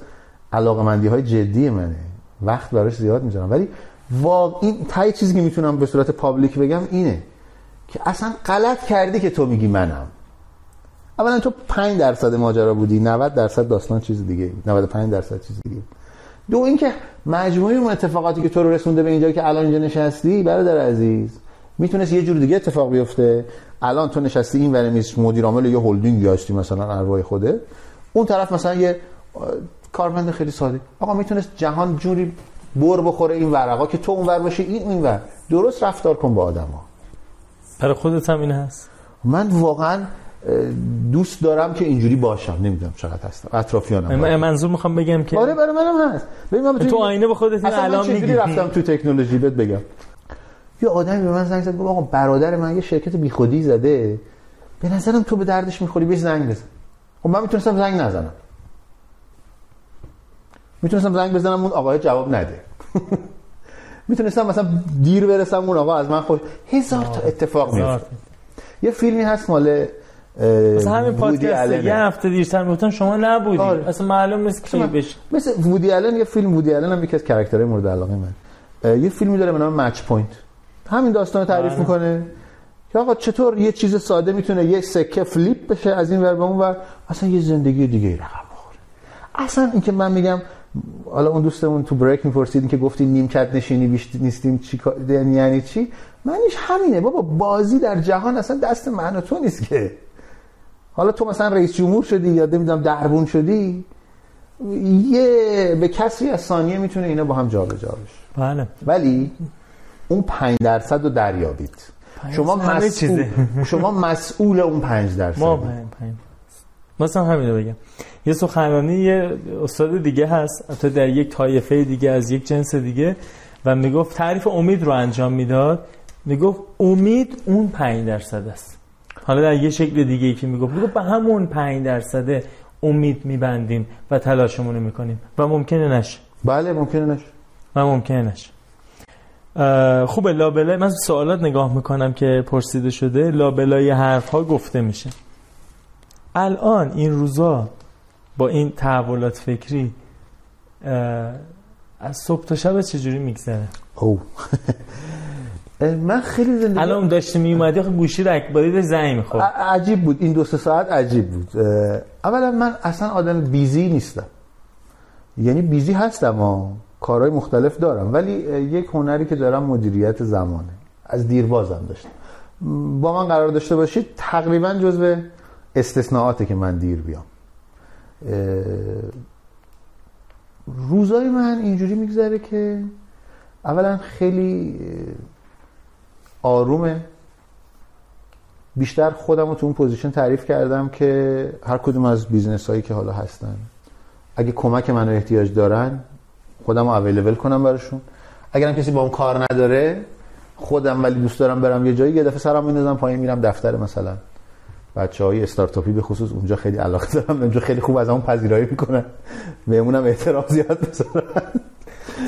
علاقمندی های جدی منه. وقت براش زیاد می‌ذارم. ولی واقعا این تای چیزی که می‌تونم به صورت public بگم اینه که اصلا غلط کردی که تو میگی منم. اولا تو 5 درصد ماجرا بودی 90 درصد داستان چیز دیگه بود 95 درصد چیز دیگه. بود. دو اینکه مجموعه اون اتفاقاتی که تو رو رسونده به اینجا که الان اینجا نشستی برادر عزیز می‌تونست یه جور دیگه اتفاق بیفته. الان تو نشستی این ور میز مدیر عامل یه هلدینگ هستی مثلا ارواح خوده اون طرف مثلا یه کارمند خیلی ساده. آقا می‌تونست جهان جوری بر بخوره این ورقا که تو اون ور باشی این این ور. درست رفتار کن با آدما. برای خودت هم این هست؟ من واقعا دوست دارم که اینجوری باشم. نمی‌دونم چقدر هستم. اطرافیانم من- منظور می‌خوام بگم که آره برای منم هست. ببین من تو آینه به خودت الان چجوری میگی. رفتم تو تکنولوژی؟ بهت بگم. یه آدمی به من زنگ زد گفت آقا برادر من یه شرکت بیخودی زده. به نظرم تو به دردش می‌خوری بهش زنگ بزن. خب من می‌تونستم زنگ نزنم. می‌تونستم زنگ بزنم اون آقای جواب نده. می‌تونستم مثلا دیر برسم اون آقا از من خوش هزار تا اتفاق میفته یه فیلمی هست مال اه، مثلا همین پادکست. یه هفته دیرتر می‌گفتن شما نبودی. آره. اصلا معلوم نیست کی بش مثل وودی آلن یه فیلم وودی آلن هم یکی از کاراکترهای مورد علاقه من. یه فیلمی داره به نام Match Point. همین داستان رو تعریف بله. می‌کنه. که آقا چطور یه چیز ساده می‌تونه یه سکه فلیپ بشه از این ور به اون ور اصلا یه زندگی دیگه رقم بخوره. اصلا این که من میگم حالا اون دوستمون تو بریک می‌پرسید که گفتی نیمکت نشینی بیش نیستیم چی یعنی یعنی چی؟ معنیش همینه. بابا بازی در جهان اصلا دست من و تو نیست که. حالا تو مثلا رئیس جمهور شدی یا نمی‌دونم دربون شدی یه به کسری از ثانیه می‌تونه اینا با هم جابجا بشه. بله. ولی اون 5 درصد رو دریابید. شما مسئول چیزه. شما مسئول اون 5 درصد. ما پنج پنج. مثلا همینو بگم. یه سخنرانی یه استاد دیگه هست. البته در یک طایفه دیگه از یک جنس دیگه. و می‌گفت تعریف امید رو انجام می‌داد. می‌گفت امید اون پنج درصد است. حالا در یه شکل دیگه ای که می‌گفت می‌گفت به همون پنج درصد امید میبندیم و تلاشمون رو می‌کنیم. و ممکنه نشه. بله ممکنه نشه. و ممکنه نشه. خوبه لابلای من سوالات نگاه می‌کنم که پرسیده شده لابلای حرف ها گفته میشه. الان این روزا با این تحولات فکری از صبح تا شب چجوری میگذره؟ او من خیلی زندگی الان داشتی میومدی آخه گوشی رکباری داشت زنگ می‌خورد. عجیب بود. این دو سه ساعت عجیب بود. اولا من اصلا آدم بیزی نیستم. یعنی بیزی هستم و کارهای مختلف دارم. ولی یک هنری که دارم مدیریت زمانه. از دیربازم داشتم. با من قرار داشته باشید تقریبا جزو استثناءاته که من دیر بیام. روزای من اینجوری میگذره که اولا خیلی آرومه بیشتر خودم رو تو اون position تعریف کردم که هر کدوم از business هایی که حالا هستن. اگه کمک منو احتیاج دارن خودم رو available کنم براشون. اگرم کسی با اون کار نداره خودم ولی دوست دارم برم یه جایی یه دفعه سرم میندازم پایین میرم دفتر مثلا. بچه های استارتاپی به خصوص اونجا خیلی علاقه دارم اونجا خیلی خوب از اون پذیرایی می‌کنن. بهمونم احترام زیاد بذارن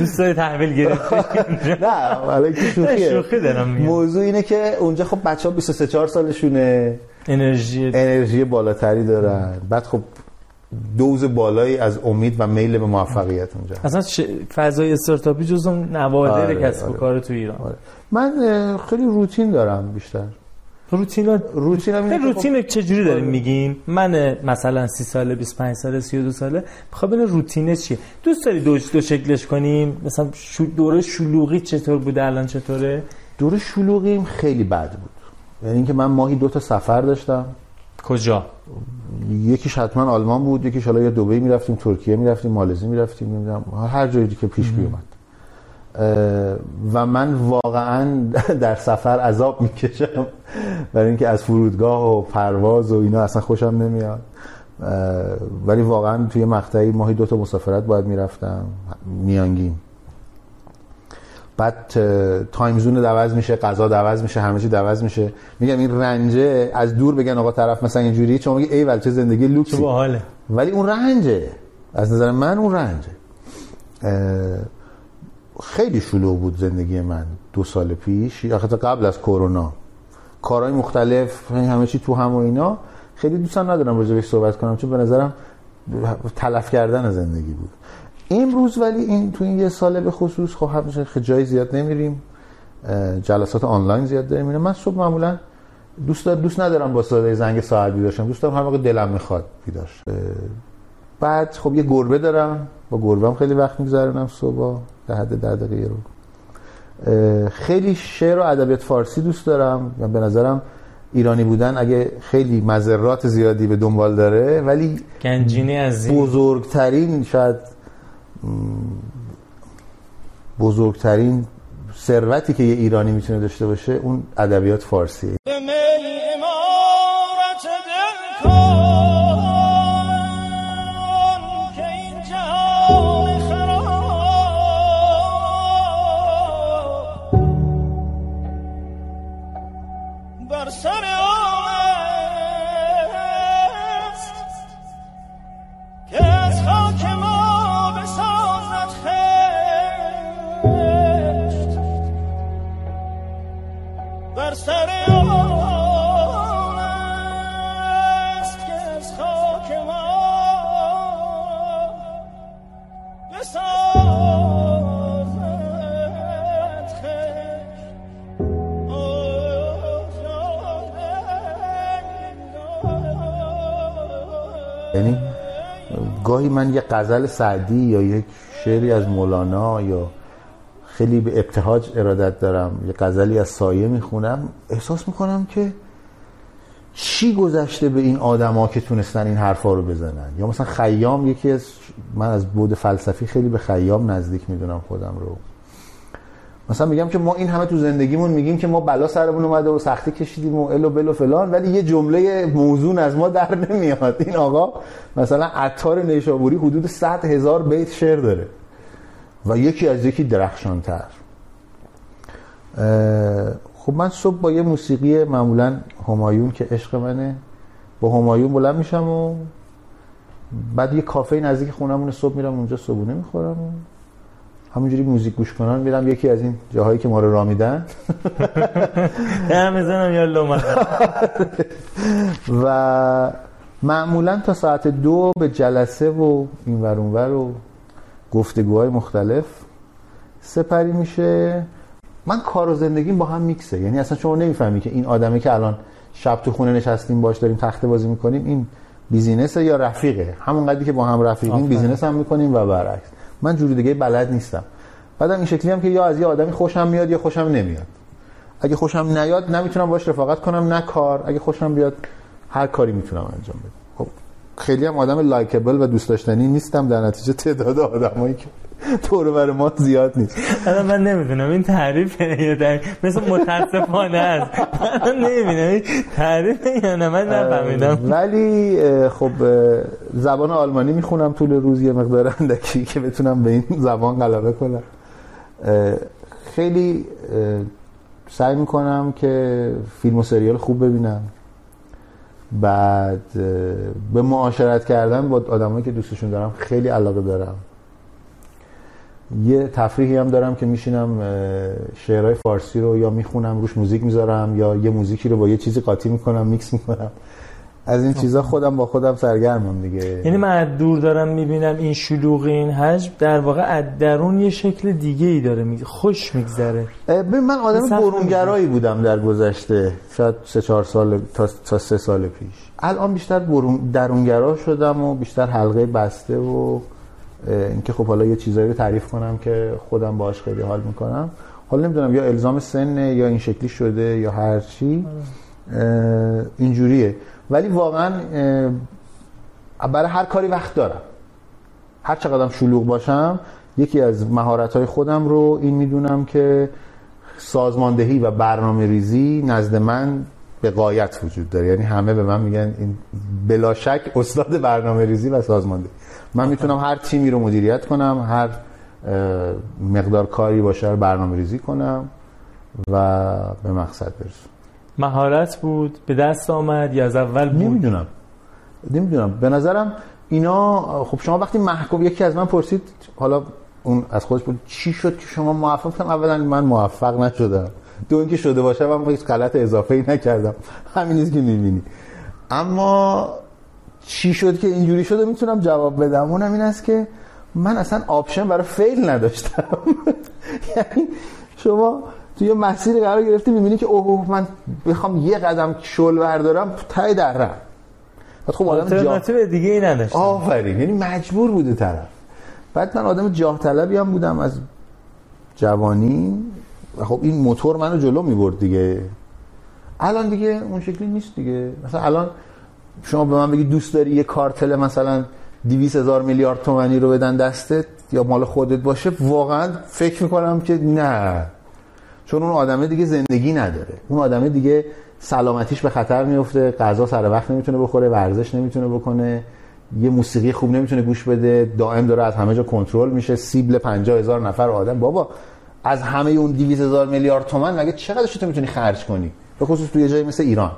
دوست داری تحویل گرفتی. نه ولی شوخیه. شوخی دارم موضوع اینه که اونجا خب بچه ها 23 4 سالشونه. انرژی انرژی بالاتری دارن. بعد خب دوز بالایی از امید و میل به موفقیت اونجا. اصلا ش- فضای استارتاپی جز اون نوادر آره، کسب و آره. کار تو ایران. آره. من خیلی روتین دارم بیشتر. روتین اینه این که خب- روتین چجوری داریم آره. میگیم؟ من مثلا 30 ساله 25 ساله 32 ساله. می‌خوام ببینم روتینه چیه؟ دوست داری دو, دو شکلش کنیم؟ مثلا شو دوره شلوغی چطور بوده؟ الان چطوره؟ دوره شلوغیم خیلی بد بود. یعنی اینکه من ماهی دو تا سفر داشتم. کجا؟ یکیش حتما آلمان بود یکیش حالا یا دبی می‌رفتیم ترکیه می‌رفتیم مالزی می‌رفتیم نمی‌دونم هر جایی که پیش بیومد و من واقعا در سفر عذاب می‌کشم. برای اینکه از فرودگاه و پرواز و اینا اصلا خوشم نمیاد. ولی واقعا توی مقطعی ماهی دو تا مسافرت باید می‌رفتم. میانگین. بعد تایم زون عوض میشه غذا عوض میشه همه چی عوض میشه. میگم این رنجه از دور بگن آقا طرف مثلا اینجوری شما میگی ای ول چه زندگی لوکسی. باحاله. ولی اون رنجه. از نظر من اون رنجه. خیلی شلوغ بود زندگی من دو سال پیش. یا حتی قبل از کرونا. کارهای مختلف همه چی تو هم و اینا. خیلی دوستم ندارم راجع بهش صحبت کنم چون به نظرم تلف کردن زندگی بود. امروز ولی این تو این یه ساله به خصوص خب همیشه جای زیاد نمیریم. جلسات آنلاین زیاد داریم. من صبح معمولا دوست دوست ندارم با صدای زنگ ساعت بیداشم. دوست دارم هر موقع دلم می‌خواد بیداش بعد خب یه گربه دارم. با گربه هم خیلی وقت میگذرونم صبح. در حد ده دقیقه رو. خیلی شعر و ادبیات فارسی دوست دارم. و به نظرم ایرانی بودن اگه خیلی مذرات زیادی به دنبال داره ولی گنجینه عظیم بزرگترین شاید بزرگترین ثروتی که یه ایرانی می‌تونه داشته باشه اون ادبیات فارسیه. یه غزل سعدی یا یک شعری از مولانا یا خیلی به ابتهاج ارادت دارم یه غزلی از سایه می‌خونم احساس می‌کنم که چی گذشته به این آدما که تونستن این حرفا رو بزنن؟ یا مثلا خیام یکی از من از بود فلسفی خیلی به خیام نزدیک می‌دونم خودم رو. مثلا میگم که ما این همه تو زندگیمون میگیم که ما بلا سرمون اومده و سختی کشیدیم و ال و فلان ولی یه جمله موزون از ما در نمیاد. این آقا مثلا عطار نیشابوری حدود 100 هزار بیت شعر داره و یکی از یکی درخشانتر. خب من صبح با یه موسیقی معمولا همایون که عشق منه با همایون بلند میشم و بعد یه کافه نزدیک خونمون صبح میرم اونجا صبحونه می‌خورم. و همونجوری موزیک گوش کنن میرم یکی از این جاهایی که ما رو را میدن. نه می‌زنم یا لومد و معمولا تا ساعت دو به جلسه و این ور اون ور و گفتگوهای مختلف سپری میشه. من کار و زندگیم با هم میکسه. یعنی اصلا شما نمی‌فهمی که این آدمی که الان شب تو خونه نشستیم باش داریم تخته بازی می‌کنیم این business یا رفیقه؟ همون قدری که با هم رفیقیم. business هم می‌کنیم و برعکس. من جوری دیگه بلد نیستم. بعدم این شکلی هم که یا از یه آدمی خوشم میاد یا خوشم نمیاد. اگه خوشم نیاد نمی‌تونم باش رفاقت کنم نه کار. اگه خوشم بیاد هر کاری می‌تونم انجام بدم. خب خیلی هم آدم لایکبل و دوست داشتنی نیستم در نتیجه تعداد آدمایی که دور بر ما زیاد نیست. الان من نمی‌دونم این تعریف یا در مثل متاسفانه است. من نمی‌دونم این تعریف یا نه؟ من نفهمیدم. ولی خب زبان آلمانی می‌خونم طول روز یه مقدار اندکی که بتونم به این زبان غلبه کنم. خیلی سعی می‌کنم که فیلم و سریال خوب ببینم. بعد به معاشرت کردن با آدمایی که دوستشون دارم خیلی علاقه دارم. یه تفریحی هم دارم که میشینم شعرهای فارسی رو یا می‌خونم روش موزیک می‌ذارم یا یه موزیکی رو با یه چیزی قاطی می‌کنم میکس می‌کنم. از این چیزا خودم با خودم سرگرمم دیگه. یعنی من از دور دارم می‌بینم این شلوغ این حجم در واقع از درون یه شکل دیگه ای داره می... خوش میگذره. ببین من آدم برونگرایی بودم در گذشته شاید سه چهار سال تا, تا سه سال پیش. الان بیشتر برون درونگرا شدم و بیشتر حلقه بسته و اینکه خب حالا یه چیزایی رو تعریف کنم که خودم باهاش خیلی حال می‌کنم. حالا نمی‌دونم یا الزام سنه یا این شکلی شده یا هر چی. اینجوریه. ولی واقعا برای هر کاری وقت دارم. هر چقدرم شلوغ باشم یکی از مهارت های خودم رو این می‌دونم که سازماندهی و برنامه ریزی نزد من به قایت وجود داره. یعنی همه به من میگن این بلا شک استاد برنامه ریزی و سازماندهی. من می‌تونم هر تیمی رو مدیریت کنم هر مقدار کاری باشه رو برنامه ریزی کنم و به مقصد برسونم مهارت بود به دست آمد یا از اول بود؟ نمی‌دونم. نمی‌دونم. به نظرم اینا خب شما وقتی محکوم یکی از من پرسید حالا اون از خودش بود چی شد که شما موفق شدم اولا من موفق نشدم. دو اینکه شده باشه من هیچ غلط اضافه ای نکردم. همین که می‌بینی. اما چی شد که اینجوری شده می‌تونم جواب بدم؟ اونم این است که من اصلا option برای fail نداشتم. یعنی شما توی یه مسیر قرار گرفتی می‌بینی که اوه من بخوام یه قدم شل بردارم تای در رم بعد خب آدم جا... آلترناتیو دیگه ای نداشت. آفرین یعنی مجبور بوده طرف. بعد من آدم جاه طلبی هم بودم از جوانی و خب این موتور منو جلو می‌برد دیگه. الان دیگه اون شکلی نیست دیگه. مثلا الان شما به من بگی دوست داری یه کارتل مثلا 200 هزار میلیارد تومنی رو بدن دستت یا مال خودت باشه واقعا فکر می‌کنم که نه. چون اون آدمه دیگه زندگی نداره. اون آدمه دیگه سلامتیش به خطر میفته غذا سر وقت نمی‌تونه بخوره ورزش نمی‌تونه بکنه یه موسیقی خوب نمی‌تونه گوش بده دائم داره از همه جا کنترل میشه سیبل 50 هزار نفر آدم. بابا از همه اون 200 هزار میلیارد تومن مگه چقدرش تو می‌تونی خرج کنی؟ به خصوص توی جایی مثل ایران.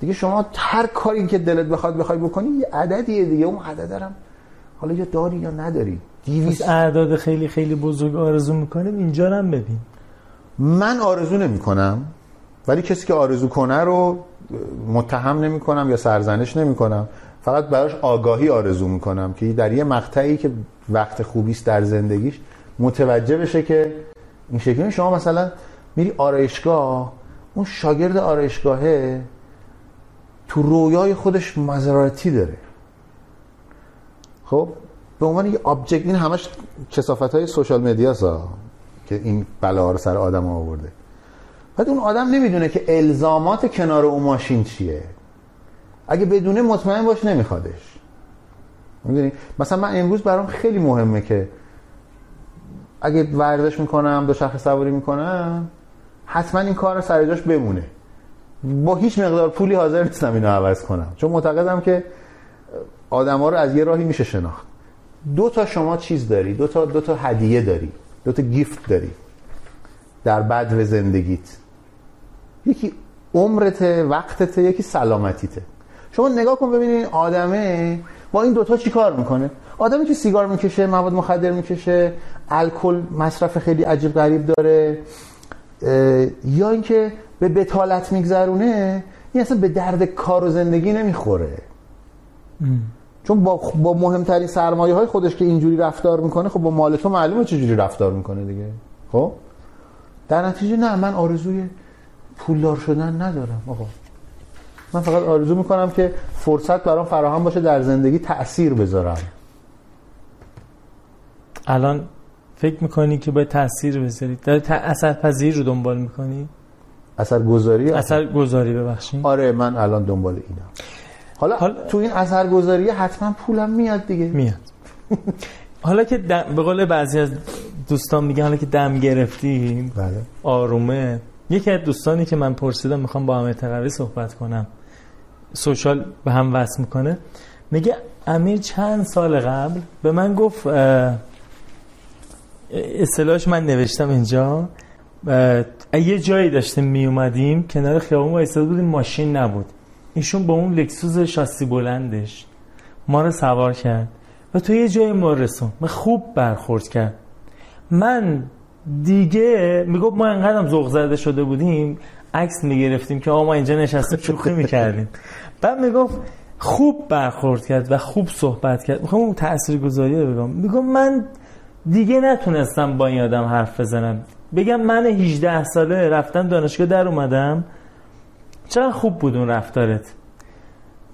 دیگه شما هر کاری که دلت بخواد بخوای بکنی یه عددیه دیگه. اون عدد هم حالا یا داری یا نداری؟ 200 از اعداد خیلی خیلی بزرگ آرزو می‌کنیم اینجا هم ببین. من آرزو نمی کنم ولی کسی که آرزو کنه رو متهم نمی کنم یا سرزنش نمی کنم فقط براش آگاهی آرزو می کنم که در یه مقطعی که وقت خوبیست در زندگیش متوجه بشه که این شکلی. شما مثلا میری آرایشگاه اون شاگرد آرایشگاهه تو رویای خودش مزراتی داره. خب به عنوان یه object این همش کثافت های social media که این بلا رو سر آدم آورده. بعد اون آدم نمی‌دونه که الزامات کنار اون ماشین چیه. اگه بدونه مطمئن باش نمیخوادش. می‌دونی؟ مثلا من امروز برام خیلی مهمه که اگه ورزش می‌کنم دوچرخه سواری می‌کنم حتما این کار سر جاش بمونه. با هیچ مقدار پولی حاضر نیستم اینو عوض کنم. چون معتقدم که آدما رو از یه راهی میشه شناخت. دو تا شما چیز داری دو تا دو تا هدیه داری دو تا گیفت داری در بد زندگیت. یکی عمرت وقتت یکی سلامتیته. شما نگاه کن ببینید این آدمه با این دوتا چی کار می‌کنه؟ آدمی که سیگار می‌کشه مواد مخدر می‌کشه الکل مصرف خیلی عجیب غریب داره یا اینکه به بتالت میگذرونه این اصلا به درد کار و زندگی نمی‌خوره. چون با, با مهمترین سرمایه های خودش که اینجوری رفتار می‌کنه خب با مال تو معلومه چجوری رفتار می‌کنه دیگه. خب؟ در نتیجه نه من آرزوی پولدار شدن ندارم آقا. من فقط آرزو می‌کنم که فرصت برام فراهم باشه در زندگی تأثیر بذارم. الان فکر می‌کنی که باید تاثیر بذاری داری اثر پذیر رو دنبال می‌کنی؟ اثر گذاری اثر گذاری ببخشید. آره من الان دنبال اینم. حالا, حالا- تو این اثر گذاری حتما پولم میاد دیگه. میاد. حالا که دم به قول بعضی از دوستان میگن حالا که دم گرفتیم بله. آرومه. یکی از دوستانی که من پرسیدم می‌خوام با امیر تقوی صحبت کنم. سوشال به هم وصل می‌کنه. میگه امیر چند سال قبل به من گفت اصطلاحش من نوشتم اینجا یه جایی داشتیم میومدیم کنار خیابون وایساده بودیم ماشین نبود. ایشون با اون لکسوس شاسی بلندش ما رو سوار کرد و تو یه جای ما رسون و خوب برخورد کرد. من دیگه می‌گفت ما انقدرم ذوق زده شده بودیم عکس می‌گرفتیم که آقا ما اینجا نشستیم شوخی می‌کردیم. بعد می‌گفت خوب برخورد کرد و خوب صحبت کرد. می‌خوام اون تاثیرگذاری رو بگم میگم من دیگه نتونستم با این آدم حرف بزنم. بگم من 18 ساله رفتم دانشگاه در اومدم. چقدر خوب بود اون رفتارت.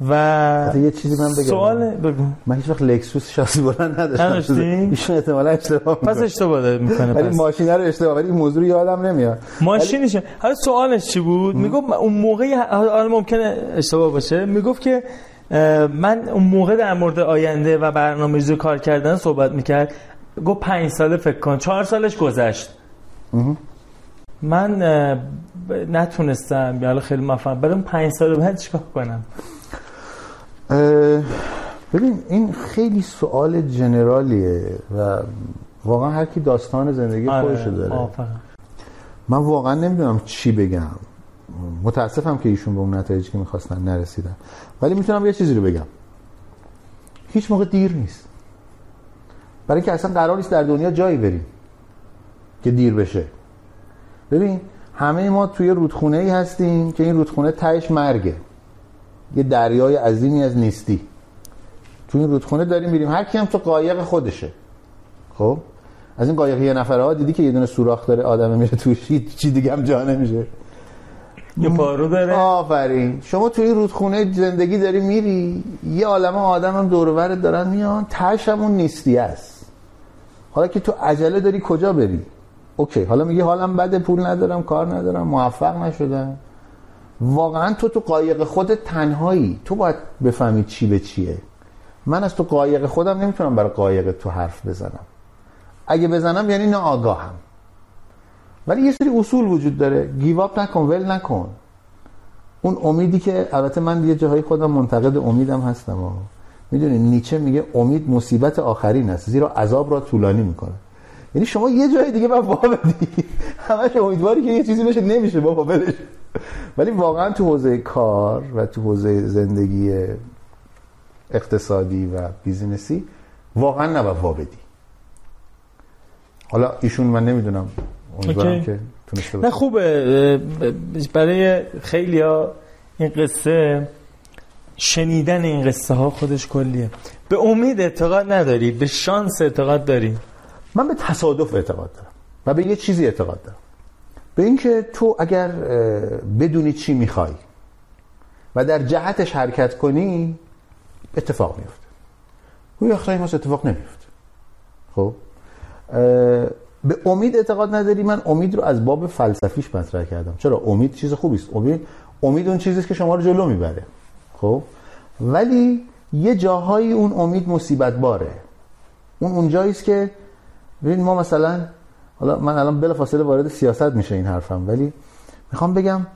و یه چیزی من بگم. سوال بگو. من هیچ وقت لکسوس شاسی بلند نداشتم؟ ایشون احتمالا اشتباه پس می‌کنه. اشتباه داره می‌کنه ولی پس. ماشینه رو اشتباه ولی این موضوع رو یادم نمیاد. ماشینشه حالا سوالش چی بود؟ می‌گفت اون موقعی حالا ممکنه اشتباه باشه. می‌گفت که من اون موقع در مورد آینده و برنامه‌ریزی کار کردن صحبت می‌کرد. گفت پنج ساله فکر کن. چهار سالش گذشت. من نتونستم یا حالا خیلی مفهم برم پنج سال بعد چیکار کنم؟ ببین این خیلی سوال جنرالیه و واقعا هر کی داستان زندگی خودشو داره. موافقم. من واقعا نمی‌دونم چی بگم. متاسفم که ایشون به اون نتایجی که می‌خواستن نرسیدن. ولی می‌تونم یه چیزی رو بگم. هیچ موقع دیر نیست. برای اینکه اصلا قرار نیست در دنیا جایی بریم. که دیر بشه. ببین همه ما توی رودخونه ای هستیم که این رودخونه تهش مرگه. یه دریای عظیمی از نیستی. تو این رودخونه داریم میریم. هر کی هم تو قایق خودشه. خب؟ از این قایق یه نفره ها دیدی که یه دونه سوراخ داره آدم میره توش چی دیگه هم جا نمیشه. یه پارو داره. آفرین. شما توی این رودخونه زندگی داری میری یه عالمه آدم هم دور و برت دارن میان تهش هم اون نیستی است حالا که تو عجله داری کجا بری؟ اوکی حالا میگی حالم بده پول ندارم کار ندارم موفق نشدم. واقعا تو تو قایق خودت تنهایی تو باید بفهمی چی به چیه. من از تو قایق خودم نمی‌تونم برای قایق تو حرف بزنم. اگه بزنم یعنی ناآگاهم. ولی یه سری اصول وجود داره. گیواب نکن ول نکن. اون امیدی که البته من یه جاهای خودم منتقد امیدم هستم. می‌دونی نیچه میگه امید مصیبت آخرین است زیرا عذاب را طولانی می‌کنه یعنی شما یه جای دیگه باید وا بدی. همش امیدواری که یه چیزی بشه نمیشه بابا ولش ولی واقعا تو حوزه کار و تو حوزه زندگی اقتصادی و business ی واقعا نباید وا بدی. حالا ایشون من نمی‌دونم امیدوارم okay. که تونسته نه خوبه. برای خیلی ها این قصه شنیدن این قصه ها خودش کلیه. به امید اعتقاد نداری به شانس اعتقاد داری؟ من به تصادف اعتقاد دارم و به یه چیزی اعتقاد دارم. به اینکه تو اگر بدونی چی می‌خوای و در جهتش حرکت کنی اتفاق میفته روی اختای ما اتفاق نمیفته خب؟ به امید اعتقاد نداری؟ من امید رو از باب فلسفیش مطرح کردم. چرا؟ امید چیز خوبی است. امید امید اون چیزیست که شما رو جلو می‌بره. خب؟ ولی یه جاهایی اون امید مصیبت باره اون اونجایی است که ببین ما مثلا حالا من الان بلافاصله وارد سیاست میشه این حرفم ولی می‌خوام بگم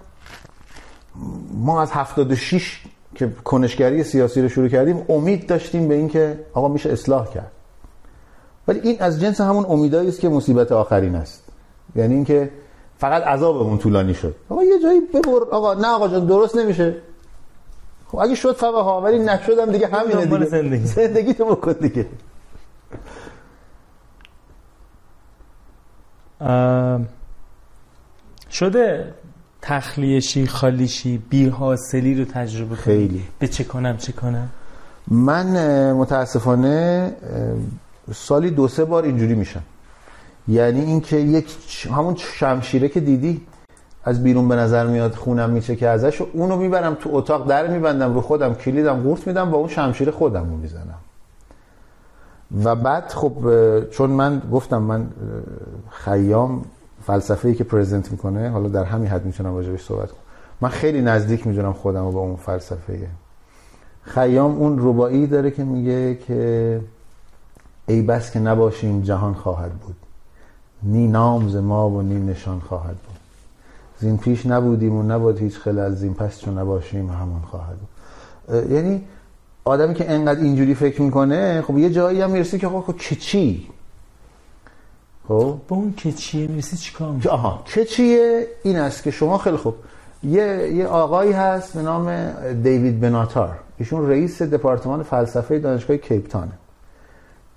ما از 76 که کنشگری سیاسی رو شروع کردیم امید داشتیم به اینکه آقا میشه اصلاح کرد. ولی این از جنس همون امیدایی است که مصیبت آخرین است. یعنی اینکه فقط عذابمون طولانی شد. آقا یه جایی ببر آقا نه آقا جان درست نمیشه. خب اگه شد فقط ها ولی نشدم دیگه همینه دیگه. زندگی. زندگی تو بکن دیگه ام، شده تخلیه شی خالی شی بی حاصلی رو تجربه کنی. خیلی. به چه کنم چه کنم؟ من متاسفانه سالی دو سه بار اینجوری میشم. یعنی اینکه یک همون شمشیره که دیدی از بیرون به نظر میاد خونم میشه که ازش اونو می‌برم تو اتاق در میبندم رو خودم کلیدم قورت میدم با اون شمشیر خودم رو می‌زنم. و بعد خب چون من گفتم من خیام فلسفه‌ای که پرزنت می‌کنه حالا در همین حد می‌تونم راجبش صحبت کنم. من خیلی نزدیک می‌دونم خودم رو با اون فلسفه خیام اون ربایی داره که میگه که ای بس که نباشیم جهان خواهد بود. نی ز ما و نی نشان خواهد بود. زین پیش نبودیم و نبود هیچ خلل زین پس چون نباشیم همان خواهد بود. یعنی آدمی که انقدر اینجوری فکر می‌کنه خب یه جایی هم می‌رسی که خب چه چی؟ خب؟ با اون که چیه می‌رسی چیکار؟ آها که چیه؟ این است که شما خیلی خوب. یه, یه آقایی هست به نام دیوید بناتار. ایشون رئیس دپارتمان فلسفه دانشگاه کیپ تانه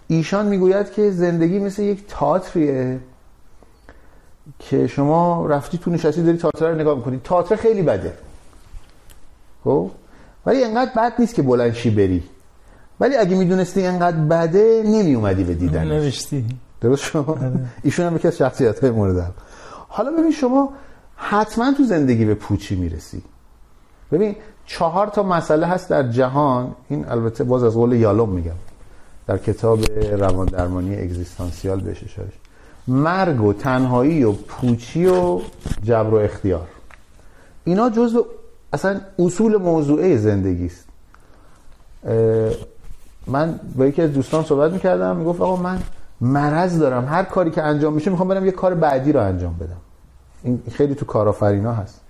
ایشان می‌گوید که زندگی مثل یک تئاتریه که شما رفتی تو نشستی داری تئاتر رو نگاه می‌کنی. تئاتر خیلی بده. خب؟ ولی انقدر بد نیست که بلنشی بری. ولی اگه می‌دونستی انقدر بده نمی اومدی به دیدنش. نوشتی. درست شما ایشون هم یکی از شخصیت های مورد. حالا ببین شما حتما تو زندگی به پوچی می‌رسی. ببین چهار تا مسئله هست در جهان. این البته باز از قول یالوم میگم. در کتاب روان درمانی اگزیستانسیال بهش اشاره. مرگ و تنهایی و پوچی و جبر و اختیار. اینا جزو اصلا اصول موضوعه زندگی است من با یکی از دوستان صحبت می‌کردم می‌گفت آقا من مرض دارم. هر کاری که انجام میشه می‌خوام برم یه کار بعدی رو انجام بدم. این خیلی تو کارآفرینا هست.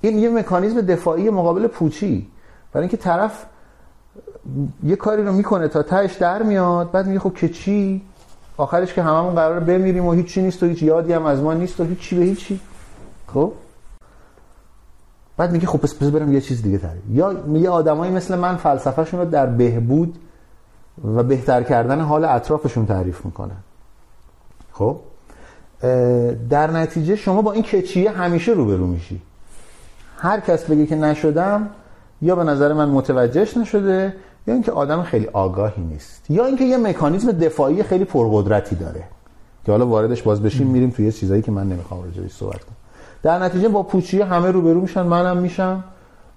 این یه مکانیزم دفاعی مقابل پوچی. برای اینکه طرف یه کاری رو می‌کنه تا تهش در میاد بعد میگه خب که چی؟ آخرش که هممون قرار بمیریم و هیچی نیست و هیچ یادی هم از ما نیست و هیچی به هیچی. خب؟ بعد میگه خب پس برم یه چیز دیگه تری یا میگه آدمایی مثل من فلسفهشون رو در بهبود و بهتر کردن حال اطرافشون تعریف می‌کنن. خب؟ در نتیجه شما با این کچیه همیشه روبرو میشی. هر کس بگه که نشدم یا به نظر من متوجهش نشده یا اینکه آدم خیلی آگاهی نیست یا اینکه یه مکانیزم دفاعی خیلی پرقدرتی داره که حالا واردش باز بشیم میریم توی یه چیزایی که من نمی‌خوام راجعش صحبت کنم. در نتیجه با پوچیه همه روبرو میشن منم میشم.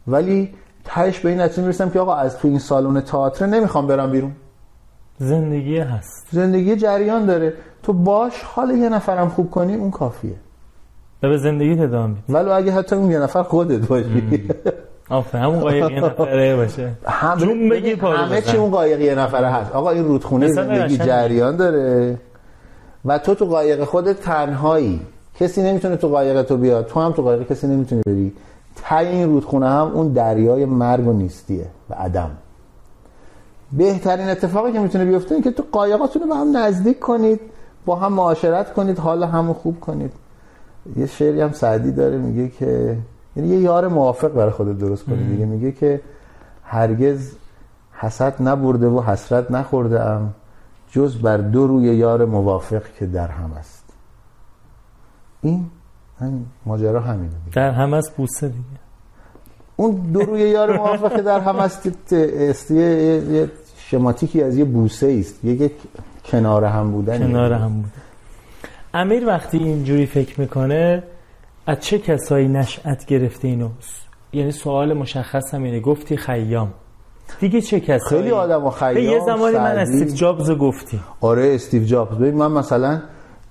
ولی تهش به این نتیجه می‌رسم که آقا از تو این سالن تئاتر نمی‌خوام برم بیرون. زندگی هست. زندگی جریان داره. تو باش حال یه نفرم خوب کنی اون کافیه. و به زندگی ادامه میدی. ولو اگه حتی اون یه نفر خودت باشی. آفرین همون قایق یه نفره باشه. هم جون بگی همه. چی اون قایق یه نفره هست. آقا این رودخونه زندگی. جریان داره. و تو تو قایق خودت تنهایی. کسی نمی‌تونه تو قایق تو بیاد تو هم تو قایق کسی نمی‌تونه بری. تای این رودخونه هم اون دریای مرگ و نیستیه و عدم. بهترین اتفاقی که می‌تونه بیفته این که تو قایقاتون رو به هم نزدیک کنید با هم معاشرت کنید حال همو خوب کنید. یه شعری هم سعدی داره میگه که یعنی یه یار موافق برای خودت درست کنی. دیگه میگه که هرگز حسد نبرده و حسرت نخورده ام جز بر دو روی یار موافق که در هم است. این همین ماجرا همینه دیگه. در هم از بوسه دیگه. اون دو روی یار موافق که در هم است یه, شماتیکی از یه بوسه است. یه, یه کنار هم بودن کنار هم بوده امیر وقتی اینجوری فکر می‌کنه از چه کسایی نشأت گرفته اینو یعنی سوال مشخص هم اینه گفتی خیام. دیگه چه کسایی؟ خیلی آدم و به یه خیام زمانی من. استیو جابز گفتی. آره استیو جابز. ببین من مثلا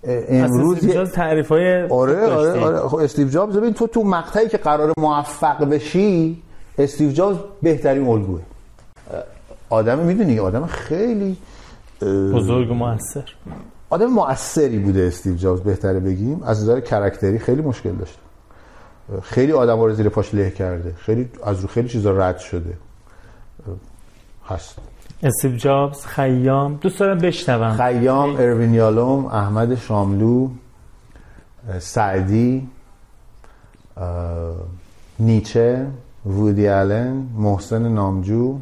امروز یه- امروز تعریف های آره آره آره. خب استیو جابز ببین تو تو مقطعی که قرار موفق بشی استیو جابز بهترین الگوه. آدم می‌دونی آدم خیلی بزرگ و موثر. آدم مؤثری بوده استیو جابز بهتره بگیم. از نظر کرکتری خیلی مشکل داشته. خیلی آدم رو زیر پاش له کرده. خیلی از رو خیلی چیزا رد شده. هست. استیو جابز خیام. دوست دارم بشنوم. خیام اروین یالوم احمد شاملو سعدی نیچه وودی آلن محسن نامجو.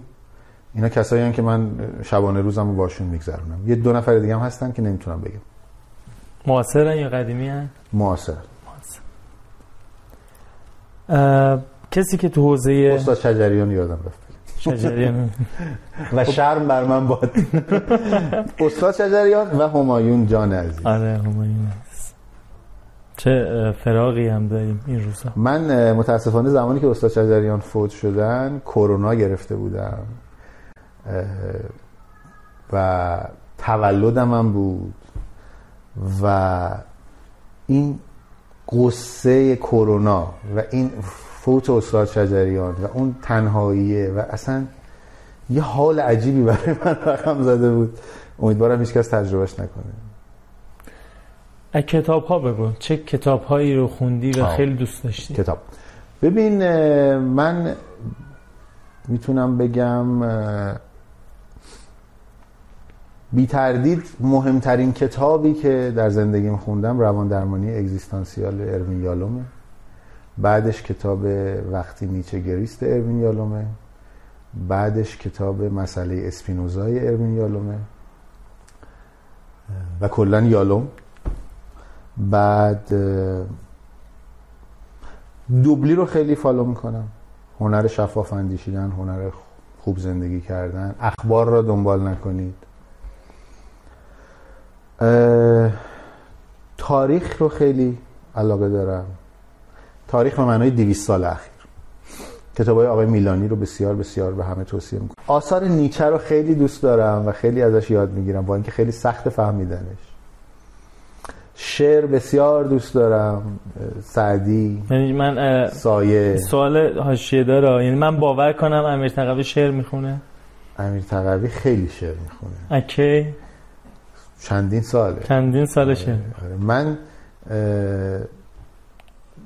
اینا کسایی هستن که من شبانه روزم رو باشون میگذرونم. یه دو نفر دیگه هم هستن که نمی‌تونم بگم. معاصرن یا قدیمی هن؟ معاصر. کسی که تو حوزه استاد شجریان یادم رفت. شجریان. و شرم بر من باد. استاد شجریان و همایون جان عزیز. آره همایون. چه فراقی هم داریم این روزا. من متاسفانه زمانی که استاد شجریان فوت شدن کرونا گرفته بودم. و تولدم هم بود. و این قصه کرونا و این فوت استاد شجریان و اون تنهاییه و اصلا یه حال عجیبی برای من رقم زده بود. امیدوارم هیچکس تجربهش نکنه. کتاب ها بگو. چه کتاب هایی رو خوندی و آه. خیلی دوست داشتی؟ کتاب. ببین من می‌تونم بگم بی تردید مهمترین کتابی که در زندگیم خوندم روان درمانی اگزیستانسیال اروین یالومه. بعدش کتاب وقتی نیچه گریست اروین یالومه. بعدش کتاب مسئله اسپینوزای اروین یالومه. و کلا یالوم. بعد دوبلی رو خیلی فالو می‌کنم. هنر شفاف اندیشیدن هنر خوب زندگی کردن. اخبار را دنبال نکنید. تاریخ رو خیلی علاقه دارم. تاریخ به معنای 200 سال اخیر. کتاب های آقای میلانی رو بسیار بسیار به همه توصیه می‌کنم. آثار نیچه رو خیلی دوست دارم و خیلی ازش یاد می‌گیرم با اینکه خیلی سخت فهمیدنش. شعر بسیار دوست دارم سعدی یعنی من سایه. سوال حاشیه داره. یعنی من باور کنم امیر تقوی شعر می‌خونه؟ امیر تقوی خیلی شعر می‌خونه. اکی. چندین ساله. چندین سال شعر. آره. من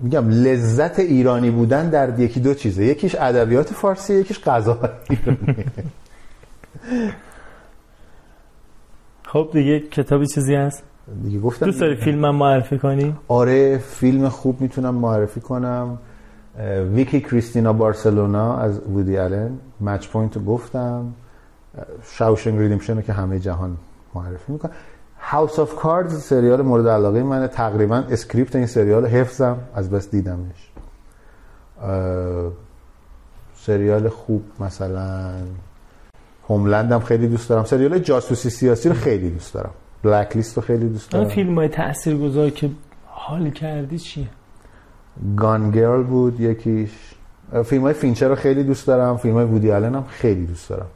میگم لذت ایرانی بودن در یکی دو چیزه. یکیش ادبیات فارسی یکیش غذا. خب دیگه کتابی چیزی هست؟ دیگه گفتم دوست داری فیلمم معرفی کنی؟ آره فیلم خوب می‌تونم معرفی کنم. Vicky Cristina Barcelona از وودی آلن. Match Point رو گفتم. Shawshank Redemption رو که همه جهان معرفی می‌کنم House of Cards سریال مورد علاقه منه. تقریبا script این سریال حفظم از بس دیدمش. سریال خوب مثلا Homeland هم خیلی دوست دارم. سریال جاسوسی سیاسی رو خیلی دوست دارم. Blacklist رو خیلی دوست دارم. فیلم های تأثیر گذار که حال کردی چیه؟ Gone Girl بود یکیش. فیلم های فینچر رو خیلی دوست دارم. فیلم های وودی آلن هم خیلی دوست دارم.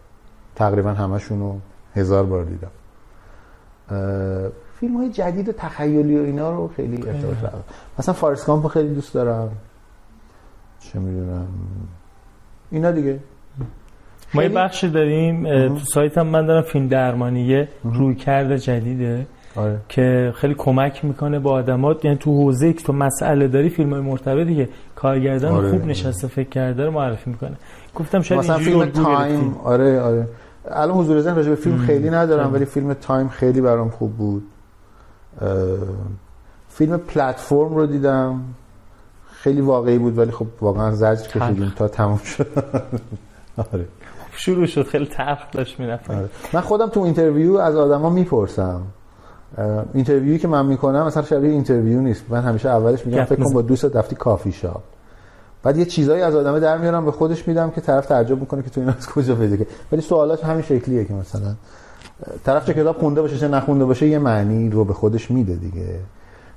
تقریبا همشون رو هزار بار دیدم. فیلم های جدید و تخیلی و اینا رو خیلی ارتباط دارم مثلا Forrest Gump رو خیلی دوست دارم. چه می‌دونم. اینا دیگه. ما یه بخشی داریم تو سایت هم من دارم فیلم درمانیه رویکرد جدیده. آره. که خیلی کمک می‌کنه با آدمات. یعنی تو حوزه که تو مسئله داری فیلم های مرتبطی که کارگردان آره، خوب. نشسته فکر کرده رو معرفی می‌کنه. گفتم شاید مثلا فیلم Time. آره آره. الان حضور ذهن راجع به فیلم خیلی ندارم. ولی فیلم Time خیلی برام خوب بود. فیلم پلتفرم رو دیدم. خیلی واقعی بود ولی خب واقعا زجر کشیدیم تا تموم شد. آره. شروع شد خیلی تلخ داشت می‌رفت. آره. من خودم تو interview از آدما می‌پرسم. interview یی که من می‌کنم مثلا شبیه interview نیست. من همیشه اولش میگم فکر کن میزن. با دوست رفتی کافی شاپ. بعد یه چیزایی از آدمه در میارم به خودش میدم که طرف تعجب می‌کنه که تو اینا از کجا پیدا کردی ولی سوالات همین شکلیه که مثلا طرف چه کتاب خونده باشه چه نخونده باشه یه معنی رو به خودش میده دیگه.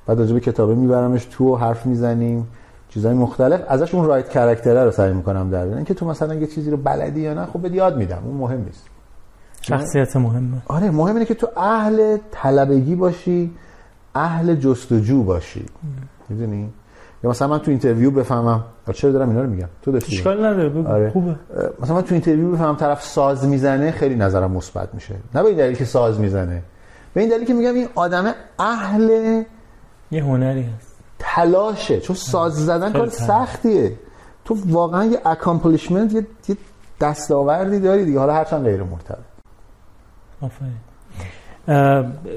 بعد راجع به کتابه میبرمش تو و حرف می‌زنیم چیزای مختلف. ازش اون رایت کرکتره رو سعی می‌کنم در بیارم. اینکه تو مثلا یه چیزی رو بلدی یا نه خب بهت یاد میدم. اون مهم نیست. شخصیت مهمه. آره مهم اینه که تو اهل طلبگی باشی اهل جستجو باشی. می‌دونی؟ یا مثلا من تو interview بفهمم. چرا دارم اینا رو میگم؟ تو داشتی اشکال نداره آره. خوبه. مثلا من تو interview بفهمم طرف ساز می‌زنه خیلی نظرم مثبت میشه. نه به این دلیل که ساز می‌زنه. به این دلیل که میگم این آدم اهل یه هنری هست. تلاشه. چون ساز زدن کار. سختیه. تو واقعا یه accomplishment یه, دستاوردی داری دیگه. حالا هرچند غیر مرتبط. آفرین.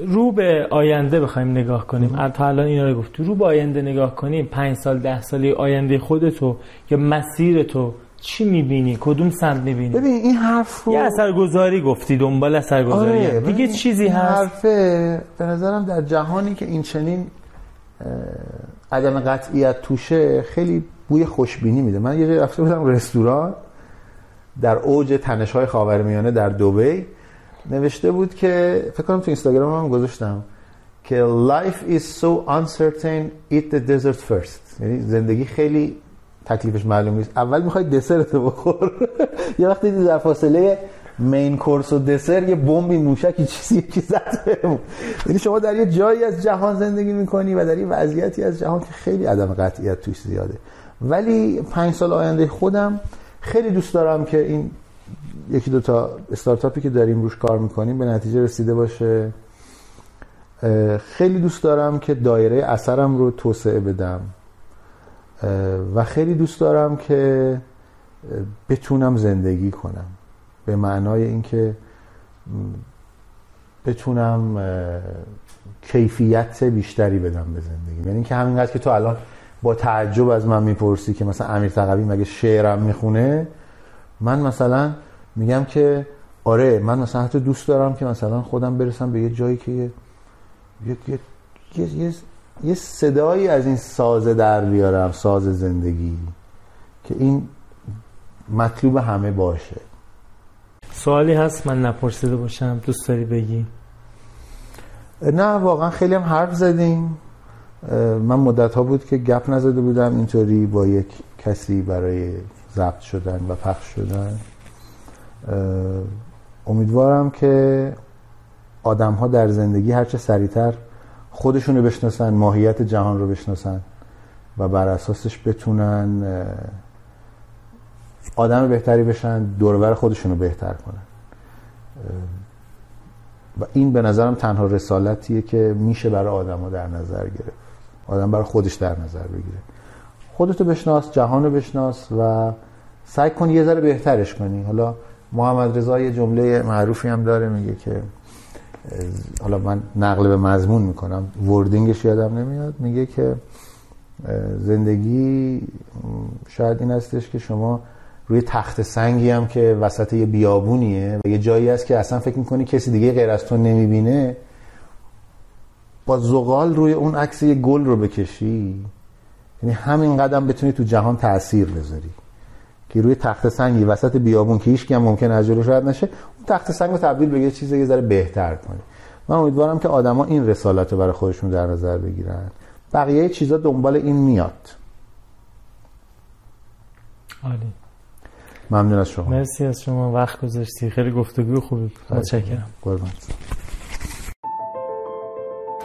رو به آینده بخوایم نگاه کنیم. تا الان اینا رو گفت. رو به آینده نگاه کنیم پنج سال ده سالی آینده خودتو یا مسیر تو چی می‌بینی؟ کدوم سمت می‌بینی؟ ببین این حرف رو یه اثرگذاری گفتی دنبال اثرگذاری؟ آره، دیگه چیزی این هست. حرفه به نظرم در جهانی که این چنین عدم قطعیت توشه خیلی بوی خوشبینی میده. من یه جای رفته بودم رستوران در اوج تنش های خاورمیانه در دبی. نوشته بود که فکر کنم تو اینستاگرام هم گذاشتم که life is so uncertain eat the dessert first. یعنی زندگی خیلی تکلیفش معلوم نیست. اول می‌خوای دسرتو بخور. یه وقتی در فاصله مین کورس و دسر یه بمبی موشکی چیزی یکی زد یعنی شما در یه جایی از جهان زندگی می‌کنی و در یه وضعیتی از جهان که خیلی عدم قطعیت توش زیاده. ولی پنج سال آینده خودم خیلی دوست دارم که این یکی دو تا استارتاپی که داریم روش کار می‌کنیم به نتیجه رسیده باشه. خیلی دوست دارم که دایره اثرم رو توسعه بدم. و خیلی دوست دارم که بتونم زندگی کنم. به معنای اینکه بتونم کیفیت بیشتری بدم به زندگی. یعنی اینکه همینقدر که تو الان با تعجب از من می‌پرسی که مثلا امیر تقوی مگه شعرم می‌خونه من مثلا میگم که آره من مثلا حتی دوست دارم که مثلا خودم برسم به یه جایی که یه یه, یه, یه, یه, یه صدایی از این سازه در بیارم ساز زندگی که این مطلوب همه باشه. سوالی هست من نپرسیده باشم دوست داری بگی؟ نه واقعا خیلی هم حرف زدیم. من مدت ها بود که گپ نزده بودم اینطوری با یک کسی برای ضبط شدن و پخش شدن. امیدوارم که آدم ها در زندگی هرچه سریعتر خودشون رو بشناسن ماهیت جهان رو بشناسن و بر اساسش بتونن آدم بهتری بشن دوربر خودشون رو بهتر کنن. و این به نظرم تنها رسالتیه که میشه برای آدم در نظر گرفت. آدم برای خودش در نظر بگیره. خودتو بشناس جهان رو بشناس و سعی کن یه ذره بهترش کنی. حالا محمد رضا یه جمله معروفی هم داره میگه که حالا من نقل به مضمون می‌کنم وردینگش یادم نمیاد. میگه که زندگی شاید این هستش که شما روی تخت سنگی هم که وسط یه بیابونیه و یه جایی هست که اصلا فکر می‌کنی کسی دیگه غیر از تو نمی‌بینه با زغال روی اون عکس یه گل رو بکشی. یعنی همین قدم بتونی تو جهان تاثیر بذاری. که روی تخت سنگی وسط بیابون که هیچ هم ممکن از جلوش رد نشه اون تخت سنگ رو تبدیل به یه چیز یه ذره بهتر کنی. من امیدوارم که آدما این رسالت رو برای خودشون در نظر بگیرن. بقیه چیزا دنبال این میاد. عالی. ممنون از شما. مرسی از شما. وقت گذاشتی. خیلی گفتگو خوبی بود. متشکرم. قربان.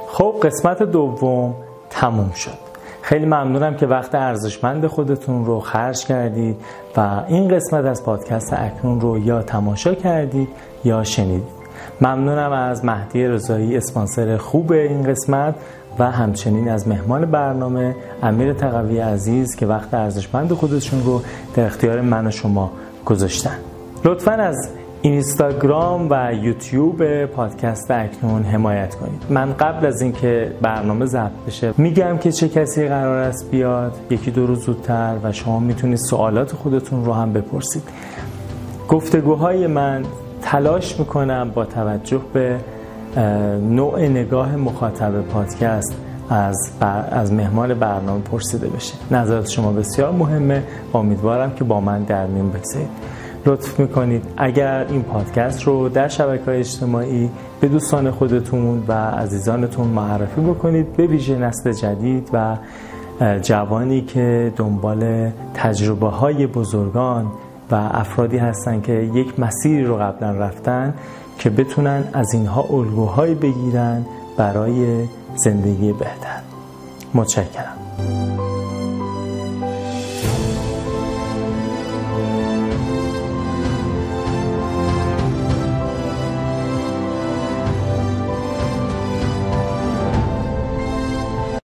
خب قسمت دوم تموم شد. خیلی ممنونم که وقت ارزشمند خودتون رو خرج کردید و این قسمت از پادکست اکنون رو یا تماشا کردید یا شنیدید. ممنونم از مهدی رضایی اسپانسر خوب این قسمت و همچنین از مهمان برنامه امیر تقوی عزیز که وقت ارزشمند خودشون رو در اختیار من و شما گذاشتن. لطفا از اینستاگرام و یوتیوب پادکست اکنون حمایت کنید. من قبل از اینکه برنامه ضبط بشه میگم که چه کسی قرار است بیاد؟ یکی دو روز زودتر و شما می‌تونید سوالات خودتون رو هم بپرسید. گفتگوهای من تلاش می‌کنم با توجه به نوع نگاه مخاطب پادکست از, بر- از مهمان برنامه پرسیده بشه. نظرات شما بسیار مهمه. امیدوارم که با من در میون بگذارید. لطف می‌کنید. اگر این پادکست رو در شبکه های اجتماعی به دوستان خودتون و عزیزانتون معرفی بکنید به ویژه نسل جدید و جوانی که دنبال تجربه های بزرگان و افرادی هستن که یک مسیری رو قبلا رفتن که بتونن از اینها الگوهایی بگیرن برای زندگی بهتر. متشکرم.